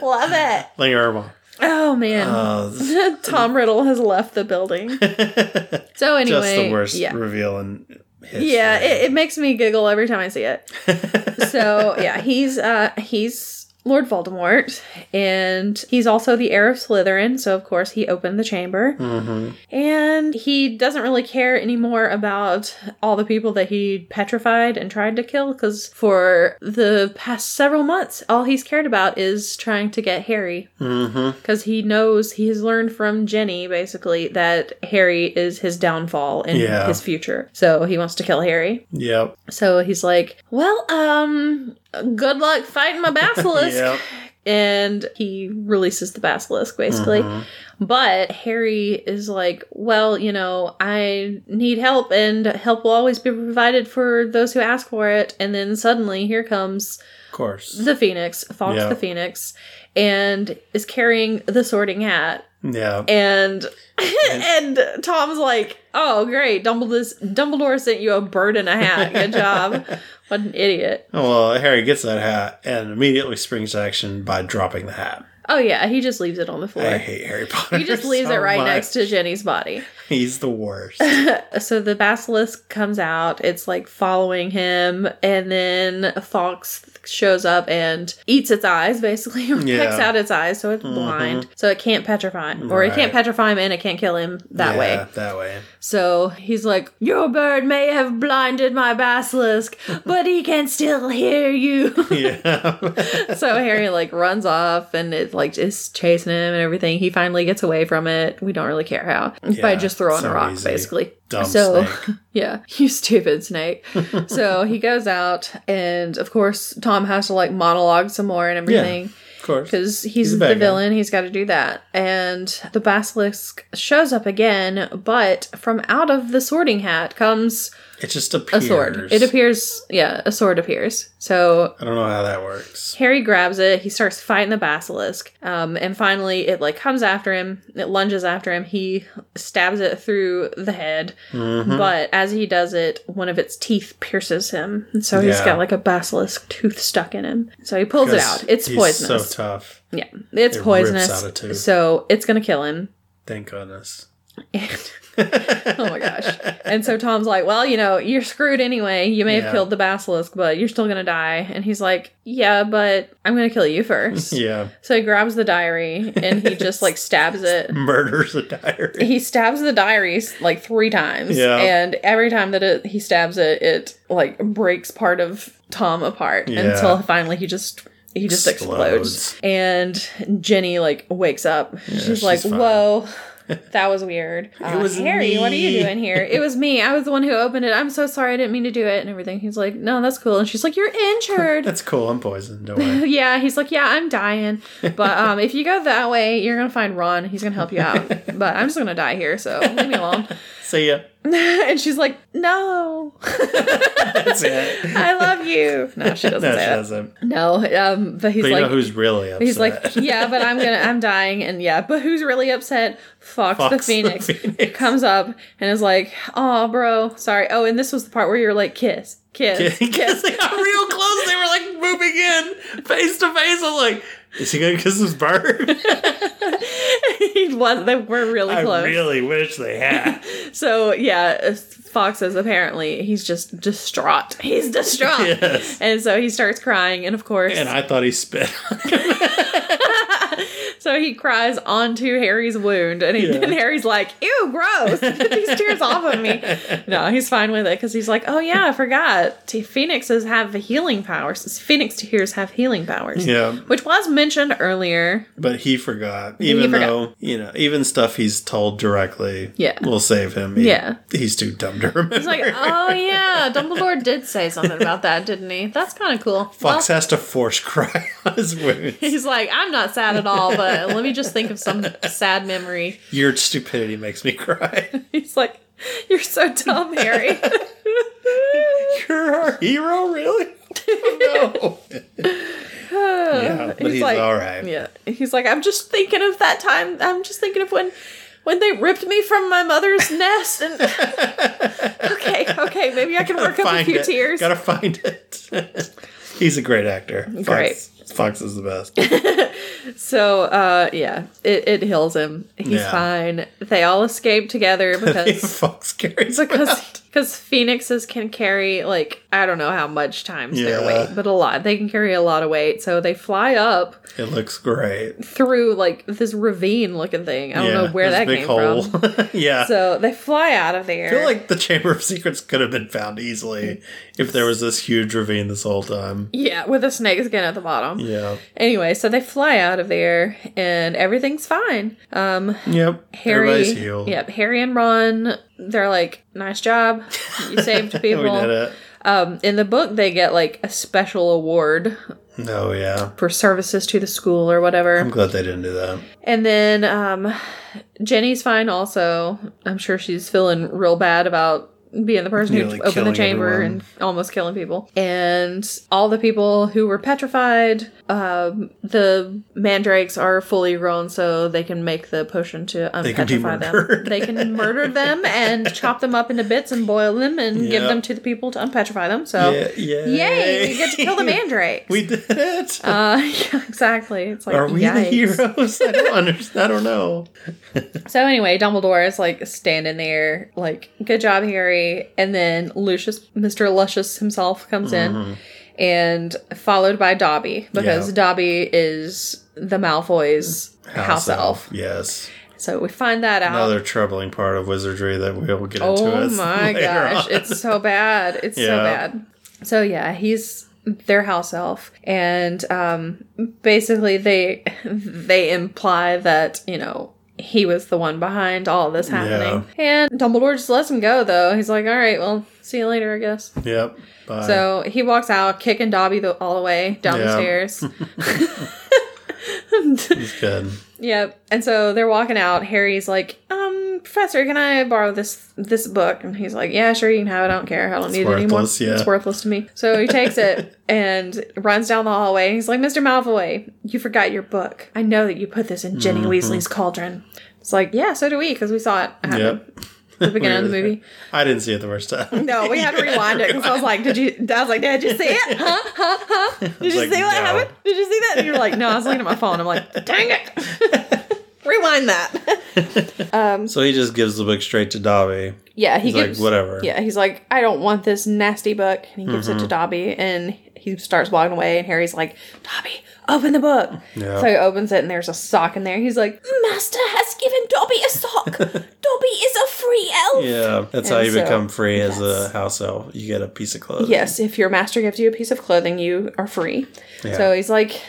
Love it. Like Irma. Oh man. Uh, Tom Riddle has left the building. So anyway, just the worst yeah. reveal in history. Yeah, it, it makes me giggle every time I see it. [LAUGHS] so yeah, he's uh he's Lord Voldemort, and he's also the heir of Slytherin. So of course he opened the chamber, Mhm. and he doesn't really care anymore about all the people that he petrified and tried to kill. Because for the past several months, all he's cared about is trying to get Harry. Because he knows he's learned from Ginny basically that Harry is his downfall in Yeah. his future. So he wants to kill Harry. Yep. So he's like, Well, um, good luck fighting my basilisk. [LAUGHS] Yep. And he releases the basilisk basically. Mhm. But Harry is like, Well, you know, I need help and help will always be provided for those who ask for it. And then suddenly here comes Of course. the Phoenix, Fawkes Yeah. the Phoenix, and is carrying the sorting hat. Yeah. And [LAUGHS] and Tom's like, "Oh, great! Dumbledore Dumbledore sent you a bird in a hat. Good job." [LAUGHS] what an idiot! Oh, well, Harry gets that hat and immediately springs to action by dropping the hat. Oh yeah, he just leaves it on the floor. I hate Harry Potter. He just [LAUGHS] leaves so it right much. next to Ginny's body. [LAUGHS] He's the worst. [LAUGHS] So the basilisk comes out. It's like following him, and then Fawkes shows up and eats its eyes, [LAUGHS] basically, or Yeah. pecks out its eyes, so it's mm-hmm. blind, so it can't petrify him, or it can't petrify him, and it can't kill him that Yeah, way. That way. So he's like, Your bird may have blinded my basilisk, but he can still hear you. [LAUGHS] Yeah. [LAUGHS] so Harry like runs off and it like is chasing him and everything. He finally gets away from it. We don't really care how. by just throwing so a rock, easy. basically. Dumb so snake. [LAUGHS] yeah, [LAUGHS] you stupid snake. so he goes out and of course Tom has to like monologue some more and everything Of course. because he's, He's the guy. villain. He's got to do that. And the basilisk shows up again, but from out of the sorting hat comes It just appears. a sword. It appears, yeah, a sword appears. So I don't know how that works. Harry grabs it. He starts fighting the basilisk. Um, and finally, it like comes after him. It lunges after him. He stabs it through the head. Mm-hmm. But as he does it, one of its teeth pierces him. And so he's Yeah. got like a basilisk tooth stuck in him. So he pulls it out. It's poisonous. so tough. Yeah, it's It poisonous. out a tooth. So it's gonna kill him. Thank goodness. And, [LAUGHS] oh my gosh. And so Tom's like, Well, you know, you're screwed anyway. You may have killed the basilisk, but you're still going to die. And he's like, Yeah, but I'm going to kill you first. [LAUGHS] yeah. So he grabs the diary and he just like stabs it. [LAUGHS] Murders a diary. He stabs the diaries like three times. Yeah. And every time that it, he stabs it, it like breaks part of Tom apart Yeah. until finally he just. He just explodes. Explodes. And Ginny like wakes up. she's, she's like, fine. "Whoa, that was weird." [LAUGHS] Uh, was Harry, what are you doing here? It was me. I was the one who opened it. I'm so sorry. I didn't mean to do it and everything. He's like, "No, that's cool." And she's like, "You're injured." [LAUGHS] That's cool. I'm poisoned. Don't [LAUGHS] worry. yeah, he's like, "Yeah, I'm dying." But um if you go that way, you're going to find Ron. He's going to help you out. But I'm just going to die here, so leave me alone. See ya. [LAUGHS] and she's like, "No." That's it. [LAUGHS] I love you. No, she doesn't No, say she that. doesn't. No, um, but he's But you like, know who's really upset? He's like, yeah, but I'm gonna, I'm dying, and yeah, but who's really upset? Fawkes, the Fawkes the Phoenix Phoenix. comes up and is like, oh, bro, sorry. Oh, and this was the part where you're like, kiss, kiss, Because [LAUGHS] kiss. they got real close. They were like moving in face to face. I'm like, is he gonna kiss his bird? [LAUGHS] he was, they were really close. I really wish they had. [LAUGHS] so yeah, Fawkes says apparently he's just distraught. He's distraught, [LAUGHS] Yes. and so he starts crying, and of course, And I thought he spit. on him. So he cries onto Harry's wound, and, he, Yeah. and Harry's like, "Ew, gross! Get these tears off of me." [LAUGHS] No, he's fine with it because he's like, "Oh yeah, I forgot. Phoenixes have healing powers. Phoenix tears have healing powers." yeah, Which was mentioned earlier. but he forgot. Even forgot. though you know, even stuff he's told directly, Yeah. will save him. He- Yeah. he's too dumb to [LAUGHS] remember. It's like, oh yeah, Dumbledore did say something about that, didn't he? That's kind of cool. Fawkes Well, has to force cry [LAUGHS] on his wounds. he's like, I'm not sad at all, but let me just think of some sad memory. Your stupidity makes me cry. [LAUGHS] He's like, you're so dumb, Harry. [LAUGHS] You're our hero, really? no. [LAUGHS] yeah, but he's, like, all right. Yeah, he's like, I'm just thinking of that time. I'm just thinking of when, when they ripped me from my mother's nest. And okay, okay, maybe I can work up a few it. tears. Gotta find it. he's a great actor. Great. Fawkes is the best. [LAUGHS] So, uh, yeah, it, it heals him. He's Yeah. fine. They all escape together [LAUGHS] because Fawkes carries because. Because phoenixes can carry like I don't know how much times their Yeah. weight, but a lot. They can carry a lot of weight. So they fly up It looks great. through like this ravine looking thing. I don't know where that big came hole. from. [LAUGHS] yeah. So they fly out of there. I feel like the Chamber of Secrets could have been found easily if there was this huge ravine this whole time. Yeah, with a snake skin at the bottom. Yeah. Anyway, so they fly out of there and everything's fine. Um Yep. Harry Everybody's healed. Yep, Harry and Ron, they're like, Nice job. You [LAUGHS] saved people. we did it. Um in the book they get like a special award Oh yeah. for services to the school or whatever. I'm glad they didn't do that. And then um Ginny's fine also. I'm sure she's feeling real bad about being the person Nearly who opened the chamber everyone. and almost killing people. And all the people who were petrified, um, the mandrakes are fully grown so they can make the potion to They unpetrify them. [LAUGHS] They can murder them and chop them up into bits and boil them and give them to the people to unpetrify them. So Yeah, yay. Yay, we get to kill the [LAUGHS] mandrakes. we did it. uh, [LAUGHS] yeah, exactly. It's like Are we yikes. the heroes? I don't understand. I don't know. So anyway, Dumbledore is like standing there, like, good job, Harry. And then Lucius, Mr. Luscious himself comes in and followed by Dobby because. Yeah. Dobby is the Malfoy's house, elf. Yes. So we find that out. Another troubling part of wizardry that we'll get into. oh [LAUGHS] my gosh, on. it's so bad. It's so bad. So yeah, he's their house elf and um basically they [LAUGHS] they imply that, you know, he was the one behind all this happening. And Dumbledore just lets him go though. He's like, "All right, well, see you later, I guess." Yep. Bye. So he walks out, kicking Dobby the, all the way down the stairs. [LAUGHS] He's good. Yep. And so they're walking out. Harry's like, um, Professor, can I borrow this this book? And he's like, Yeah, sure, you can have it. I don't care. I don't need it anymore. yeah. It's worthless to me. So he takes it [LAUGHS] and runs down the hallway. He's like, Mr. Malfoy, you forgot your book. I know that you put this in Ginny Mm-hmm. Weasley's cauldron. It's like, yeah, so do we, because we saw it happen Yep. at the beginning of the [LAUGHS] movie. I didn't see it the first time. No, we had to rewind it because I was like, "Did you?" I was like, "Did you see it? Huh? Huh? Huh? [LAUGHS] Did you like, see what no. happened? Did you see that?" And you're like, "No, I was looking at my phone." I'm like, "Dang it!" [LAUGHS] Rewind that. So he just gives the book straight to Dobby. yeah, he He's gives like, whatever. Yeah, he's like, I don't want this nasty book, and he gives Mm-hmm. it to Dobby, and he starts walking away, and Harry's like, Dobby, open the book. Yeah. So he opens it, and there's a sock in there. He's like, Master has given Dobby a sock. [LAUGHS] Dobby is a free elf. Yeah, that's how you so- become free as a house elf. You get a piece of clothing. Yes, if your master gives you a piece of clothing, you are free. Yeah. So he's like,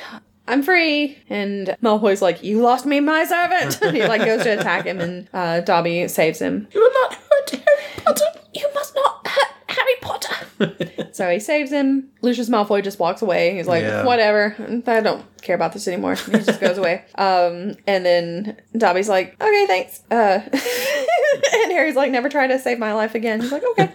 I'm free. And Malfoy's like, You lost me, my servant. [LAUGHS] he like goes to attack him, and uh, Dobby saves him. You will not hurt Harry Potter. You must not hurt Harry Potter. [LAUGHS] So he saves him. Lucius Malfoy just walks away. He's like, Yeah. whatever. I don't care about this anymore. He just goes away. [LAUGHS] Um, and then Dobby's like, okay, thanks. Uh, [LAUGHS] and Harry's like, never try to save my life again. He's like, okay.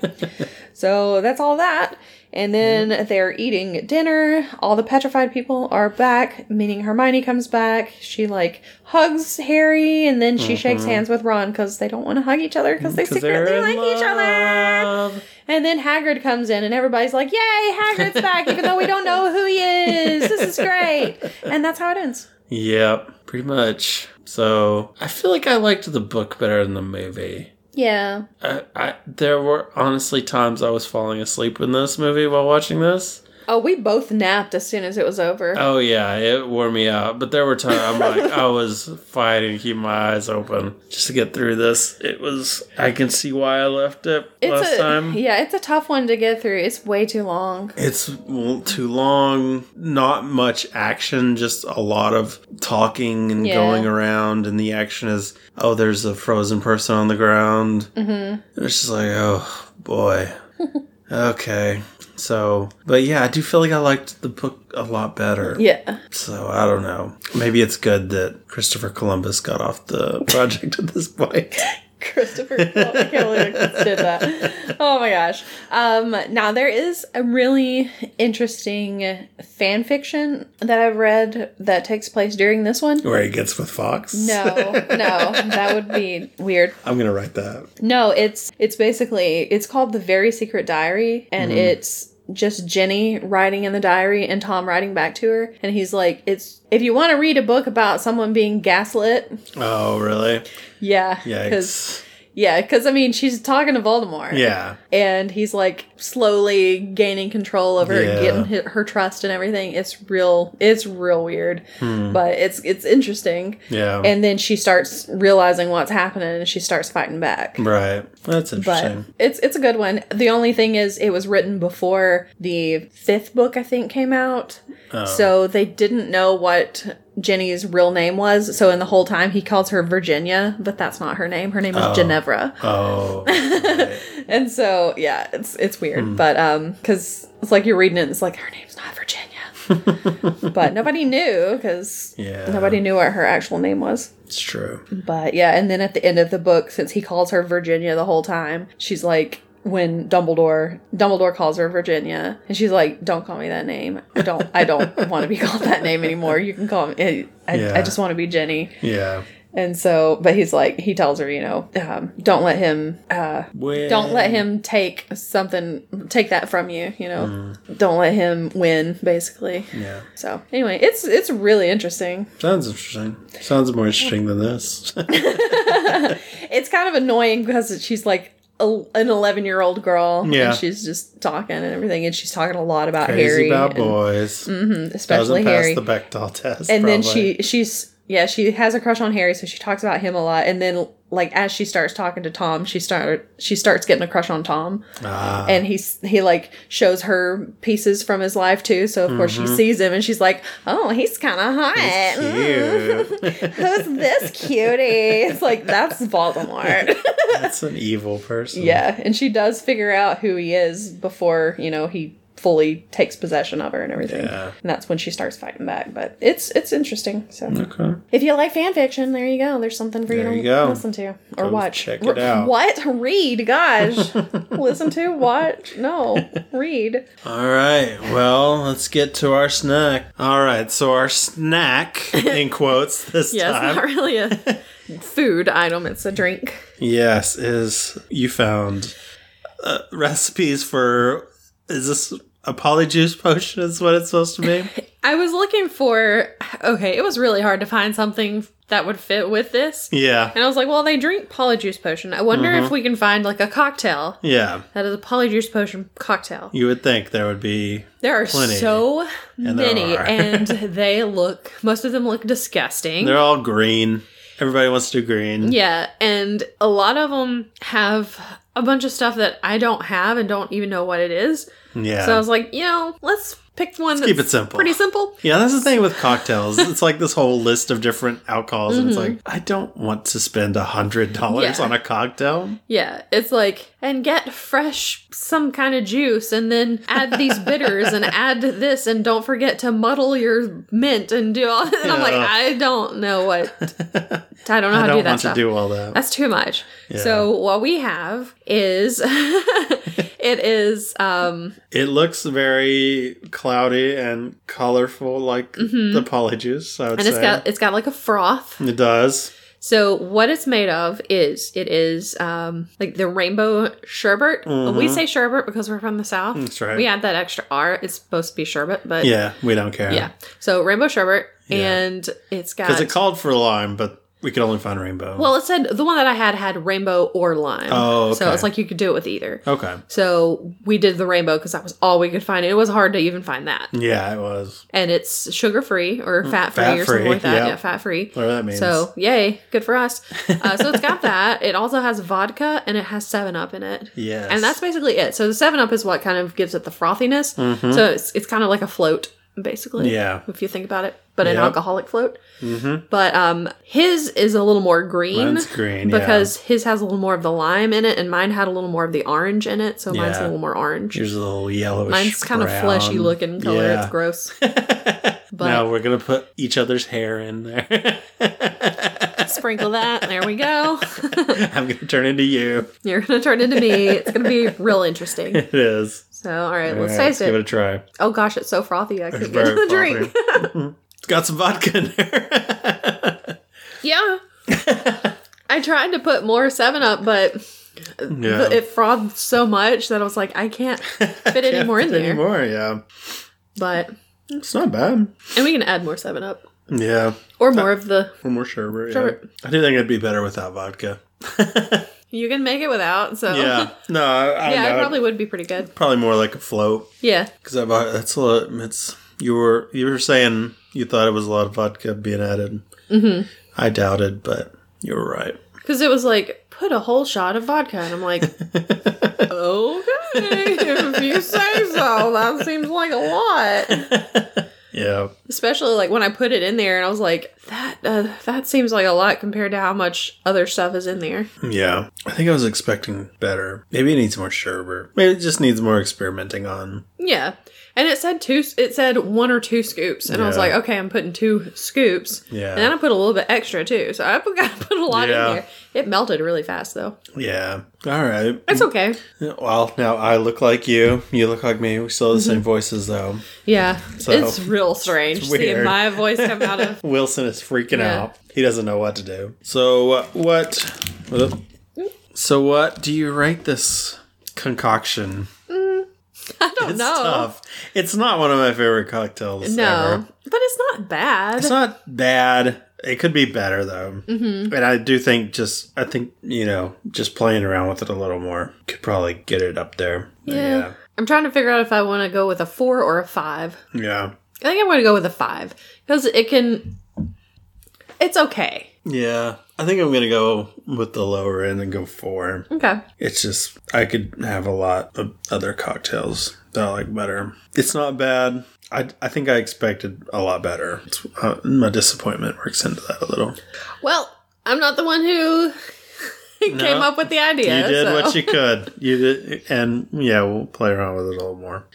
so that's all that. And then they're eating dinner. All the petrified people are back, meaning Hermione comes back. She like hugs Harry and then she shakes hands with Ron because they don't want to hug each other because they Mm-hmm. they're secretly like each other. And then Hagrid comes in, and everybody's like, "Yay, Hagrid's back!" Even though we don't know who he is. This is great, and that's how it ends. Yep, pretty much. So I feel like I liked the book better than the movie. Yeah, I, I there were honestly times I was falling asleep in this movie while watching this. Oh, we both napped as soon as it was over. Oh yeah, it wore me out. But there were times I'm like [LAUGHS] I was fighting to keep my eyes open just to get through this. It was I can see why I left it last a time. yeah, it's a tough one to get through. It's way too long. It's too long, not much action, just a lot of talking and Yeah. going around, and the action is oh, there's a frozen person on the ground. Mm-hmm. It's just like, oh boy. [LAUGHS] okay. So, but yeah, I do feel like I liked the book a lot better. Yeah, So, I don't know. Maybe it's good that Christopher Columbus got off the [LAUGHS] project at this point. [LAUGHS] Christopher. Columbus. I can't believe I did that. Oh my gosh. Um, now there is a really interesting fan fiction that I've read that takes place during this one. Where he gets with Fawkes. No, no, that would be weird. [LAUGHS] I'm going to write that. No, it's it's basically it's called the Very Secret Diary, and Mm-hmm. it's just Ginny writing in the diary and Tom writing back to her, and he's like, "It's if you want to read a book about someone being gaslit, Oh, really? yeah, because. Yeah, because I mean she's talking to Voldemort, Yeah. and he's like slowly gaining control over her, Yeah. getting her, trust and everything. It's real, it's real weird, but it's it's interesting. Hmm. Yeah. And then she starts realizing what's happening, and she starts fighting back. Right. That's interesting. but it's it's a good one. The only thing is, it was written before the fifth book, I think, came out. Oh. So they didn't know what Ginny's real name was. So in the whole time, he calls her Virginia, but that's not her name. Her name is Ginevra. oh. [LAUGHS] right. And so yeah, it's it's weird, Hmm. but um, because it's like you're reading it, and it's like her name's not Virginia. [LAUGHS] but nobody knew because Yeah. nobody knew what her actual name was. It's true. But yeah, and then at the end of the book, since he calls her Virginia the whole time, she's like, when Dumbledore Dumbledore calls her Virginia, and she's like, "Don't call me that name. I don't. I don't [LAUGHS] want to be called that name anymore. You can call me. I, Yeah. I just want to be Ginny." Yeah. And so, but he's like, he tells her, you know, um, don't let him, uh, don't let him take something, take that from you. You know, don't let him win, basically. Yeah. So anyway, it's it's really interesting. Sounds interesting. Sounds more interesting than this. [LAUGHS] It's kind of annoying because she's like a, an 11 year old girl Yeah. and she's just talking and everything and she's talking a lot about Crazy harry about and- mm-hmm, boys. especially Doesn't pass harry the Bechdel test. and then she she's yeah she has a crush on harry so she talks about him a lot and then like as she starts talking to tom she start she starts getting a crush on tom. Ah, and he's he like shows her pieces from his life too so of course she sees him and she's like oh he's kind of hot. Mm, cute. [LAUGHS] who's this cutie? It's like that's voldemort. That's an evil person. Yeah, and she does figure out who he is before, you know, he fully takes possession of her and everything. Yeah. And that's when she starts fighting back. But it's it's interesting. So Okay. if you like fan fiction, there you go. There's something for you There to you go. listen to or Go watch. check it out. What? Read, gosh. [LAUGHS] listen to, watch. No. Read. All right. Well, let's get to our snack. All right. So our snack, [LAUGHS] in quotes this Yeah, time, it's not really a [LAUGHS] food item, it's a drink. yes, is you found uh, recipes for. Is this a polyjuice potion? Is what it's supposed to be? [LAUGHS] I was looking for okay, it was really hard to find something that would fit with this. Yeah. And I was like, well, they drink polyjuice potion. I wonder Mm-hmm. if we can find like a cocktail Yeah. that is a polyjuice potion cocktail. You would think there would be. There are Plenty. so there many, [LAUGHS] and they look. Most of them look disgusting. They're all green. Everybody wants to do green. Yeah, and a lot of them have a bunch of stuff that I don't have and don't even know what it is. Yeah. So I was like, you know, let's pick one that's keep it simple. pretty simple. Yeah, that's the thing with cocktails. It's like this whole list of different alcohols, and it's Mm-hmm. like I don't want to spend a hundred dollars Yeah. on a cocktail. Yeah, it's like, and get fresh some kind of juice and then add these [LAUGHS] bitters and add this and don't forget to muddle your mint and do all. [LAUGHS] And I'm like, I don't know what. [LAUGHS] I don't know how I to don't do that want stuff. to do all that. That's too much. So what we have is it is um It looks very cloudy and colorful, like the polyjuice. I would Mm-hmm. and say it's got it's got like a froth. it does. So what it's made of is it is um like the rainbow sherbet. We say sherbet because we're from the south. Mm-hmm. That's right. We add that extra R. It's supposed to be sherbet, but Yeah, we don't care. yeah. So rainbow sherbet, Yeah. and it's got because it called for lime, but we could only find rainbow. well, it said the one that I had had rainbow or lime. Oh, okay. So it's like you could do it with either. okay. So we did the rainbow because that was all we could find. It was hard to even find that. Yeah, it was. And it's sugar free or fat free or Mm, something like that. yeah. Yeah, fat free. Whatever that means. So yay, good for us. Uh, so it's got that. It also has vodka and it has Seven Up in it. Yes. And that's basically it. So the Seven Up is what kind of gives it the frothiness. So it's it's kind of like a float, basically. Yeah. If you think about it, but an alcoholic float. Mm-hmm. But um, his is a little more green. Mine's green, yeah. because his has a little more of the lime in it, and mine had a little more of the orange in it. So mine's a little more orange. Here's a little yellowish. Mine's kind of fleshy looking color. Yeah. It's gross. [LAUGHS] But now we're gonna put each other's hair in there. [LAUGHS] sprinkle that. There we go. [LAUGHS] I'm gonna turn into you. You're gonna turn into me. It's gonna be real interesting. It is. So, all right, All let's right, taste Give it Give it. a try. Oh gosh, it's so frothy. I could get the drink. [LAUGHS] it's got some vodka in there. [LAUGHS] Yeah. I tried to put more Seven Up, but yeah. it frothed so much that I was like, I can't [LAUGHS] fit any more in there. Anymore, yeah. But It's not bad. and we can add more Seven Up Yeah. or more of the. Or more sherbet. Yeah. Sherbet. I do think it'd be better without vodka. You can make it without. So Yeah. No, I, I [LAUGHS] yeah, know. it probably would be pretty good. probably more like a float Yeah. because I bought that's a lot. It's you were you were saying you thought it was a lot of vodka being added. Mm-hmm. I doubted, but you were right. Because it was like, put a whole shot of vodka. And I'm like, [LAUGHS] okay, if you say so. That seems like a lot. [LAUGHS] Yeah. Especially like when I put it in there and I was like, that uh, that seems like a lot compared to how much other stuff is in there. Yeah. I think I was expecting better. Maybe it needs more sherbet. Maybe it just needs more experimenting on. Yeah. And it said two, it said one or two scoops. And I was like, okay, I'm putting two scoops. Yeah. And then I put a little bit extra too. So I [LAUGHS] put, got put a lot Yeah. in there. It melted really fast though. Yeah. All right. It's okay. Well, now I look like you. You look like me. We still have the same voices, though. Yeah. So, it's real strange it's seeing my voice come out of. [LAUGHS] Wilson is freaking Yeah. out. He doesn't know what to do. So uh, what? whoop. So what do you rate this concoction? I don't It's know. tough. It's not one of my favorite cocktails. No. ever. But it's not bad. it's not bad. It could be better though, mm-hmm. and I do think just I think you know just playing around with it a little more could probably get it up there. Yeah. I'm trying to figure out if I want to go with a four or a five. yeah, yeah. I think I'm going to go with a five because it can. It's okay. Yeah, I think I'm gonna go with the lower end and go four. Okay. It's just I could have a lot of other cocktails that I like better. It's not bad. I, I think I expected a lot better. It's, uh, my disappointment works into that a little. Well, I'm not the one who [LAUGHS] came up with the idea. You did so. what you could. You did, and yeah, we'll play around with it a little more.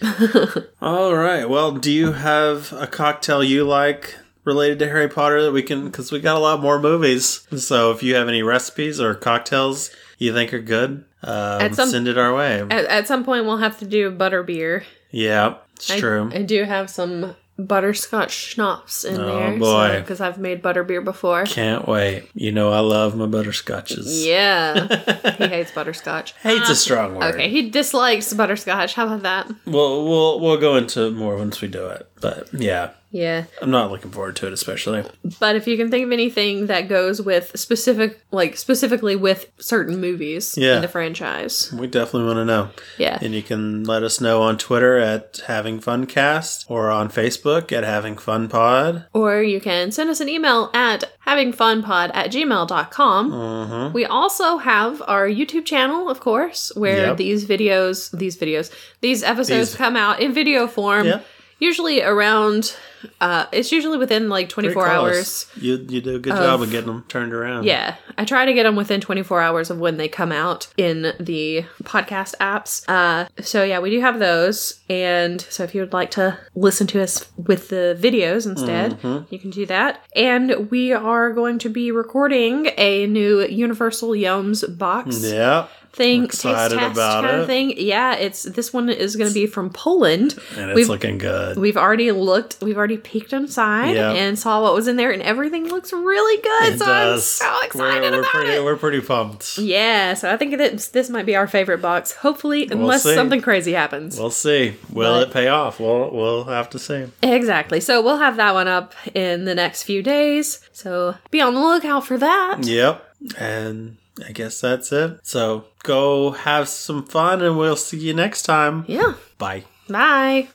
[LAUGHS] All right. Well, do you have a cocktail you like related to Harry Potter that we can? Because we got a lot more movies. So if you have any recipes or cocktails you think are good, um, some- send it our way. At, at some point, we'll have to do butterbeer. yeah, it's I, true. I do have some butterscotch schnapps in Oh, there. boy. Because I've made butterbeer before. Can't wait. You know I love my butterscotches. Yeah. [LAUGHS] he hates butterscotch. Hate's a strong word. Okay, he dislikes butterscotch. How about that? We'll we'll we'll go into more once we do it. But yeah, Yeah. I'm not looking forward to it, especially. But if you can think of anything that goes with specific, like specifically with certain movies Yeah. in the franchise, We definitely want to know. yeah, And you can let us know on Twitter at Having Fun Cast or on Facebook at Having Fun Pod. or you can send us an email at havingfunpod at gmail.com. Mm-hmm. We also have our YouTube channel, of course, where Yep. these videos, these videos, these episodes These- come out in video form. Yep. Usually around, uh, it's usually within like 24 hours. You you do a good job of getting them turned around. Yeah, I try to get them within 24 hours of when they come out in the podcast apps. Uh, so yeah, we do have those, and so if you would like to listen to us with the videos instead, you can do that. And we are going to be recording a new Universal Yums box Yeah. Thing, We're taste test about kind it. of thing. Yeah, it's this one is going to be from Poland. And it's We've- looking good. We've already looked, we've already peeked inside Yeah. and saw what was in there, and everything looks really good. It so I'm so excited we're, we're about pretty, it. We're pretty pumped. Yeah, so I think that this might be our favorite box. Hopefully, unless see. something crazy happens. We'll see. Will But- it pay off? We'll we'll have to see. exactly. So we'll have that one up in the next few days. So be on the lookout for that. Yep. And I guess that's it. So go have some fun and we'll see you next time. Yeah. Bye. Bye.